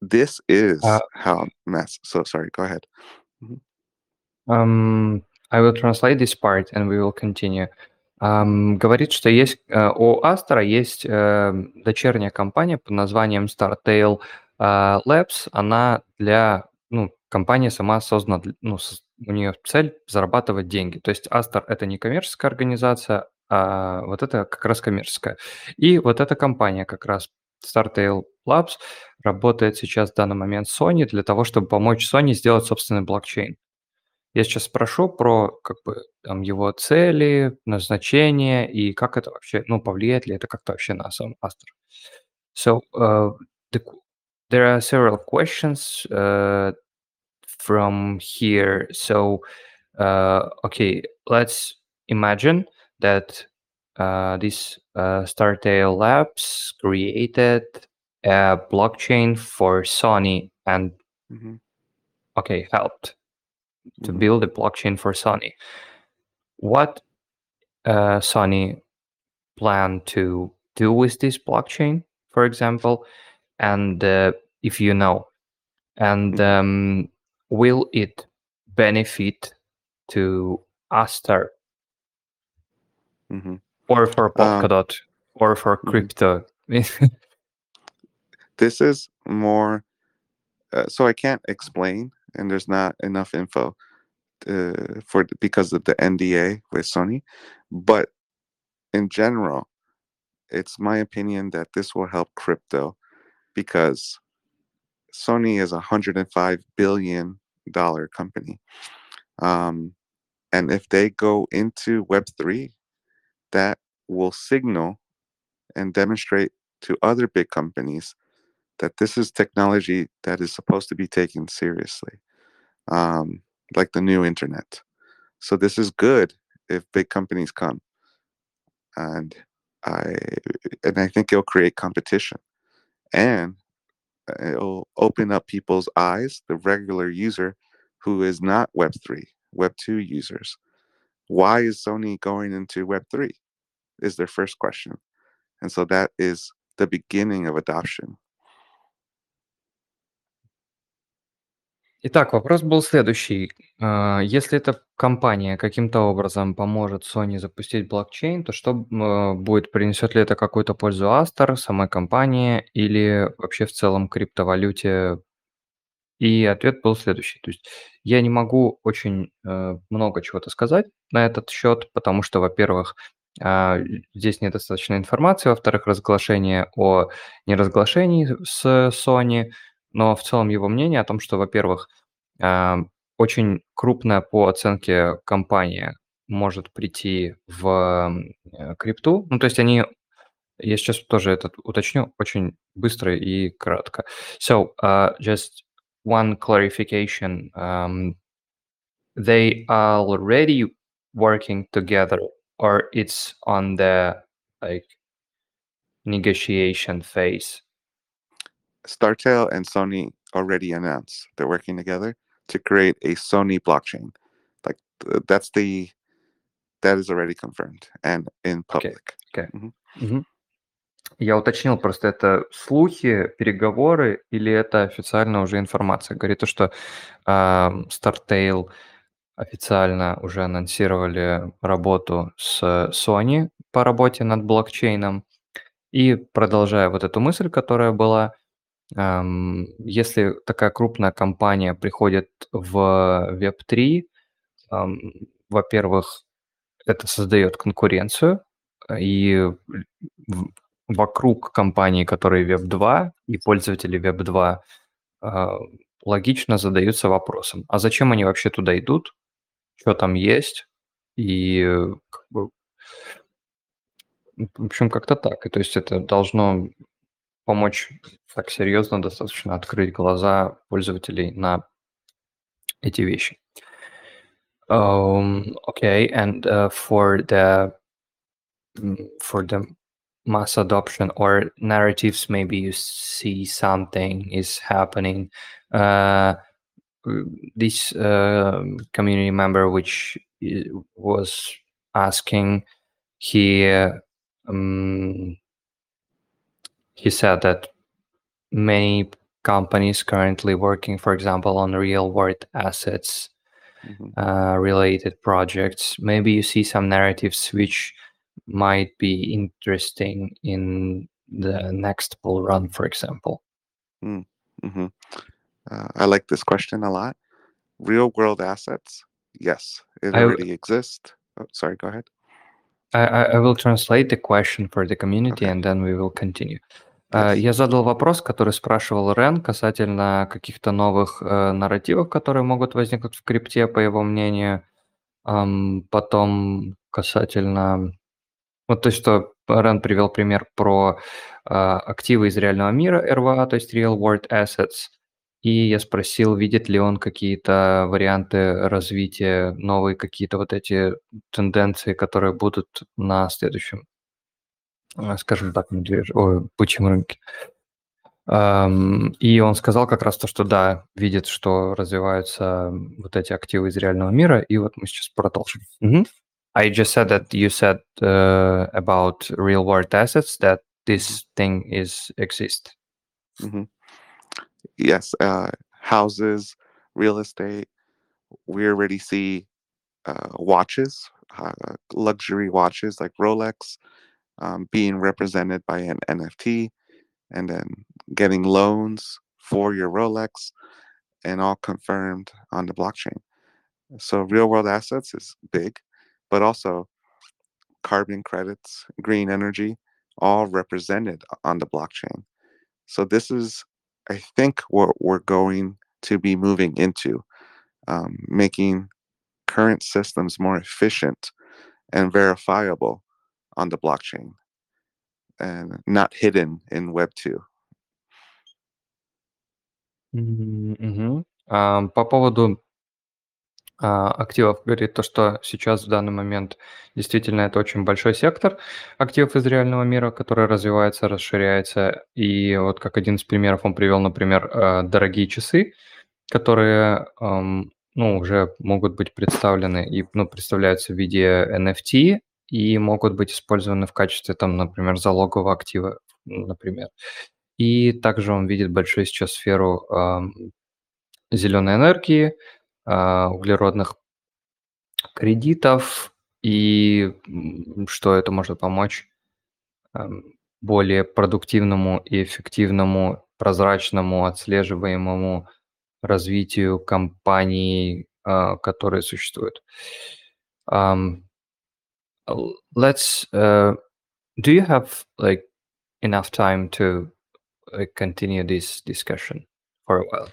This is uh, how mass. So sorry, go ahead. Mm-hmm. Um, I will translate this part and we will continue. Um, говорит, что есть uh, у Astra есть uh, дочерняя компания под названием Startail uh, Labs. Она для ну, компания сама создана, ну, у нее цель зарабатывать деньги. То есть Астер это не коммерческая организация, а вот это как раз коммерческая. И вот эта компания как раз Startail Labs работает сейчас в данный момент Sony для того, чтобы помочь Sony сделать собственный блокчейн. Я сейчас спрошу про как бы там его цели, назначение и как это вообще, ну, повлияет ли это как-то вообще на сам Астер. So uh, the, there are several questions uh, from here. So, uh, okay, let's imagine that uh, this uh, Startail Labs created a blockchain for Sony and mm-hmm. okay helped to mm-hmm. build a blockchain for Sony. What uh, Sony plan to do with this blockchain, for example, and uh, if you know, and mm-hmm. um, will it benefit to Aster mm-hmm. or for um, Polkadot um, or for mm-hmm. crypto? [LAUGHS] this is more uh, so I can't explain, and there's not enough info uh, for because of the NDA with Sony, but in general, it's my opinion that this will help crypto because Sony is a hundred and five billion dollar company, um, and if they go into Web three, that will signal and demonstrate to other big companies that this is technology that is supposed to be taken seriously, um, like the new internet. So this is good if big companies come, and I and I think it'll create competition, and it'll open up people's eyes, the regular user who is not Web3, Web2 users. Why is Sony going into Web3? is their first question. And so that is the beginning of adoption. Итак, вопрос был следующий. А, Если эта компания каким-то образом поможет Sony запустить блокчейн, то что э, будет? Принесет ли это какую-то пользу Astor, самой компании или вообще в целом криптовалюте? И ответ был следующий. То есть я не могу очень э, много чего-то сказать на этот счет, потому что, во-первых, а, здесь недостаточно информации, во-вторых, разглашение о неразглашении с Sony – но в целом его мнение о том, что, во-первых, а, очень крупная по оценке компания может прийти в э, крипту. Ну, то есть они, я сейчас тоже это уточню очень быстро и кратко. So, uh, just one clarification. Um, they are already working together or it's on the like negotiation phase? Startail and Sony already announced they're working together to create a Sony blockchain. Like that's the that is already confirmed and in public. Okay. okay. Mm-hmm. Mm-hmm. Я уточнил просто, это слухи, переговоры или это официально уже информация? Говорит то, что э, Startail официально уже анонсировали работу с Sony по работе над блокчейном. И продолжая вот эту мысль, которая была, если такая крупная компания приходит в Web3, во-первых, это создает конкуренцию, и вокруг компаний, которые Web2 и пользователи Web2, а, логично задаются вопросом, а зачем они вообще туда идут, что там есть, и как бы, в общем, как-то так. И то есть это должно помочь так серьезно достаточно открыть глаза пользователей на эти вещи. Um, okay, and uh, for the for the mass adoption or narratives, maybe you see something is happening. Uh, this uh, community member, which was asking, he um, he said that many companies currently working, for example, on real world assets mm-hmm. uh, related projects. Maybe you see some narratives which might be interesting in the next bull run, for example. Mm, mm-hmm. Uh, I like this question a lot. Real world assets, yes, it I, already exists. Oh, sorry, go ahead. I, I will translate the question for the community okay. and then we will continue. Yes. Я задал вопрос, который спрашивал Рен касательно каких-то новых э, нарративов, которые могут возникнуть в крипте, по его мнению. Эм, потом касательно... Вот то, что Рен привел пример про э, активы из реального мира, РВА, то есть Real World Assets. И я спросил, видит ли он какие-то варианты развития, новые какие-то вот эти тенденции, которые будут на следующем скажем так, медвежь, ой, бычьем рынке. И он сказал как раз то, что да, видит, что развиваются вот эти активы из реального мира, и вот мы сейчас продолжим. Mm-hmm. I just said that you said uh, about real world assets that this thing is exist. Mm-hmm. Yes, uh, houses, real estate. We already see uh, watches, uh, luxury watches like Rolex, um, being represented by an NFT and then getting loans for your Rolex and all confirmed on the blockchain. So, real world assets is big, but also carbon credits, green energy, all represented on the blockchain. So, this is, I think, what we're going to be moving into, um, making current systems more efficient and verifiable on the blockchain and not hidden in Web 2. Мгм. А, по поводу а, активов говорит то, что сейчас в данный момент действительно это очень большой сектор активов из реального мира, который развивается, расширяется. И вот как один из примеров он привел, например, а, дорогие часы, которые ну, уже могут быть представлены и ну, представляются в виде NFT, и могут быть использованы в качестве, там, например, залогового актива, например. И также он видит большую сейчас сферу зеленой энергии, а, углеродных кредитов, и что это может помочь более продуктивному и эффективному, прозрачному, отслеживаемому развитию компаний, а, которые существуют. Let's. Uh, do you have like enough time to continue this discussion for a while?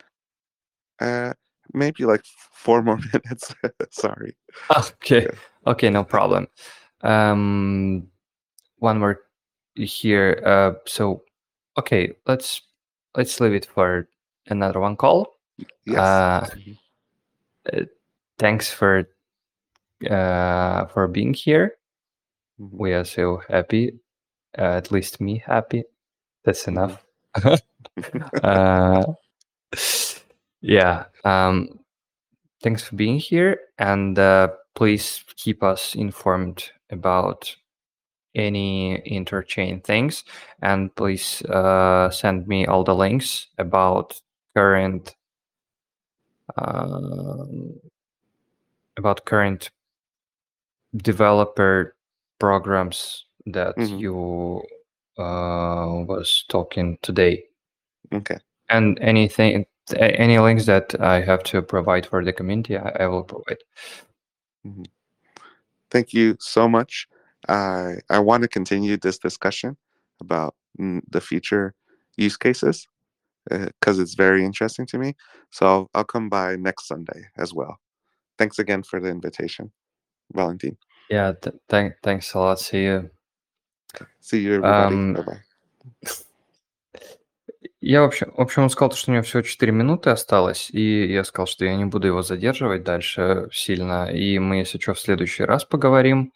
Uh, maybe like four more [LAUGHS] minutes. [LAUGHS] Sorry. Okay. Yeah. Okay, no problem. Um, one more here. Uh, so, okay, let's let's leave it for another one call. Yes. Uh, Mhm. uh, thanks for uh, for being here. Mhm. We are so happy. Uh, at least me happy. That's enough. [LAUGHS] uh, yeah. Um, thanks for being here, and uh, please keep us informed about any interchain things, and please uh, send me all the links about current um, about current developer programs that Mhm. you uh, was talking today Okay. and anything any links that i have to provide for the community i, I will provide Thank you so much. I I want to continue this discussion about mm, the future use cases because it's very interesting to me. So I'll, I'll come by next Sunday as well. Thanks again for the invitation, Valentin. Yeah th- thank, thanks a lot see you See you, everybody. Um, bye. Я, в общем, в общем, он сказал, что у него всего 4 минуты осталось, и я сказал, что я не буду его задерживать дальше сильно, и мы, если что, в следующий раз поговорим.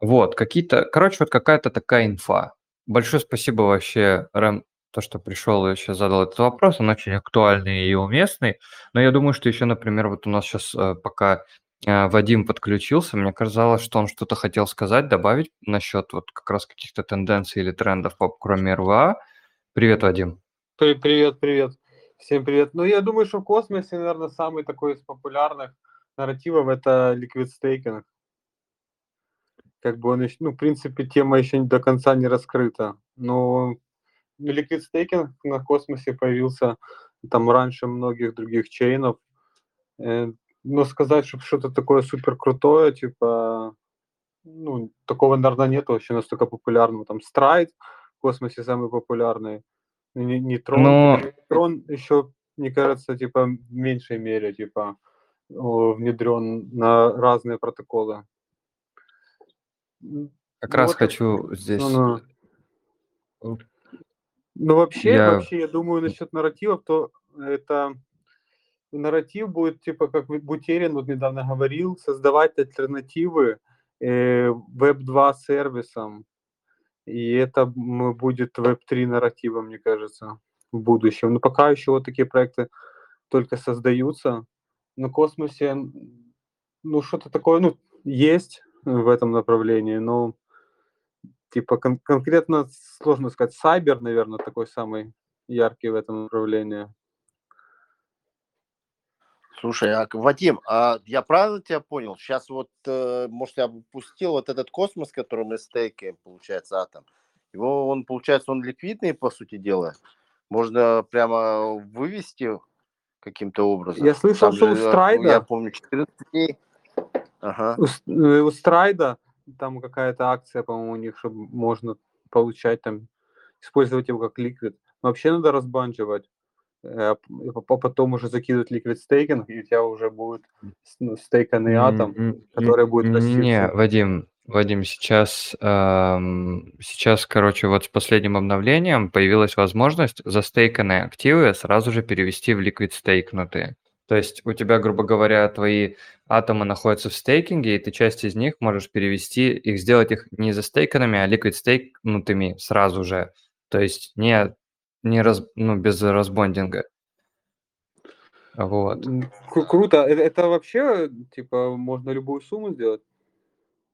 Вот, какие-то, короче, вот какая-то такая инфа. Большое спасибо вообще, Рэм, то, что пришел и еще задал этот вопрос, он очень актуальный и уместный, но я думаю, что еще, например, вот у нас сейчас пока э, Вадим подключился, мне казалось, что он что-то хотел сказать, добавить насчет вот как раз каких-то тенденций или трендов, кроме РВА. Привет, Вадим. При- Привет, привет. Всем привет. Ну, я думаю, что в космосе, наверное, самый такой из популярных нарративов это liquid staking. Как бы он еще, ну, в принципе, тема еще до конца не раскрыта. Но liquid staking на космосе появился там раньше многих других чейнов. Но сказать, что что-то такое супер крутое, типа, ну, такого, наверное, нет вообще настолько популярного. Там Stride в космосе самый популярный. Не- Нейтрон, Но- нейтрон еще, мне кажется, типа в меньшей мере, типа внедрен на разные протоколы. Как Ну, раз вот хочу здесь... ну, Ну, вообще, Я- вообще, я думаю, насчет нарративов, то это нарратив будет, типа, как Бутерин вот недавно говорил, создавать альтернативы э, Web2 сервисам. И это будет Web3 нарративом, мне кажется, в будущем. Но пока еще вот такие проекты только создаются. На космосе, ну, что-то такое, ну, есть в этом направлении, но типа кон- конкретно сложно сказать. Сайбер, наверное, такой самый яркий в этом направлении. Слушай, а, Вадим, а я правильно тебя понял? Сейчас вот, э, может, я упустил вот этот космос, который мы стейкаем, получается, атом. Его, он, получается, он ликвидный, по сути дела. Можно прямо вывести каким-то образом. Я слышал, Там что у же, э, Страйда- Я помню, 14 дней. Ага. У, э, у Страйда там какая-то акция, по-моему, у них, чтобы можно получать там, использовать его как ликвид. Вообще надо разбанчивать. Э, потом уже закидывать ликвид стейкинг, и у тебя уже будет ну, стейканный атом. Который будет носиться. Не, Вадим, Вадим, сейчас, эм, сейчас, короче, вот с последним обновлением появилась возможность застейканные активы сразу же перевести в ликвид стейкнутые. То есть у тебя, грубо говоря, твои атомы находятся в стейкинге, и ты часть из них можешь перевести, их сделать их не застейканными, а ликвид стейкнутыми сразу же. То есть не, не раз, ну, без разбондинга. Вот. Кру- Круто. Это, это вообще, типа, можно любую сумму сделать?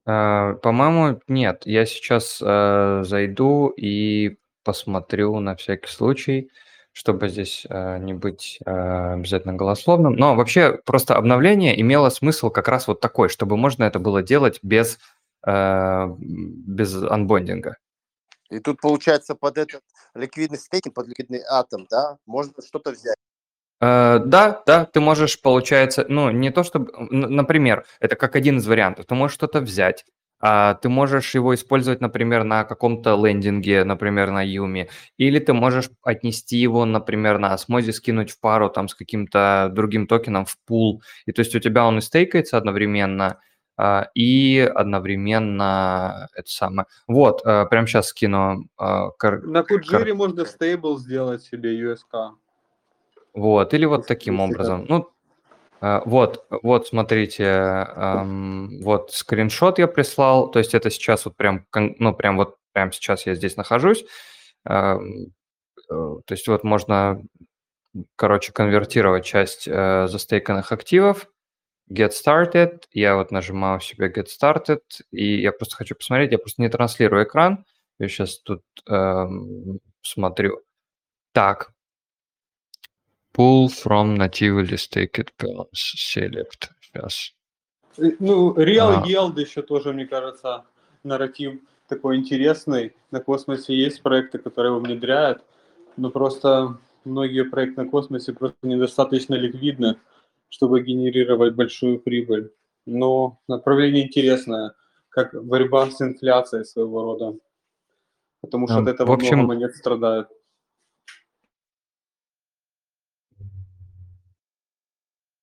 А, по-моему, нет. Я сейчас э, зайду и посмотрю на всякий случай, чтобы здесь э, не быть э, обязательно голословным. Но вообще просто обновление имело смысл как раз вот такой, чтобы можно это было делать без, э, без анбондинга. И тут получается под этот ликвидный стейкинг, под ликвидный атом, да, можно что-то взять. Э, да, да, ты можешь, получается, ну, не то чтобы, например, это как один из вариантов, ты можешь что-то взять, а ты можешь его использовать, например, на каком-то лендинге, например, на Юме, или ты можешь отнести его, например, на Осмозе, скинуть в пару там с каким-то другим токеном в пул, и то есть у тебя он и стейкается одновременно, и одновременно это самое. Вот, э, прямо сейчас скину. А, кар... На Куджире кар... можно стейбл сделать себе USK. Вот, или вот таким образом. Ну, а, вот, вот, смотрите, вот скриншот я прислал, то есть это сейчас вот прям, ну, прям вот прям сейчас я здесь нахожусь. Э, то есть вот можно, короче, конвертировать часть э, застейканных активов, get started, я вот нажимаю себе get started, и я просто хочу посмотреть, я просто не транслирую экран, я сейчас тут эм, смотрю. Так, Pull from natively staked balance. Select. Сейчас. Э, ну, Real а. Yield еще тоже, мне кажется, нарратив такой интересный. На космосе есть проекты, которые его внедряют, но просто многие проекты на космосе просто недостаточно ликвидны, чтобы генерировать большую прибыль. Но направление интересное, как борьба с инфляцией своего рода. Потому что от этого в общем, много монет страдают.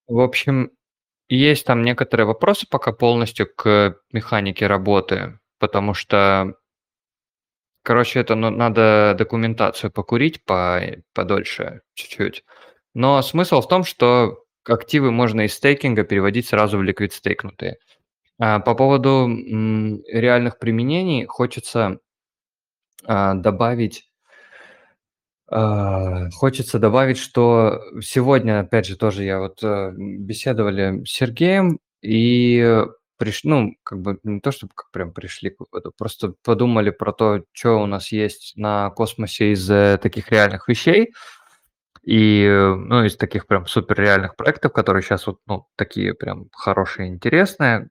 В общем, есть там некоторые вопросы пока полностью к механике работы, потому что, короче, это ну, надо документацию покурить по, подольше чуть-чуть. Но смысл в том, что активы можно из стейкинга переводить сразу в ликвид стейкнутые. А по поводу реальных применений хочется а, добавить а, хочется добавить, что сегодня, опять же, тоже я вот э, беседовали с Сергеем и приш, ну, как бы не то, чтобы как прям пришли к выводу, просто подумали про то, что у нас есть на космосе из э, таких реальных вещей и, ну, из таких прям супер реальных проектов, которые сейчас вот, ну, такие прям хорошие, интересные.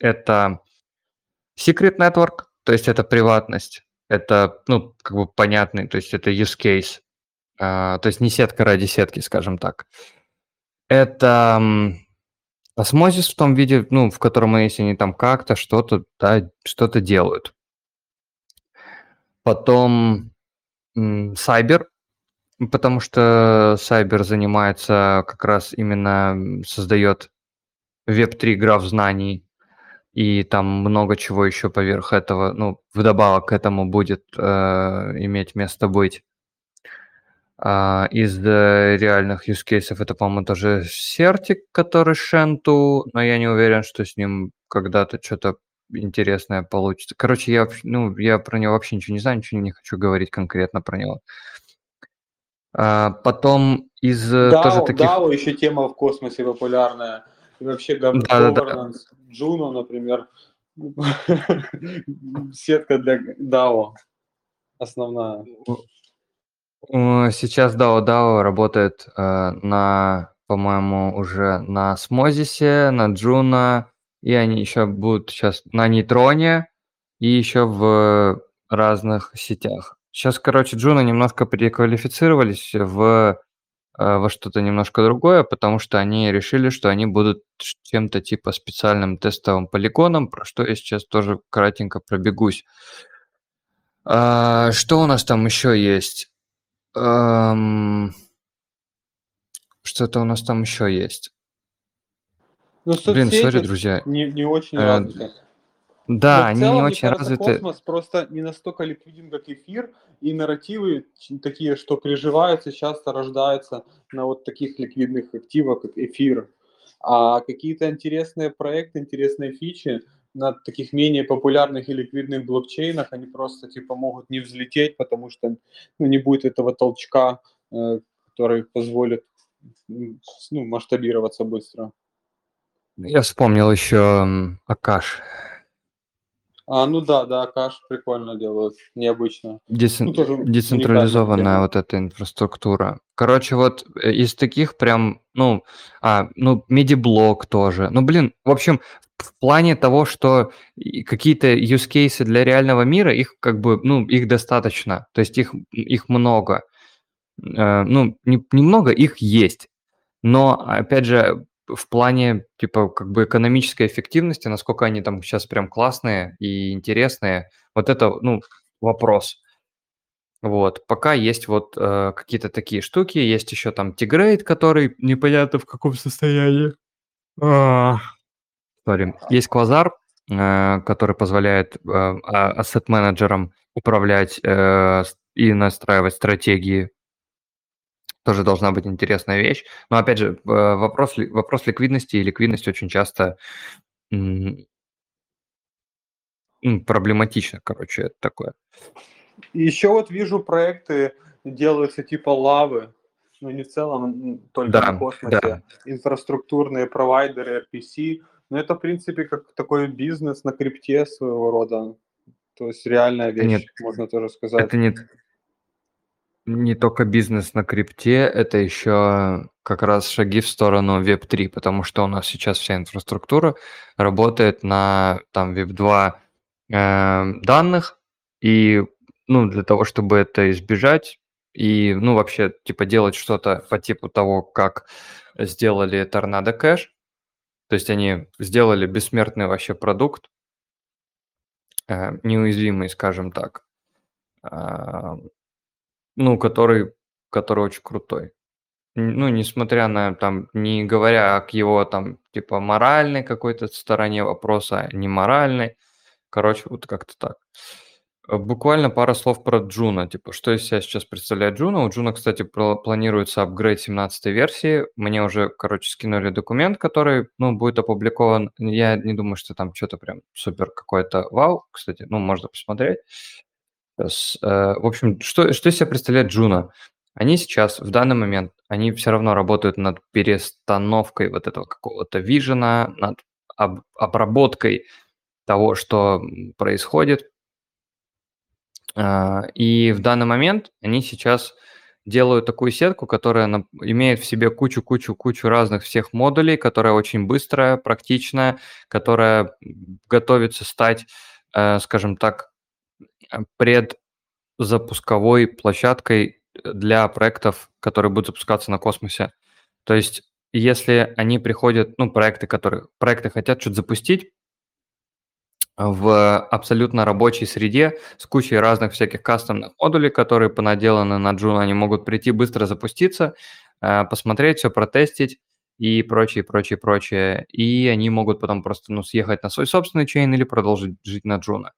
Это Secret Network, то есть это приватность. Это, ну, как бы понятный, то есть это use case. А, то есть не сетка ради сетки, скажем так. Это осмозис в том виде, ну, в котором, если они там как-то что-то, да, что-то делают. Потом Cyber, потому что Cyber занимается как раз именно, создает Web3 граф знаний, и там много чего еще поверх этого, ну, вдобавок к этому будет э, иметь место быть. А, из э, реальных use cases это, по-моему, тоже Сертик, который Шенту, но я не уверен, что с ним когда-то что-то интересное получится. Короче, я, ну, я про него вообще ничего не знаю, ничего не хочу говорить конкретно про него. А, потом из DAO, э, тоже таких... DAO еще тема в космосе популярная и вообще governance, да, да, да. Juno, например, [LAUGHS] сетка для DAO основная. Сейчас DAO DAO работает э, на, по-моему, уже на Смозисе, на Juno, и они еще будут сейчас на Нейтроне и еще в разных сетях. Сейчас, короче, Juno немножко переквалифицировались в Э, во что-то немножко другое, потому что они решили, что они будут чем-то типа специальным тестовым полигоном, про что я сейчас тоже кратенько пробегусь. А, что у нас там еще есть? Эм... Что-то у нас там еще есть. Ну, Блин, сори, друзья. Не, не очень э, Да, они целом, не очень кажется, развиты. Космос просто не настолько ликвиден, как эфир, и нарративы такие, что приживаются, часто рождаются на вот таких ликвидных активах, как эфир. А какие-то интересные проекты, интересные фичи на таких менее популярных и ликвидных блокчейнах, они просто типа могут не взлететь, потому что ну, не будет этого толчка, э, который позволит ну, масштабироваться быстро. Я вспомнил еще Акаш А, ну да, да, каш прикольно делают, необычно. Децен- Ну, тоже Децентрализованная вот эта инфраструктура. Короче, вот э, из таких прям, ну, а, ну, медиблок тоже. Ну, блин, в общем, в плане того, что какие-то use cases для реального мира, их как бы, ну, их достаточно. То есть их, их много. Э, ну, не, немного, их есть. Но, опять же, в плане, типа, как бы экономической эффективности, насколько они там сейчас прям классные и интересные, вот это, ну, вопрос. Вот, пока есть вот э, какие-то такие штуки, есть еще там Тигрейд, который непонятно в каком состоянии. А, Sorry. Есть Квазар, э, который позволяет э, ассет-менеджерам управлять э, и настраивать стратегии тоже должна быть интересная вещь. Но опять же, вопрос, вопрос ликвидности и ликвидность очень часто проблематично, короче, это такое. И еще вот вижу проекты делаются типа лавы, ну не в целом только Да, на космосе, да. инфраструктурные провайдеры, RPC, но это в принципе как такой бизнес на крипте своего рода, то есть реальная вещь, нет, можно тоже сказать. Это не, не только бизнес на крипте, это еще как раз шаги в сторону Web3, потому что у нас сейчас вся инфраструктура работает на там Web2 э, данных, и ну, для того, чтобы это избежать, и ну, вообще типа делать что-то по типу того, как сделали Tornado Cash, то есть они сделали бессмертный вообще продукт, э, неуязвимый, скажем так, а, ну, который, который очень крутой. Ну, несмотря на там, не говоря о его там, типа, моральной какой-то стороне вопроса, не моральной, короче, вот как-то так. Э, Буквально пара слов про Juno. Типа, что из себя сейчас представляет Juno? У Juno, кстати, пла- планируется апгрейд 17 версии. Мне уже, короче, скинули документ, который, ну, будет опубликован. Я не думаю, что там что-то прям супер какое-то вау. Кстати, ну, можно посмотреть. Э, в общем, что, что из себя представляет Juno? Они сейчас, в данный момент, они все равно работают над перестановкой вот этого какого-то vision а, над об- обработкой того, что происходит. А, И в данный момент они сейчас делают такую сетку, которая имеет в себе кучу-кучу-кучу разных всех модулей, которая очень быстрая, практичная, которая готовится стать, э, скажем так, предзапусковой площадкой э, для проектов, которые будут запускаться на космосе. То есть, если они приходят, ну, проекты, которые проекты хотят что-то запустить в абсолютно рабочей среде с кучей разных всяких кастомных модулей, которые понаделаны на Juno, они могут прийти быстро запуститься, э, посмотреть все, протестить и прочее, прочее, прочее. И они могут потом просто ну, съехать на свой собственный чейн или продолжить жить на Juno.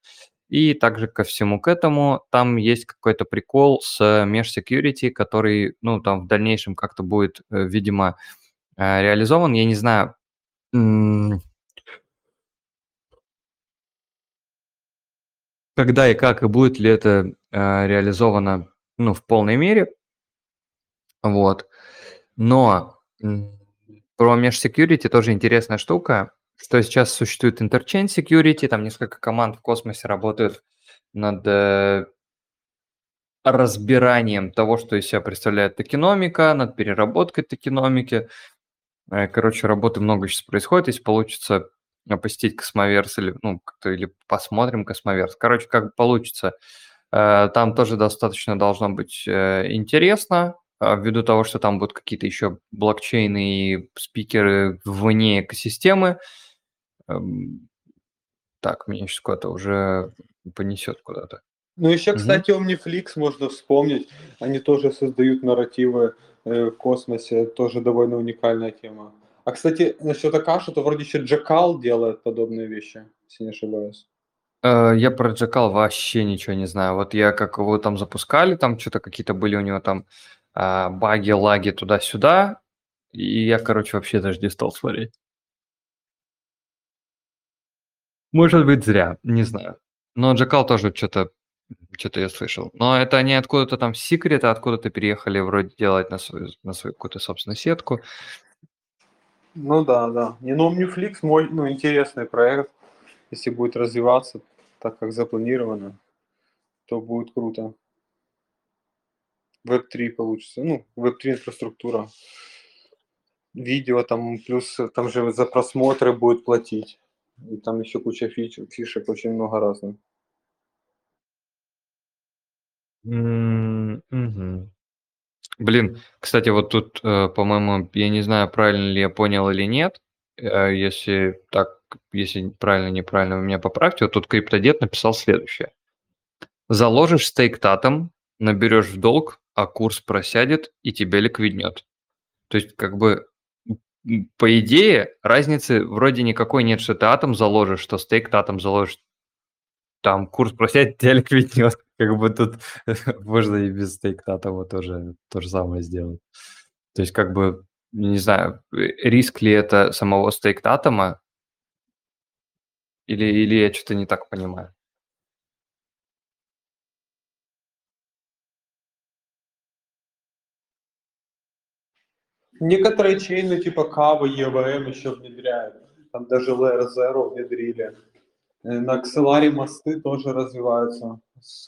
И также ко всему к этому там есть какой-то прикол с Security, который, ну, там в дальнейшем как-то будет, э, видимо, э, реализован. Я не знаю, когда и как, и будет ли это э, реализовано, ну, в полной мере. Вот. Но про Security тоже интересная штука, что сейчас существует Interchain Security, там несколько команд в космосе работают над э, разбиранием того, что из себя представляет токеномика, над переработкой токеномики. Э, Короче, работы много сейчас происходит. Если получится посетить Cosmoverse или, ну, или посмотрим Cosmoverse. Короче, как получится. Э, Там тоже достаточно должно быть интересно, ввиду того, что там будут какие-то еще блокчейны и спикеры вне экосистемы. Эм, Так, меня сейчас куда-то уже понесет куда-то. Ну еще, кстати, Omniflix можно вспомнить, они тоже создают нарративы э, в космосе, тоже довольно уникальная тема. А, кстати, насчет Акаши, то вроде еще Джакал делает подобные вещи, если не ошибаюсь. Э, Я про Джекал вообще ничего не знаю. Вот я как его там запускали, там что-то какие-то были у него там а, баги, лаги туда-сюда, и я, короче, вообще даже не стал смотреть. Может быть, зря, не знаю. Но Джекал тоже что-то что-то я слышал. Но это не откуда-то там секрет, а откуда-то переехали вроде делать на свою, на свою какую-то собственную сетку. Ну да, да. Не, ну Omniflix мой, ну, интересный проект, если будет развиваться, так как запланировано, то будет круто. Web3 получится, ну, Web3 инфраструктура. Видео там, плюс там же за просмотры будет платить. И там еще куча фич, фишек, очень много разных. М, мгм. Блин, кстати, вот тут, э, по-моему, я не знаю, правильно ли я понял или нет. Э, если так, если правильно, неправильно, вы меня поправьте. Вот тут Криптодед написал следующее. Заложишь стейк татом, наберешь в долг, а курс просядет и тебя ликвиднет. То есть, как бы, по идее, разницы вроде никакой нет, что ты атом заложишь, что стейк татом заложишь. Там курс просядет, [LAUGHS] тебя ликвиднет. Как бы тут [LAUGHS] можно и без стейк татома тоже то же самое сделать. То есть, как бы, не знаю, э, риск ли это самого стейк татома, или, или я что-то не так понимаю. Некоторые чейны типа Кава, EVM еще внедряют. Там даже Layer Zero внедрили. Э, На Axelari мосты тоже развиваются. С,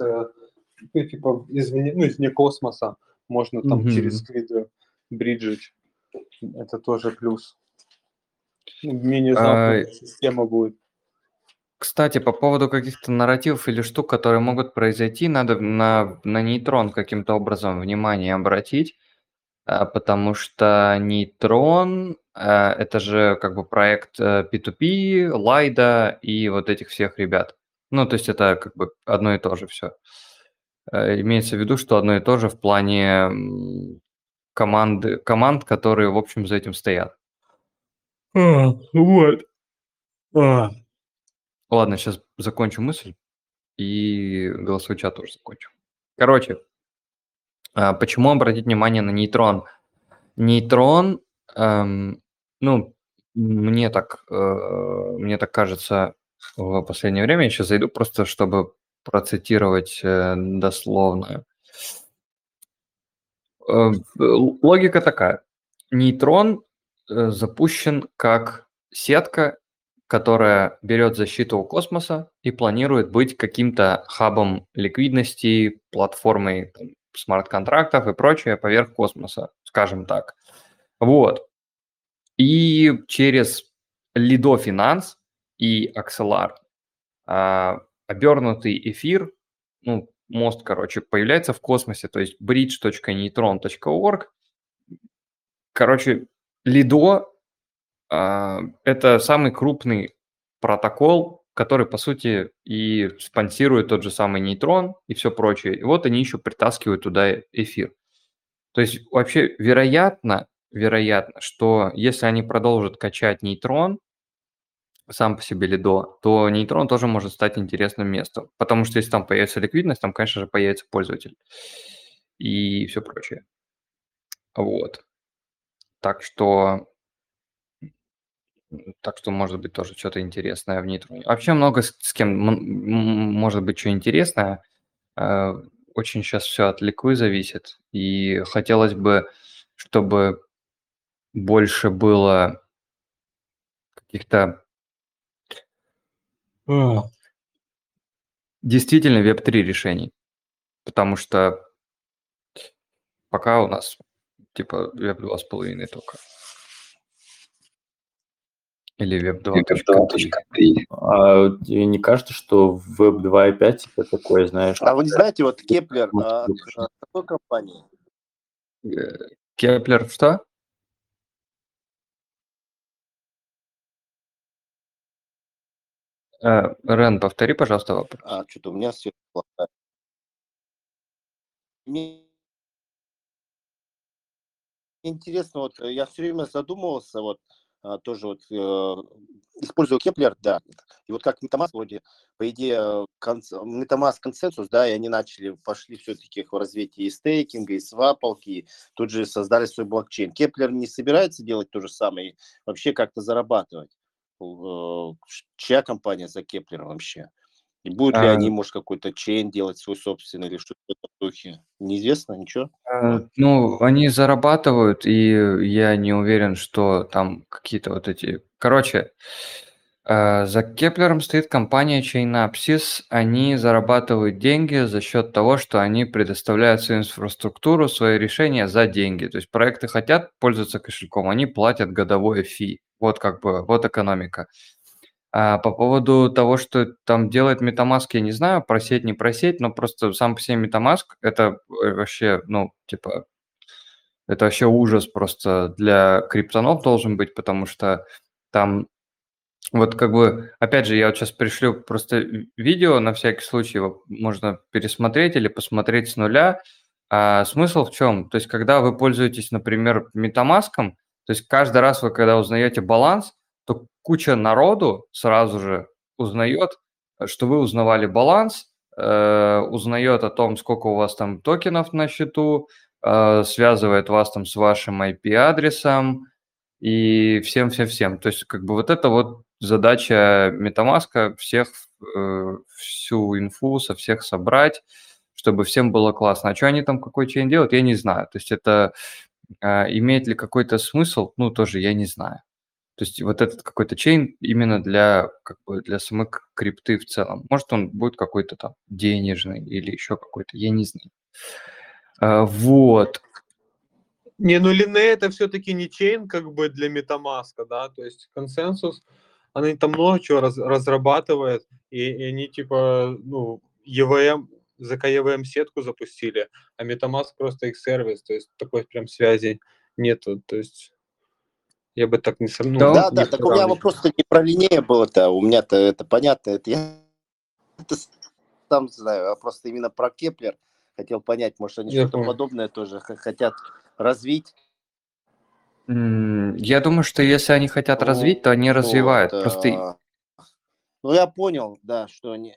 ну, типа, из, ну, из вне космоса можно там Мгм. через сквиды бриджить. Это тоже плюс. Ну, Менее А, замкнутая система будет. Кстати, по поводу каких-то нарративов или штук, которые могут произойти, надо на, на нейтрон каким-то образом внимание обратить, а, потому что нейтрон а, это же как бы проект э, P2P, Лайда и вот этих всех ребят. Ну, то есть это как бы одно и то же все. Имеется в виду, что одно и то же в плане команды, команд, которые, в общем, за этим стоят. А, Вот. А. Ладно, сейчас закончу мысль и голосовой чат тоже закончу. Короче, а, почему обратить внимание на нейтрон? Нейтрон, эм, ну, мне так, э, мне так кажется в последнее время, я сейчас зайду просто, чтобы процитировать э, дословно. Э, Логика такая. Нейтрон э, запущен как сетка, которая берет защиту у космоса и планирует быть каким-то хабом ликвидности, платформой смарт-контрактов и прочее поверх космоса, скажем так. Вот. И через Lido Finance и Axelar а, обернутый эфир, ну, мост, короче, появляется в космосе, то есть bridge.neutron.org. Короче, Lido а, это самый крупный протокол, который, по сути, и спонсирует тот же самый нейтрон и все прочее. И вот они еще притаскивают туда эфир. То есть вообще вероятно, вероятно, что если они продолжат качать нейтрон, сам по себе лидо, то нейтрон тоже может стать интересным местом. Потому что если там появится ликвидность, там, конечно же, появится пользователь. И все прочее. Вот. Так что так что может быть тоже что-то интересное в нейтроне. Вообще много с, с кем может быть что интересное. Э, Очень сейчас все от ликвы зависит. И хотелось бы, чтобы больше было каких-то а, действительно Web3 решений. Потому что пока у нас типа веб 2.5 только. Или веб 2.3. А тебе не кажется, что Web 2.5 это такое, знаешь... А вы не знаете, вот Keplr а, а, какой компании? Э, Keplr что? Э, Рен, повтори, пожалуйста, вопрос. А, что-то у меня связь плохая. Мне интересно, вот э, я все время задумывался, вот а, тоже вот э, использую Keplr, да, и вот как Metamask вроде, по идее, Cons- Metamask ConsenSys, да, и они начали, пошли все-таки в развитие и стейкинга, и свапалки, и тут же создали свой блокчейн. Keplr не собирается делать то же самое, и вообще как-то зарабатывать? Э, Чья компания за Keplr ом вообще? И будут ли А. они, может, какой-то chain делать свой собственный или что-то в этом духе? Неизвестно, ничего? Э, Ну, они зарабатывают, и я не уверен, что там какие-то вот эти... Короче, Э, за Кеплером стоит компания Chainapsys. Они зарабатывают деньги за счет того, что они предоставляют свою инфраструктуру, свои решения за деньги. То есть проекты хотят пользоваться кошельком, они платят годовое фи. Вот как бы, вот экономика. А по поводу того, что там делает MetaMask, я не знаю, просеть, не просеть, но просто сам по себе MetaMask – это э, вообще, ну, типа, это вообще ужас просто для криптонов должен быть, потому что там вот как бы, опять же, я вот сейчас пришлю просто видео, на всякий случай его можно пересмотреть или посмотреть с нуля. А смысл в чем? То есть, когда вы пользуетесь, например, MetaMask, то есть каждый раз вы, когда узнаете баланс, куча народу сразу же узнает, что вы узнавали баланс, э, узнает о том, сколько у вас там токенов на счету, э, связывает вас там с вашим IP-адресом и всем-всем-всем. То есть как бы вот это вот задача MetaMask всех, э, всю инфу со всех собрать, чтобы всем было классно. А что они там, какой чейн делают, я не знаю. То есть это э, имеет ли какой-то смысл, ну, тоже я не знаю. То есть вот этот какой-то чейн именно для, как бы, для самой крипты в целом. Может, он будет какой-то там денежный или еще какой-то, я не знаю. А, вот. Не, ну Лине это все-таки не чейн как бы для MetaMask, да, то есть консенсус, они там много чего раз, разрабатывают, и, и они типа, ну, EVM, за EVM сетку запустили, а MetaMask просто их сервис, то есть такой прям связи нету, то есть я бы так не сравнил. Ну, да, да, так у меня вопрос-то не про линея было-то, у меня-то это понятно, это я [LAUGHS] это сам знаю, а просто именно про Keplr хотел понять, может они что-то подобное тоже хотят развить. Я думаю, что если они хотят развить, то они развивают. Вот, Просто... Ну, я понял, да, что они...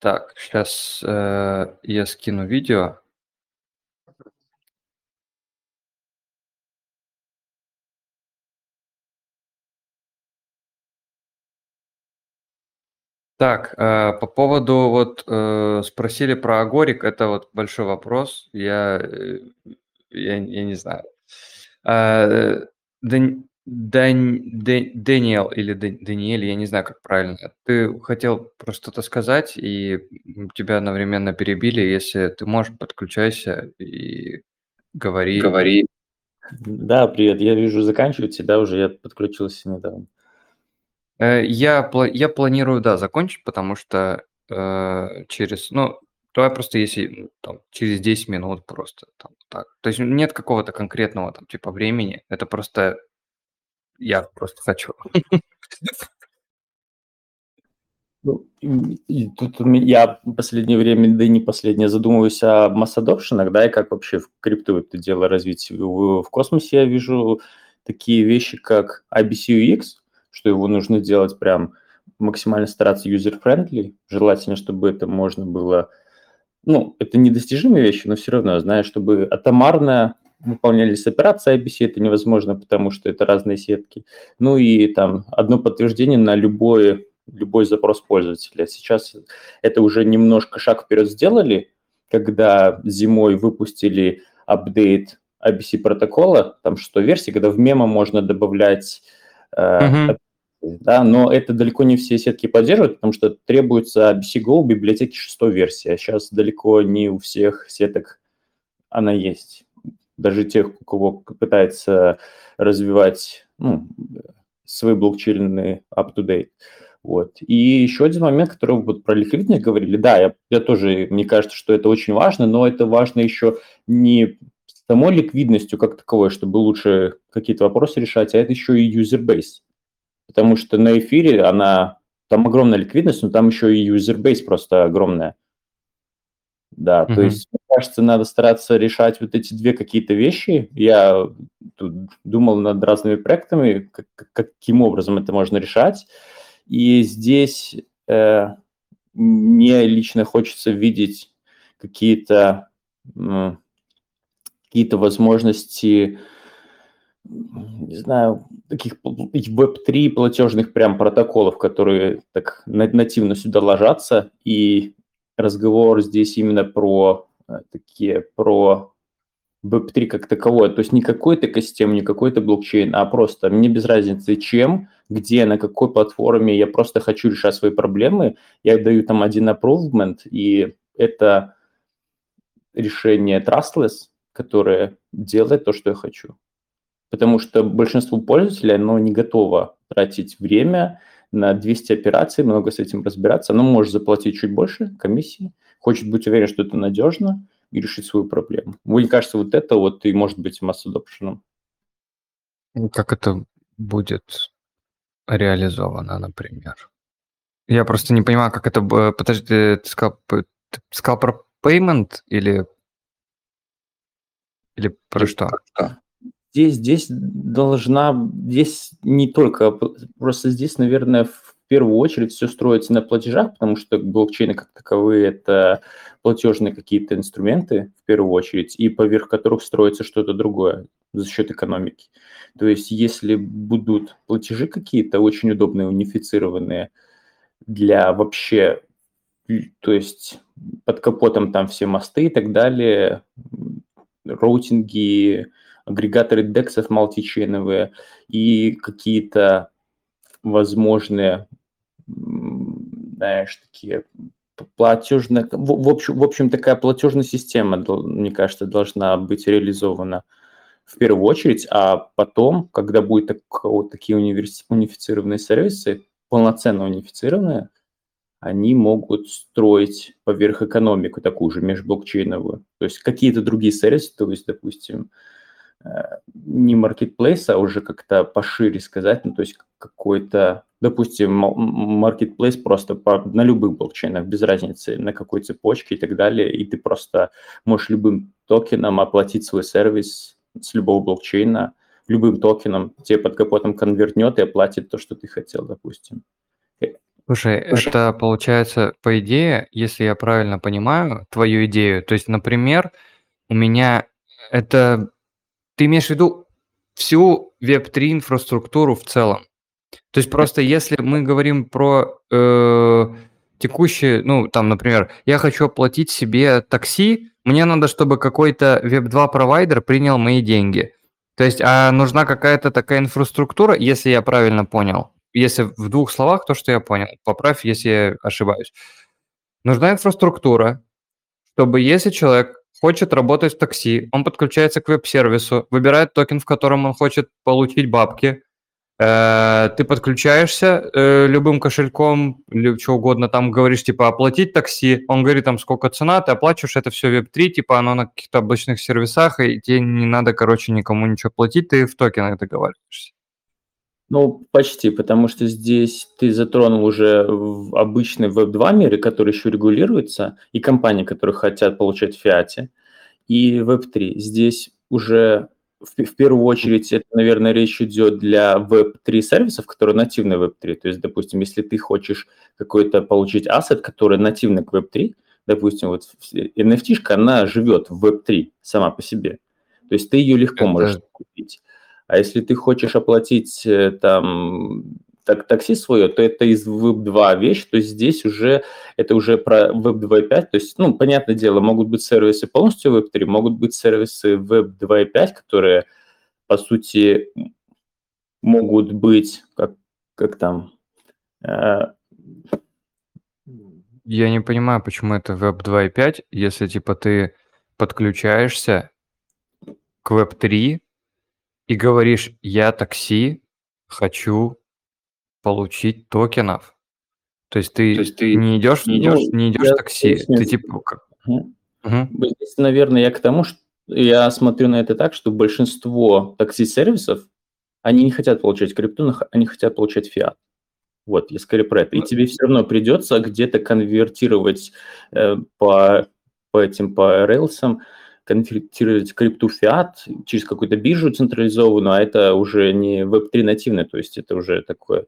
Так, сейчас э, я скину видео. Так, э, по поводу вот э, спросили про Агорик, это вот большой вопрос. Я, э, я, я не знаю. Э, Дэн- Дань- Дэ- Дэниел или Дэ- Даниэль, я не знаю, как правильно. Ты хотел просто что-то сказать, и тебя одновременно перебили. Если ты можешь, подключайся и говори. Говори. Да, привет. Я вижу, заканчивать тебя уже. Я подключился недавно. Э, я, я планирую, да, закончить, потому что э, через, ну, давай просто если там, через 10 минут просто там, так. То есть нет какого-то конкретного там типа времени, это просто я просто хочу. Ну, и тут я в последнее время, да и не последнее, задумываюсь о масс-адопшенах, да, и как вообще в крипту это дело развить. В, космосе я вижу такие вещи, как IBC-UX, что его нужно делать прям максимально стараться user-friendly, желательно, чтобы это можно было, ну, это недостижимые вещи, но все равно, знаешь, чтобы атомарно выполнялись операции IBC, это невозможно, потому что это разные сетки. Ну и там одно подтверждение на любой, любой запрос пользователя. Сейчас это уже немножко шаг вперед сделали, когда зимой выпустили апдейт IBC протокола, там что версии, когда в мемо можно добавлять uh-huh. да, но это далеко не все сетки поддерживают, потому что требуется IBC Go библиотеки шестой версии, а сейчас далеко не у всех сеток она есть даже тех, у кого пытается развивать ну, свои блокчейны up-to-date. Вот. И еще один момент, который вот про ликвидность говорили, да, я, я тоже, мне кажется, что это очень важно, но это важно еще не самой ликвидностью как таковой, чтобы лучше какие-то вопросы решать, а это еще и user base. Потому что на эфире она, там огромная ликвидность, но там еще и user base просто огромная. Да, mm-hmm. то есть, мне кажется, надо стараться решать вот эти две какие-то вещи. Я тут думал над разными проектами, как, каким образом это можно решать. И здесь э, мне лично хочется видеть какие-то э, какие-то возможности, не знаю, таких Web3 платежных прям протоколов, которые так нативно сюда ложатся и разговор здесь именно про э, такие, про Web3 как таковое, то есть не какой-то экосистем, не какой-то блокчейн, а просто мне без разницы чем, где, на какой платформе, я просто хочу решать свои проблемы, я даю там один approvement, и это решение trustless, которое делает то, что я хочу. Потому что большинство пользователей, оно не готово тратить время на 200 операций, много с этим разбираться. Оно может заплатить чуть больше комиссии, хочет быть уверен, что это надежно, и решить свою проблему. Мне кажется, вот это вот и может быть масс adoption. Как это будет реализовано, например? Я просто не понимаю, как это... Подожди, ты сказал, ты сказал про payment или... Или про что? Здесь, здесь должна... Здесь не только... Просто здесь, наверное, в первую очередь все строится на платежах, потому что блокчейны как таковые – это платежные какие-то инструменты, в первую очередь, и поверх которых строится что-то другое за счет экономики. То есть если будут платежи какие-то очень удобные, унифицированные для вообще, то есть под капотом там все мосты и так далее, роутинги, агрегаторы дексов мультичейновые и какие-то возможные, знаешь, такие платежная, в, в, общем, в общем, такая платежная система, мне кажется, должна быть реализована в первую очередь, а потом, когда будет так, вот такие универси, унифицированные сервисы, полноценно унифицированные, они могут строить поверх экономику такую же межблокчейновую. То есть какие-то другие сервисы, то есть, допустим, не marketplace, а уже как-то пошире сказать, ну, то есть какой-то допустим, marketplace просто по, на любых блокчейнах, без разницы, на какой цепочке и так далее, и ты просто можешь любым токеном оплатить свой сервис с любого блокчейна, любым токеном тебе под капотом конвертнет и оплатит то, что ты хотел, допустим. Слушай, это получается, по идее, если я правильно понимаю твою идею, то есть, например, у меня это... Ты имеешь в виду всю Web3 инфраструктуру в целом? То есть просто если мы говорим про э, текущие, ну, там, например, я хочу оплатить себе такси, мне надо, чтобы какой-то Web2 провайдер принял мои деньги. То есть, а нужна какая-то такая инфраструктура, если я правильно понял. Если в двух словах то, что я понял, поправь, если я ошибаюсь. Нужна инфраструктура, чтобы если человек хочет работать в такси, он подключается к веб-сервису, выбирает токен, в котором он хочет получить бабки, Э, ты подключаешься э, любым кошельком, что угодно, там говоришь, типа, оплатить такси, он говорит, там, сколько цена, ты оплачиваешь это все Web3, типа, оно на каких-то обычных сервисах, и тебе не надо, короче, никому ничего платить, ты в токенах договариваешься. Ну, почти, потому что здесь ты затронул уже обычный Web2 мир, который еще регулируется, и компании, которые хотят получать в фиате, и Web3. Здесь уже в, в первую очередь это, наверное, речь идет для Web3 сервисов, которые нативны Web3. То есть, допустим, если ты хочешь какой-то получить ассет, который нативный к Web3, допустим, вот NFT, она живет в Web3 сама по себе. То есть ты ее легко это... можешь купить. А если ты хочешь оплатить э, там так, такси свое, то это из Web 2 вещь, то есть здесь уже это уже про Web 2.5, то есть, ну, понятное дело, могут быть сервисы полностью Web 3, могут быть сервисы Web 2.5, которые, по сути, могут быть, как, как там... Э... Я не понимаю, почему это Web 2.5, если, типа, ты подключаешься к Web 3 и говоришь, я такси, хочу получить токенов. То есть ты, То есть ты не идешь, не идешь, ну, не идешь такси, ты типа. Угу. Угу. Здесь, наверное, я к тому, что я смотрю на это так, что большинство такси-сервисов, они не хотят получать крипту, они хотят получать фиат. Вот, я скорее про это. И ну тебе все равно придется где-то конвертировать э, по, по этим, по релсам, конвертировать крипту фиат через какую-то биржу централизованную, а это уже не Web3 нативное, то есть это уже такое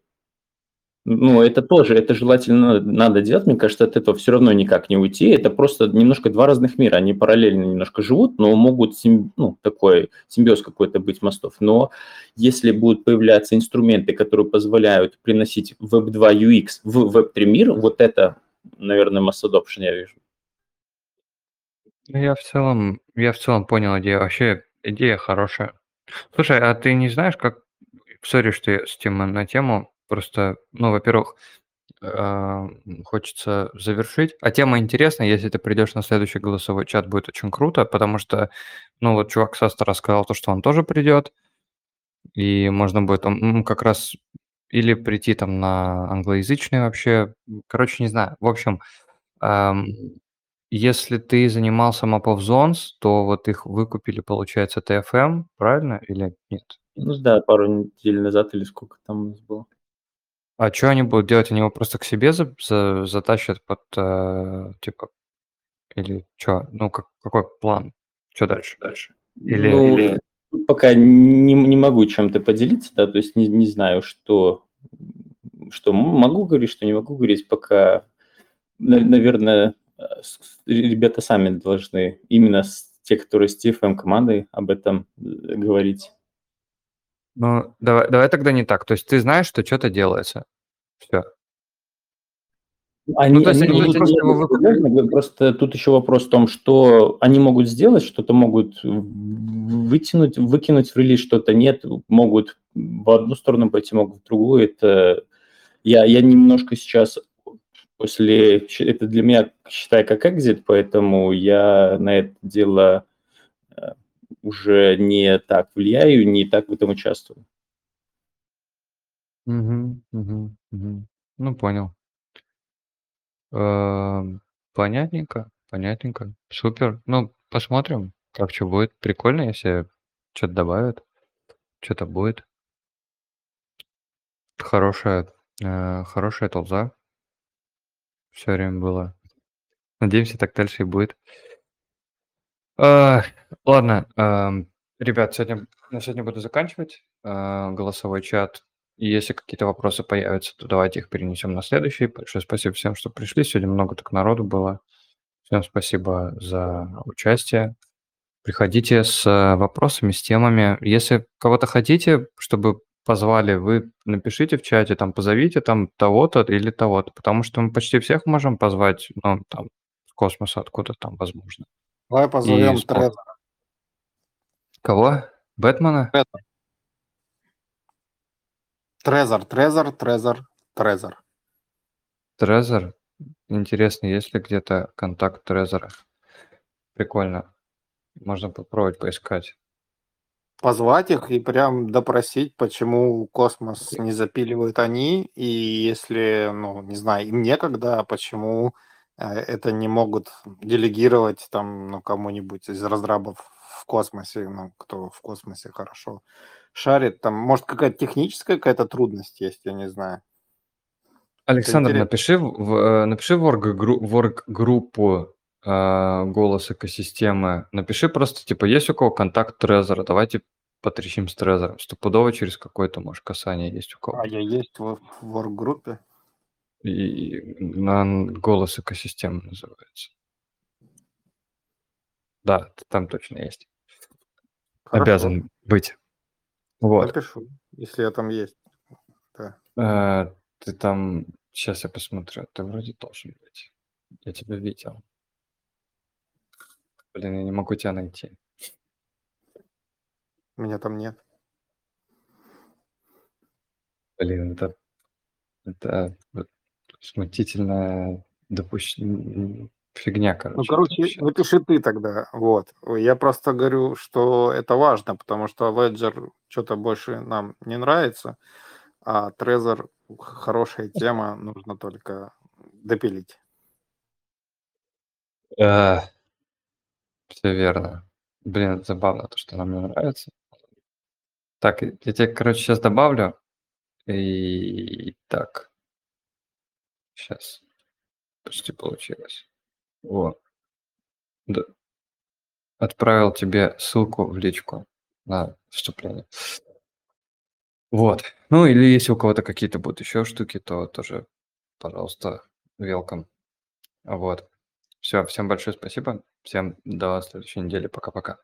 ну, это тоже, это желательно надо делать, мне кажется, от этого все равно никак не уйти. Это просто немножко два разных мира, они параллельно немножко живут, но могут, симби... ну, такой симбиоз какой-то быть мостов. Но если будут появляться инструменты, которые позволяют приносить Web2 UX в Web3 мир, вот это, наверное, mass adoption я вижу. Ну, я в целом я в целом понял идею. Вообще идея хорошая. Слушай, а ты не знаешь, как Сори, что я с темы на тему. Просто, ну, во-первых, а, хочется завершить. А тема интересная. Если ты придешь на следующий голосовой чат, будет очень круто, потому что, ну, вот чувак с Астора сказал то, что он тоже придет, и можно будет там м, как раз или прийти там на англоязычный вообще. Короче, не знаю. В общем, ам, если ты занимался Map of Zones, то вот их выкупили, получается, TFM, правильно или нет? Ну да, пару недель назад или сколько там у нас было. А что они будут делать? Они его просто к себе за, за- затащат под, э, типа, или что? Ну, как, какой план? Что дальше? Дальше? Или, Ну, или... пока не, не могу чем-то поделиться, да, то есть не, не знаю, что, что могу говорить, что не могу говорить, пока, на- наверное, ребята сами должны, именно те, которые с TFM командой об этом э, говорить. Ну, давай, давай тогда не так. То есть ты знаешь, что что-то делается. Все. Они, Ну, то есть они они просто его просто тут еще вопрос в том, что они могут сделать, что-то могут вытянуть, выкинуть в релиз, что-то нет, могут в одну сторону пойти, могут в другую. Это я, я немножко сейчас после... Это для меня, считай, как экзит, поэтому я на это дело э, уже не так влияю, не так в этом участвую. Мгм, мгм, мгм. Ну, понял. Эм, Понятненько, понятненько. Супер. Ну, посмотрим, как что будет. Прикольно, если что-то добавят, что-то будет. Хорошая, э, хорошая толза. Все время было. Надеемся, так дальше и будет. А, ладно, ам, ребят, сегодня, на сегодня буду заканчивать а, голосовой чат. Если какие-то вопросы появятся, то давайте их перенесем на следующий. Большое спасибо всем, что пришли. Сегодня много так народу было. Всем спасибо за участие. Приходите с э, вопросами, с темами. Если кого-то хотите, чтобы позвали, вы напишите в чате, там, позовите там того-то или того-то, потому что мы почти всех можем позвать, ну, там, с космоса откуда там возможно. Давай позовем И Трезора. Кого? Бэтмена? Трезор, Трезор, Трезор, Трезор. Трезор? Интересно, есть ли где-то контакт Трезора? Прикольно. Можно попробовать поискать. Позвать их и прям допросить, почему космос не запиливают они, и если, ну, не знаю, им некогда, почему э, это не могут делегировать там, ну, кому-нибудь из разрабов в космосе, ну, кто в космосе хорошо шарит. Там, может, какая-то техническая какая-то трудность есть, я не знаю. Александр, напиши в, э, напиши в орг-группу э, голос экосистемы. Напиши просто, типа, есть у кого контакт Трезора? Давайте потрещим с Трезором. Стопудово через какое-то, может, касание есть у кого. А я есть в, в орг-группе. И на голос экосистемы называется. Да, там точно есть. Хорошо, Обязан быть. Вот. напишу, если я там есть. Да. Э, ты там... Сейчас я посмотрю. Ты вроде должен быть. Я тебя видел. Блин, я не могу тебя найти. Меня там нет. Блин, это, это смутительная допущ... фигня, короче. Ну, короче, вообще. напиши ты тогда. Вот. Я просто говорю, что это важно, потому что Ledger что-то больше нам не нравится, а Trezor хорошая тема, нужно только допилить. Все верно. Блин, забавно, то, что нам не нравится. Так, я тебе, короче, сейчас добавлю. И так. Сейчас. Почти получилось. О. Да. Отправил тебе ссылку в личку на вступление. Вот. Ну, или если у кого-то какие-то будут еще штуки, то тоже, пожалуйста, welcome. Вот. Все, всем большое спасибо. Всем до следующей недели. Пока-пока.